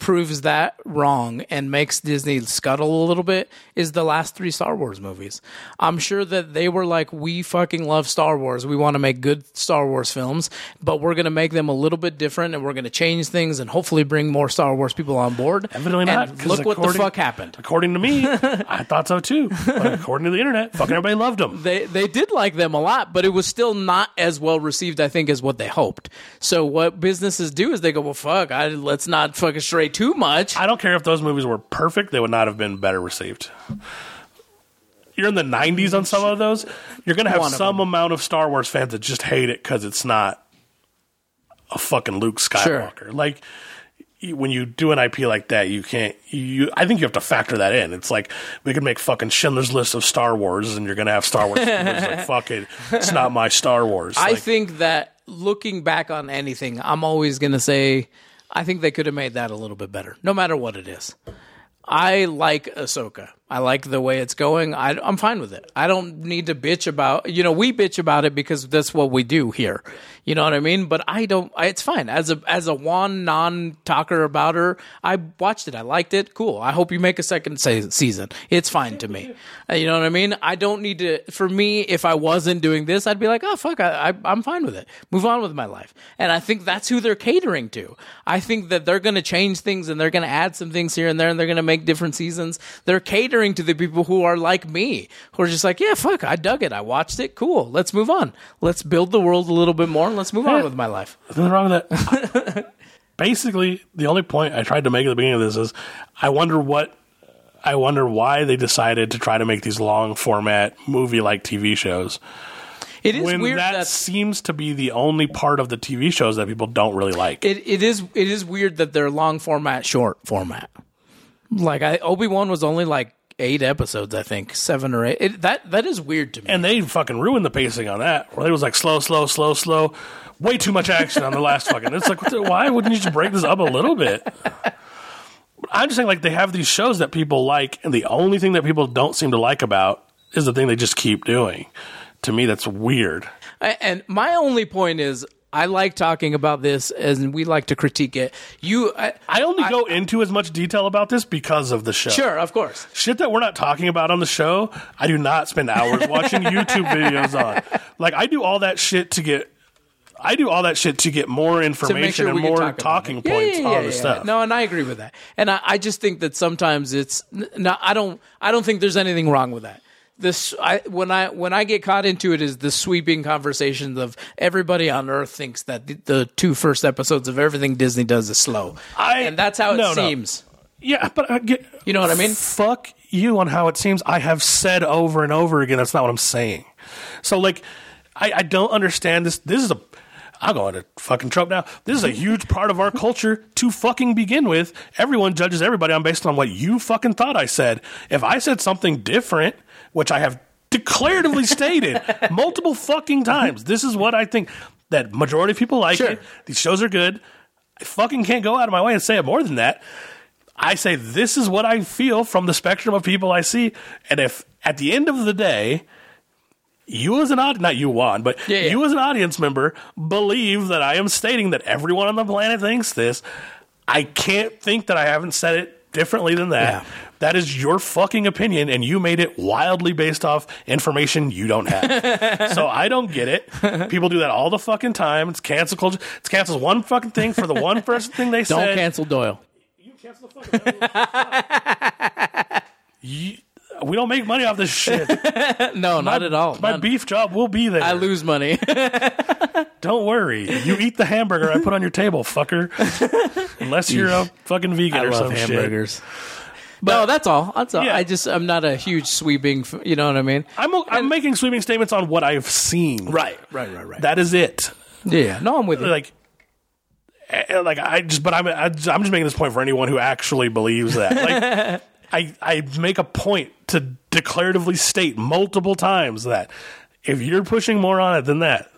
proves that wrong and makes Disney scuttle a little bit is the last three Star Wars movies. I'm sure that they were like, we fucking love Star Wars. We want to make good Star Wars films, but we're going to make them a little bit different and we're going to change things and hopefully bring more Star Wars people on board. Evidently And not. Look what the fuck happened. According to me, I thought so too. But according to the internet, fucking everybody loved them. they they did like them a lot, but it was still not as well received, I think, as what they hoped. So what businesses do is they go, well, fuck, I, let's not fucking stray too much. I don't care if those movies were perfect; they would not have been better received. You're in the '90s on some of those. You're going to have One of some amount of Star Wars fans that just hate it because it's not a fucking Luke Skywalker. Like you- when you do an IP like that, you can't. You, I think you have to factor that in. It's like we could make fucking Schindler's List of Star Wars, and you're going to have Star Wars. fans like fuck it, it's not my Star Wars. I Like, think that looking back on anything, I'm always going to say I think they could have made that a little bit better, no matter what it is. I like Ahsoka. I like the way it's going. I, I'm fine with it. I don't need to bitch about. You know, we bitch about it because that's what we do here. You know what I mean? But I don't. I, it's fine as a as a one non talker about her. I watched it. I liked it. Cool. I hope you make a second se- season. It's fine to me. Uh, You know what I mean? I don't need to. For me, if I wasn't doing this, I'd be like, oh fuck, I, I, I'm fine with it. Move on with my life. And I think that's who they're catering to. I think that they're going to change things and they're going to add some things here and there and they're going to make different seasons. They're catering to the people who are like me, who are just like, yeah, fuck, I dug it. I watched it. Cool. Let's move on. Let's build the world a little bit more and let's move on with my life. Nothing wrong with that. Basically, the only point I tried to make at the beginning of this is I wonder what I wonder why they decided to try to make these long format movie like TV shows It is when weird that that seems to be the only part of the TV shows that people don't really like. it, it is it is weird that they're long format, short format. Like Obi Wan was only like eight episodes, I think seven or eight. It, that that is weird to me. and they fucking ruined the pacing on that. Where it was like slow, slow, slow, slow, way too much action on the last fucking. It's like, the, why wouldn't you just break this up a little bit? I'm just saying, like they have these shows that people like, and the only thing that people don't seem to like about is the thing they just keep doing. To me, that's weird. I- and my only point is I like talking about this, and we like to critique it. You, I, I only go into as much detail about this because of the show. sure, of course. Shit that we're not talking about on the show, I do not spend hours watching YouTube videos on. Like I do all that shit to get I do all that shit to get more information sure and more talk talking it. Yeah, points yeah, on yeah, the yeah. stuff. No, and I agree with that. And I, I just think that sometimes it's no, I don't I don't think there's anything wrong with that. This I when I when I get caught into it is the sweeping conversations of everybody on earth thinks that the, the two first episodes of everything Disney does is slow, I- and that's how it no, no. seems. Yeah, but I get You know what I mean? Fuck you on how it seems. I have said over and over again that's not what I'm saying. So like I, I don't understand this. This is a I'll go into fucking Trump now. This is a huge part of our culture to fucking begin with. Everyone judges everybody on based on what you fucking thought I said. If I said something different, which I have declaratively stated multiple fucking times, this is what I think that majority of people like Sure. it. These shows are good. I fucking can't go out of my way and say it more than that. I say this is what I feel from the spectrum of people I see, and if at the end of the day, you as an audience, not you Juan, but Yeah, yeah. you as an audience member believe that I am stating that everyone on the planet thinks this, I can't think that I haven't said it differently than that. Yeah. That is your fucking opinion, and you made it wildly based off information you don't have. so I don't get it. People do that all the fucking time. It's cancel culture. It's cancels one fucking thing for the one first thing they say. Don't said. cancel Doyle. You cancel the fucking. You- we don't make money off this shit. No, not at all. My None. beef job will be there. I lose money. Don't worry. You eat the hamburger I put on your table, fucker. Unless you're a fucking vegan I or love some shit. Hamburgers. no, that's all. That's all. Yeah. I just I'm not a huge sweeping. You know what I mean? I'm, I'm making sweeping statements on what I've seen. Right, right, right, right. That is it. yeah, no, I'm with you. Like, eh, like I just, but I'm, I, I'm just making this point for anyone who actually believes that. Like, I, I make a point to declaratively state multiple times that if you're pushing more on it than that,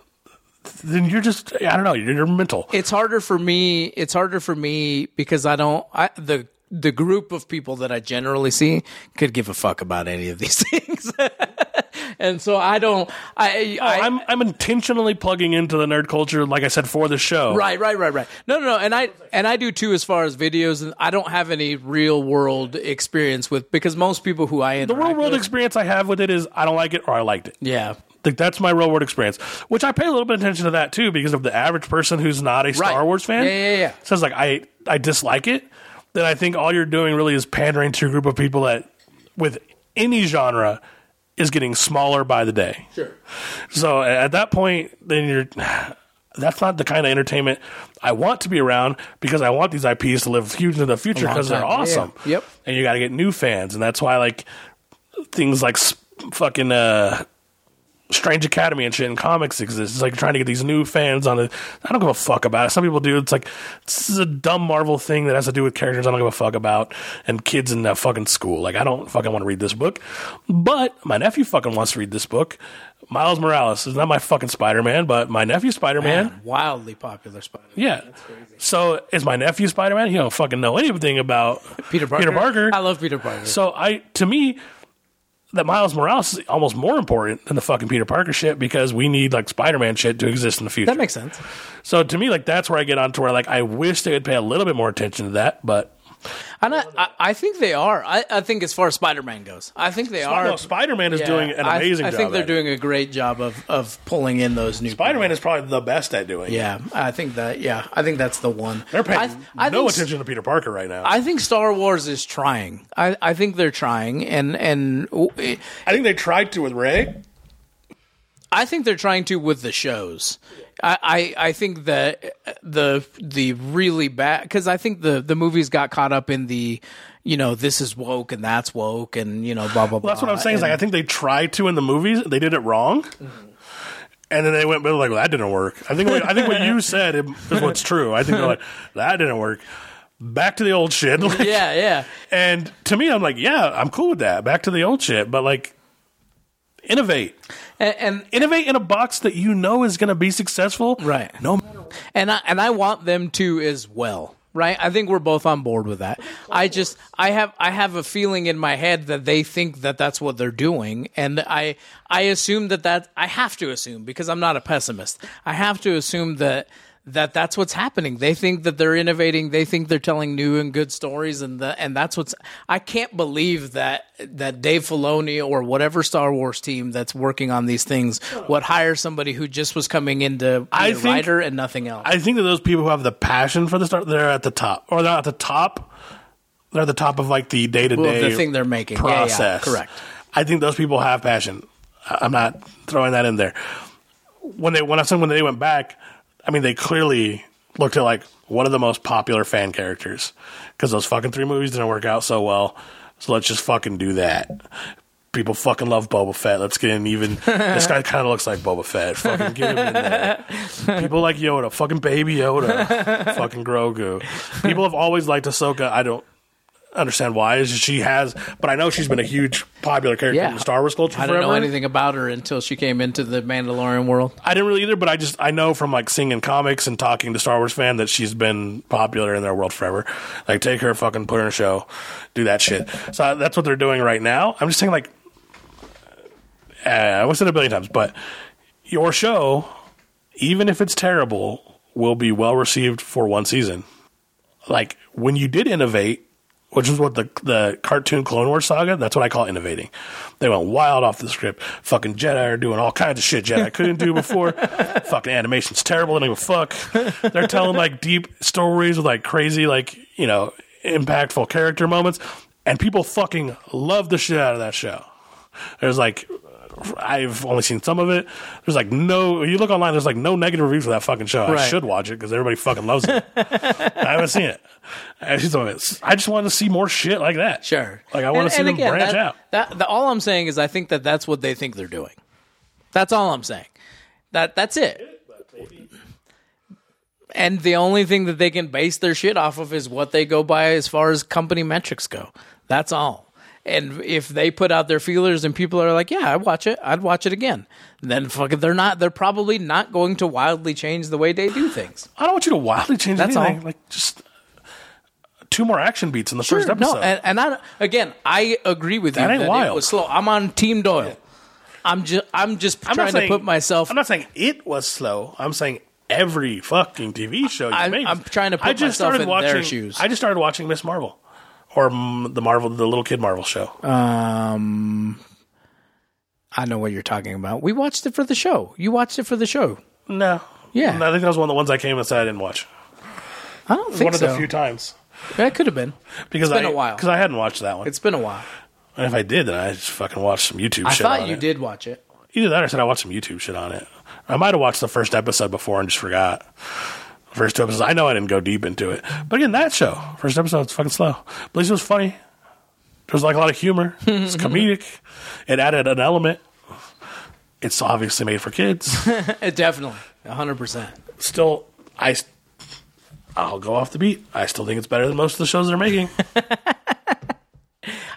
then you're just, I don't know, you're, you're mental. it's harder for me. It's harder for me because I don't. I the the group of people that I generally see could give a fuck about any of these things, and so I don't. I, oh, I I'm, I'm intentionally plugging into the nerd culture, like I said, for the show. Right, right, right, right. No, no, no, and I and I do too as far as videos, and I don't have any real world experience with because most people who I The real world with, experience I have with it is I don't like it or I liked it. yeah, Like that's my real world experience, which I pay a little bit of attention to that too, because of the average person who's not a Star Right. Wars fan. Yeah, yeah, yeah. Says like I I dislike it. Then I think all you're doing really is pandering to a group of people that, with any genre, is getting smaller by the day. sure. So at that point, then you're. That's not the kind of entertainment I want to be around because I want these IPs to live huge into the future because they're awesome. yeah. Yep. And you got to get new fans, and that's why like things like fucking uh, Strange Academy and shit and comics exist. It's like trying to get these new fans on it. I don't give a fuck about it. Some people do. It's like this is a dumb Marvel thing that has to do with characters I don't give a fuck about and kids in a fucking school. Like I don't fucking want to read this book, but my nephew fucking wants to read this book. Miles Morales is not my fucking Spider Man, but my nephew Spider Man. Man, wildly popular Spider. Man. Yeah. So is my nephew Spider Man? He don't fucking know anything about Peter Parker. Peter Parker. I love Peter Parker. So I, to me, that Miles Morales is almost more important than the fucking Peter Parker shit because we need like Spider Man shit to exist in the future. that makes sense. so to me, like that's where I get on to where like I wish they would pay a little bit more attention to that, but And I, I, I think they are. I, I think as far as Spider Man goes, I think they are. no, Spider Man is Yeah, doing an I- amazing I, job. think they're at it. doing a great job of of pulling in those new. Spider Man is probably the best at doing. it. Yeah, I think that. Yeah, I think that's the one. they're paying I, I no think, attention to Peter Parker right now. I think Star Wars is trying. I, I think they're trying, and and I think they tried to with Rey. I think they're trying to with the shows. I, I, I think that uh, the the really bad because I think the the movies got caught up in the you know this is woke and that's woke and you know blah blah blah. Well, that's what I'm saying. Is like I think they tried to in the movies, they did it wrong, mm-hmm. and then they went but like well, that didn't work. I think what, I think what you said is what's true. I think they're like that didn't work. Back to the old shit. Like, yeah, yeah. And to me, I'm like, yeah, I'm cool with that. Back to the old shit, but like innovate, And, and innovate in a box that you know is going to be successful. Right. No matter. and I and I want them to as well. right? I think we're both on board with that. I just I have I have a feeling in my head that they think that that's what they're doing, and I I assume that that I have to assume because I'm not a pessimist. I have to assume that that that's what's happening. They think that they're innovating. They think they're telling new and good stories, and the, and that's what's. I can't believe that that Dave Filoni or whatever Star Wars team that's working on these things would hire somebody who just was coming in to be I a think- writer and nothing else. I think that those people who have the passion for the start, they're at the top, or they're at the top. They're at the top of like the day to day the thing they're making. Yeah, yeah, process. correct. I think those people have passion. I'm not throwing that in there. When they when I said when they went back, I mean they clearly looked at like one of the most popular fan characters because those fucking three movies didn't work out so well. So let's just fucking do that. People fucking love Boba Fett. Let's get in even. this guy kind of looks like Boba Fett. Fucking get him in there. People like Yoda. Fucking baby Yoda. fucking Grogu. People have always liked Ahsoka. I don't understand why. She has, but I know she's been a huge popular character Yeah. in the Star Wars culture I forever. don't know anything about her until she came into the Mandalorian world. I didn't really either, but I just I know from like seeing in comics and talking to Star Wars fan that she's been popular in their world forever. Like take her, fucking put her in a show, do that shit. So that's what they're doing right now. I'm just saying like, uh, I said a billion times, but your show, even if it's terrible, will be well received for one season. Like when you did innovate, which is what the the cartoon Clone Wars saga. That's what I call innovating. They went wild off the script. Fucking Jedi are doing all kinds of shit Jedi couldn't do before. Fucking animation's terrible. They don't give a fuck. They're telling like deep stories with like crazy like you know impactful character moments, and people fucking love the shit out of that show. There's like. I've only seen some of it. There's like no. You look online. There's like no negative reviews for that fucking show. I should watch it because everybody fucking loves it. I haven't seen it. I just, I just wanted to see more shit like that. Sure. Like I want And- to see them again, branch that, out. That, the, all I'm saying is I think that that's what they think they're doing. That's all I'm saying. That that's it. And the only thing that they can base their shit off of is what they go by as far as company metrics go. That's all. And if they put out their feelers and people are like, "Yeah, I'd watch it. I'd watch it again," then fucking they're not. They're probably not going to wildly change the way they do things. I don't want you to wildly change That's anything. all. Like just two more action beats in the first Sure, episode. No, and, and I again, I agree with That you ain't that wild. it was slow. I'm on Team Doyle. I'm just, I'm just I'm trying to put myself. I'm not saying it was slow. I'm saying every fucking TV show made. I'm trying to put I just myself started in watching, their shoes. I just started watching Miss Marvel, or the Marvel, the little kid Marvel show. um, I know what you're talking about. We watched it for the show. You watched it for the show. no, Yeah. No, I think that was one of the ones I came and said I didn't watch. I don't think one of so. the few times That could have been. because It's been I, a while. because I hadn't watched that one. It's been a while. And if I did, then I just fucking watched some YouTube I shit. I thought you it. did watch it. Either that or I said I watched some YouTube shit on it. I might have watched the first episode before and just forgot. First two episodes. I know I didn't go deep into it. But again, that show, first episode, it's fucking slow. But at least it was funny. There was like a lot of humor. It's comedic. It added an element. It's obviously made for kids. It definitely, hundred percent. Still, I, I'll go off the beat. I still think it's better than most of the shows they're making.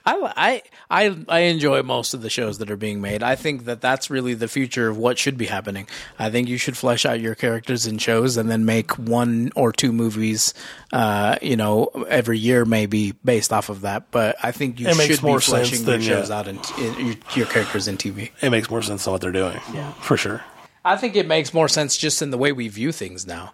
I, I I I enjoy most of the shows that are being made. I think that that's really the future of what should be happening. I think you should flesh out your characters in shows and then make one or two movies, uh, you know, every year maybe based off of that. But I think you It should be fleshing your shows yeah. out in, in your, your characters in TV. it makes more sense than what they're doing. Yeah. For sure. I think it makes more sense just in the way we view things now.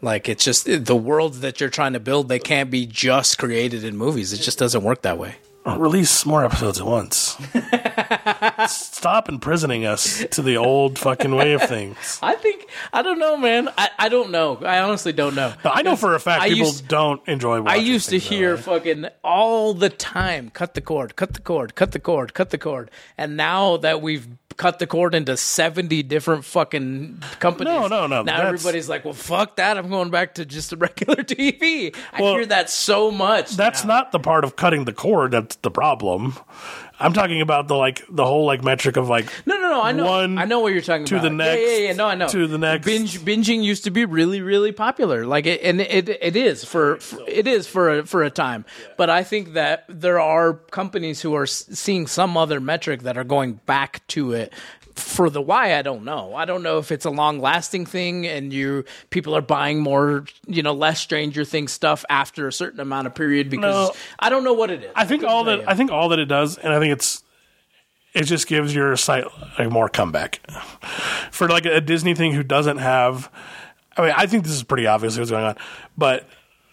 Like it's just the worlds that you're trying to build. They can't be just created in movies. It just doesn't work that way. Release more episodes at once. Stop imprisoning us to the old fucking way of things. I think I don't know, man. I, I don't know. I honestly don't know. I know for a fact I people used- don't enjoy I used to hear way. fucking all the time, cut the cord, cut the cord, cut the cord, cut the cord. And now that we've cut the cord into 70 different fucking companies. No, no, no, Now that's- everybody's like, well, fuck that. I'm going back to just a regular TV. I Well, hear that so much. That's now. not the part of cutting the cord that's the problem. I'm talking about the like the whole like metric of like No, no, no. I know. one I know what you're talking to about. the Yeah, next, Yeah, yeah, No, I know. to the next. Binge binging used to be really, really popular. Like it, and it, it is for, for it is for a, for a time. But I think that there are companies who are seeing some other metric that are going back to it for the why, I don't know. I don't know if it's a long lasting thing and you people are buying more, you know, less Stranger Things stuff after a certain amount of period because No. I don't know what it is. I think all that I think all that it does, and I think it's it just gives your site like more comeback for like a Disney thing who doesn't have. I mean, I think this is pretty obvious what's going on, but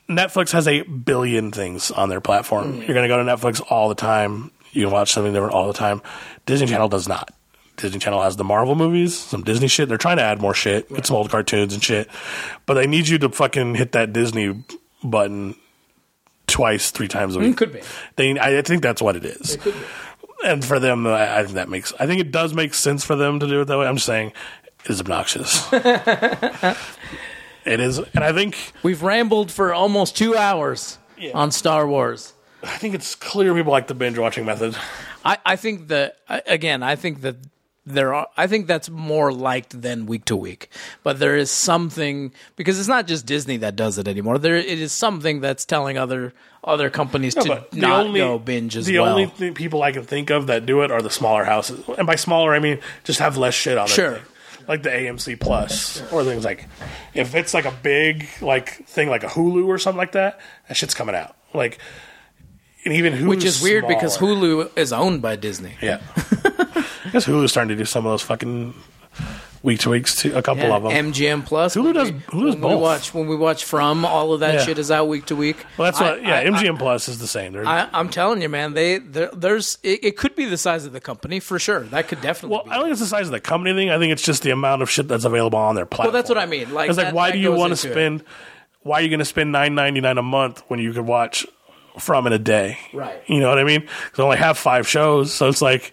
Netflix has a billion things on their platform. Mm. You're going to go to Netflix all the time. You can watch something different all the time. Disney Channel does not. Disney Channel has the Marvel movies, some Disney shit. They're trying to add more shit, get some old cartoons and shit, but they need you to fucking hit that Disney button twice, three times a mm, week. It could be. They, I think that's what it is. Could be. And for them, I, I think that makes. I think it does make sense for them to do it that way. I'm just saying, it is obnoxious. it is, and I think We've rambled for almost two hours Yeah. on Star Wars. I think it's clear people like the binge watching method. I, I think that I- again, I think that there are. I think that's more liked than week to week. But there is something because it's not just Disney that does it anymore. There, it is something that's telling other other companies to not only go binge as well. the well. only th- people I can think of that do it are the smaller houses, and by smaller I mean just have less shit on. Sure. thing. Like the AMC Plus or things like, if it's like a big like thing like a Hulu or something like that, that shit's coming out. Like, and even Hulu, which is weird because. Hulu is owned by Disney. Yeah. I guess Hulu's starting to do some of those fucking week to weeks too. A couple Yeah, of them. MGM Plus. Hulu does- we- Hulu does when both. We watch when we watch from all of that Yeah. shit is out week to week. well, that's what. Yeah, I- MGM Plus is the same. They're, I, I'm telling you, man. They there's it, it could be the size of the company for sure. That could definitely. well, be. I don't think it's the size of the company thing. I think it's just the amount of shit that's available on their platform. Well, that's what I mean. Like, it's like, that- why that do you want to into it. spend? Why are you going to spend nine ninety nine a month when you could watch from in a day? Right. You know what I mean? Because I only have five shows, so it's like.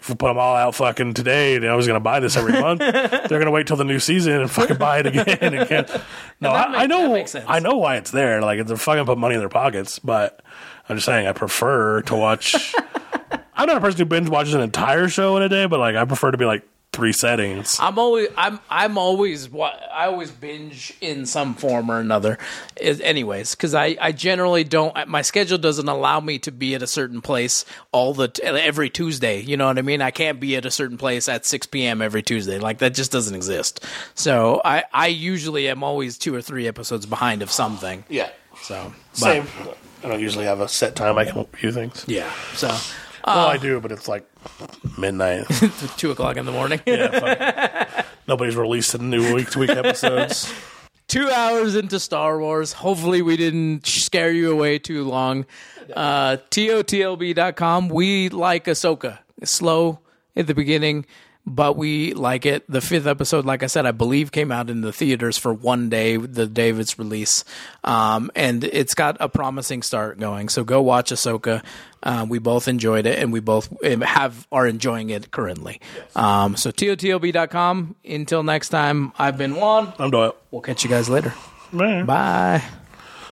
If we put them all out fucking today, and I was going to buy this every month, they're going to wait till the new season and fucking buy it again and again. No, I, make- I know, makes. I know why it's there. Like they're fucking put money in their pockets, but I'm just saying I prefer to watch. I'm not a person who binge watches an entire show in a day, but like I prefer to be like three settings. I'm always I'm I'm always wa- I always binge in some form or another. Is- Anyways, because I I generally don't my schedule doesn't allow me to be at a certain place all the t- every Tuesday. You know what I mean? I can't be at a certain place at 6 p.m. every Tuesday. Like that just doesn't exist. So I I usually am always two or three episodes behind of something. Yeah, So but- same. I don't usually have a set time I can view things. Yeah. So well, I do, but it's like midnight. two o'clock in the morning. yeah, fuck. Nobody's releasing new week to week episodes. two hours into Star Wars. Hopefully, we didn't scare you away too long. Uh, TOTLB.com. We like Ahsoka. Slow at the beginning, but we like it. The fifth episode, like I said, I believe came out in the theaters for one day, the day of its release. Um, and it's got a promising start going. So go watch Ahsoka. Uh, we both enjoyed it, and we both have are enjoying it currently. Um, so TOTLB.com. Until next time, I've been Juan. I'm Doyle. We'll catch you guys later. Man. Bye.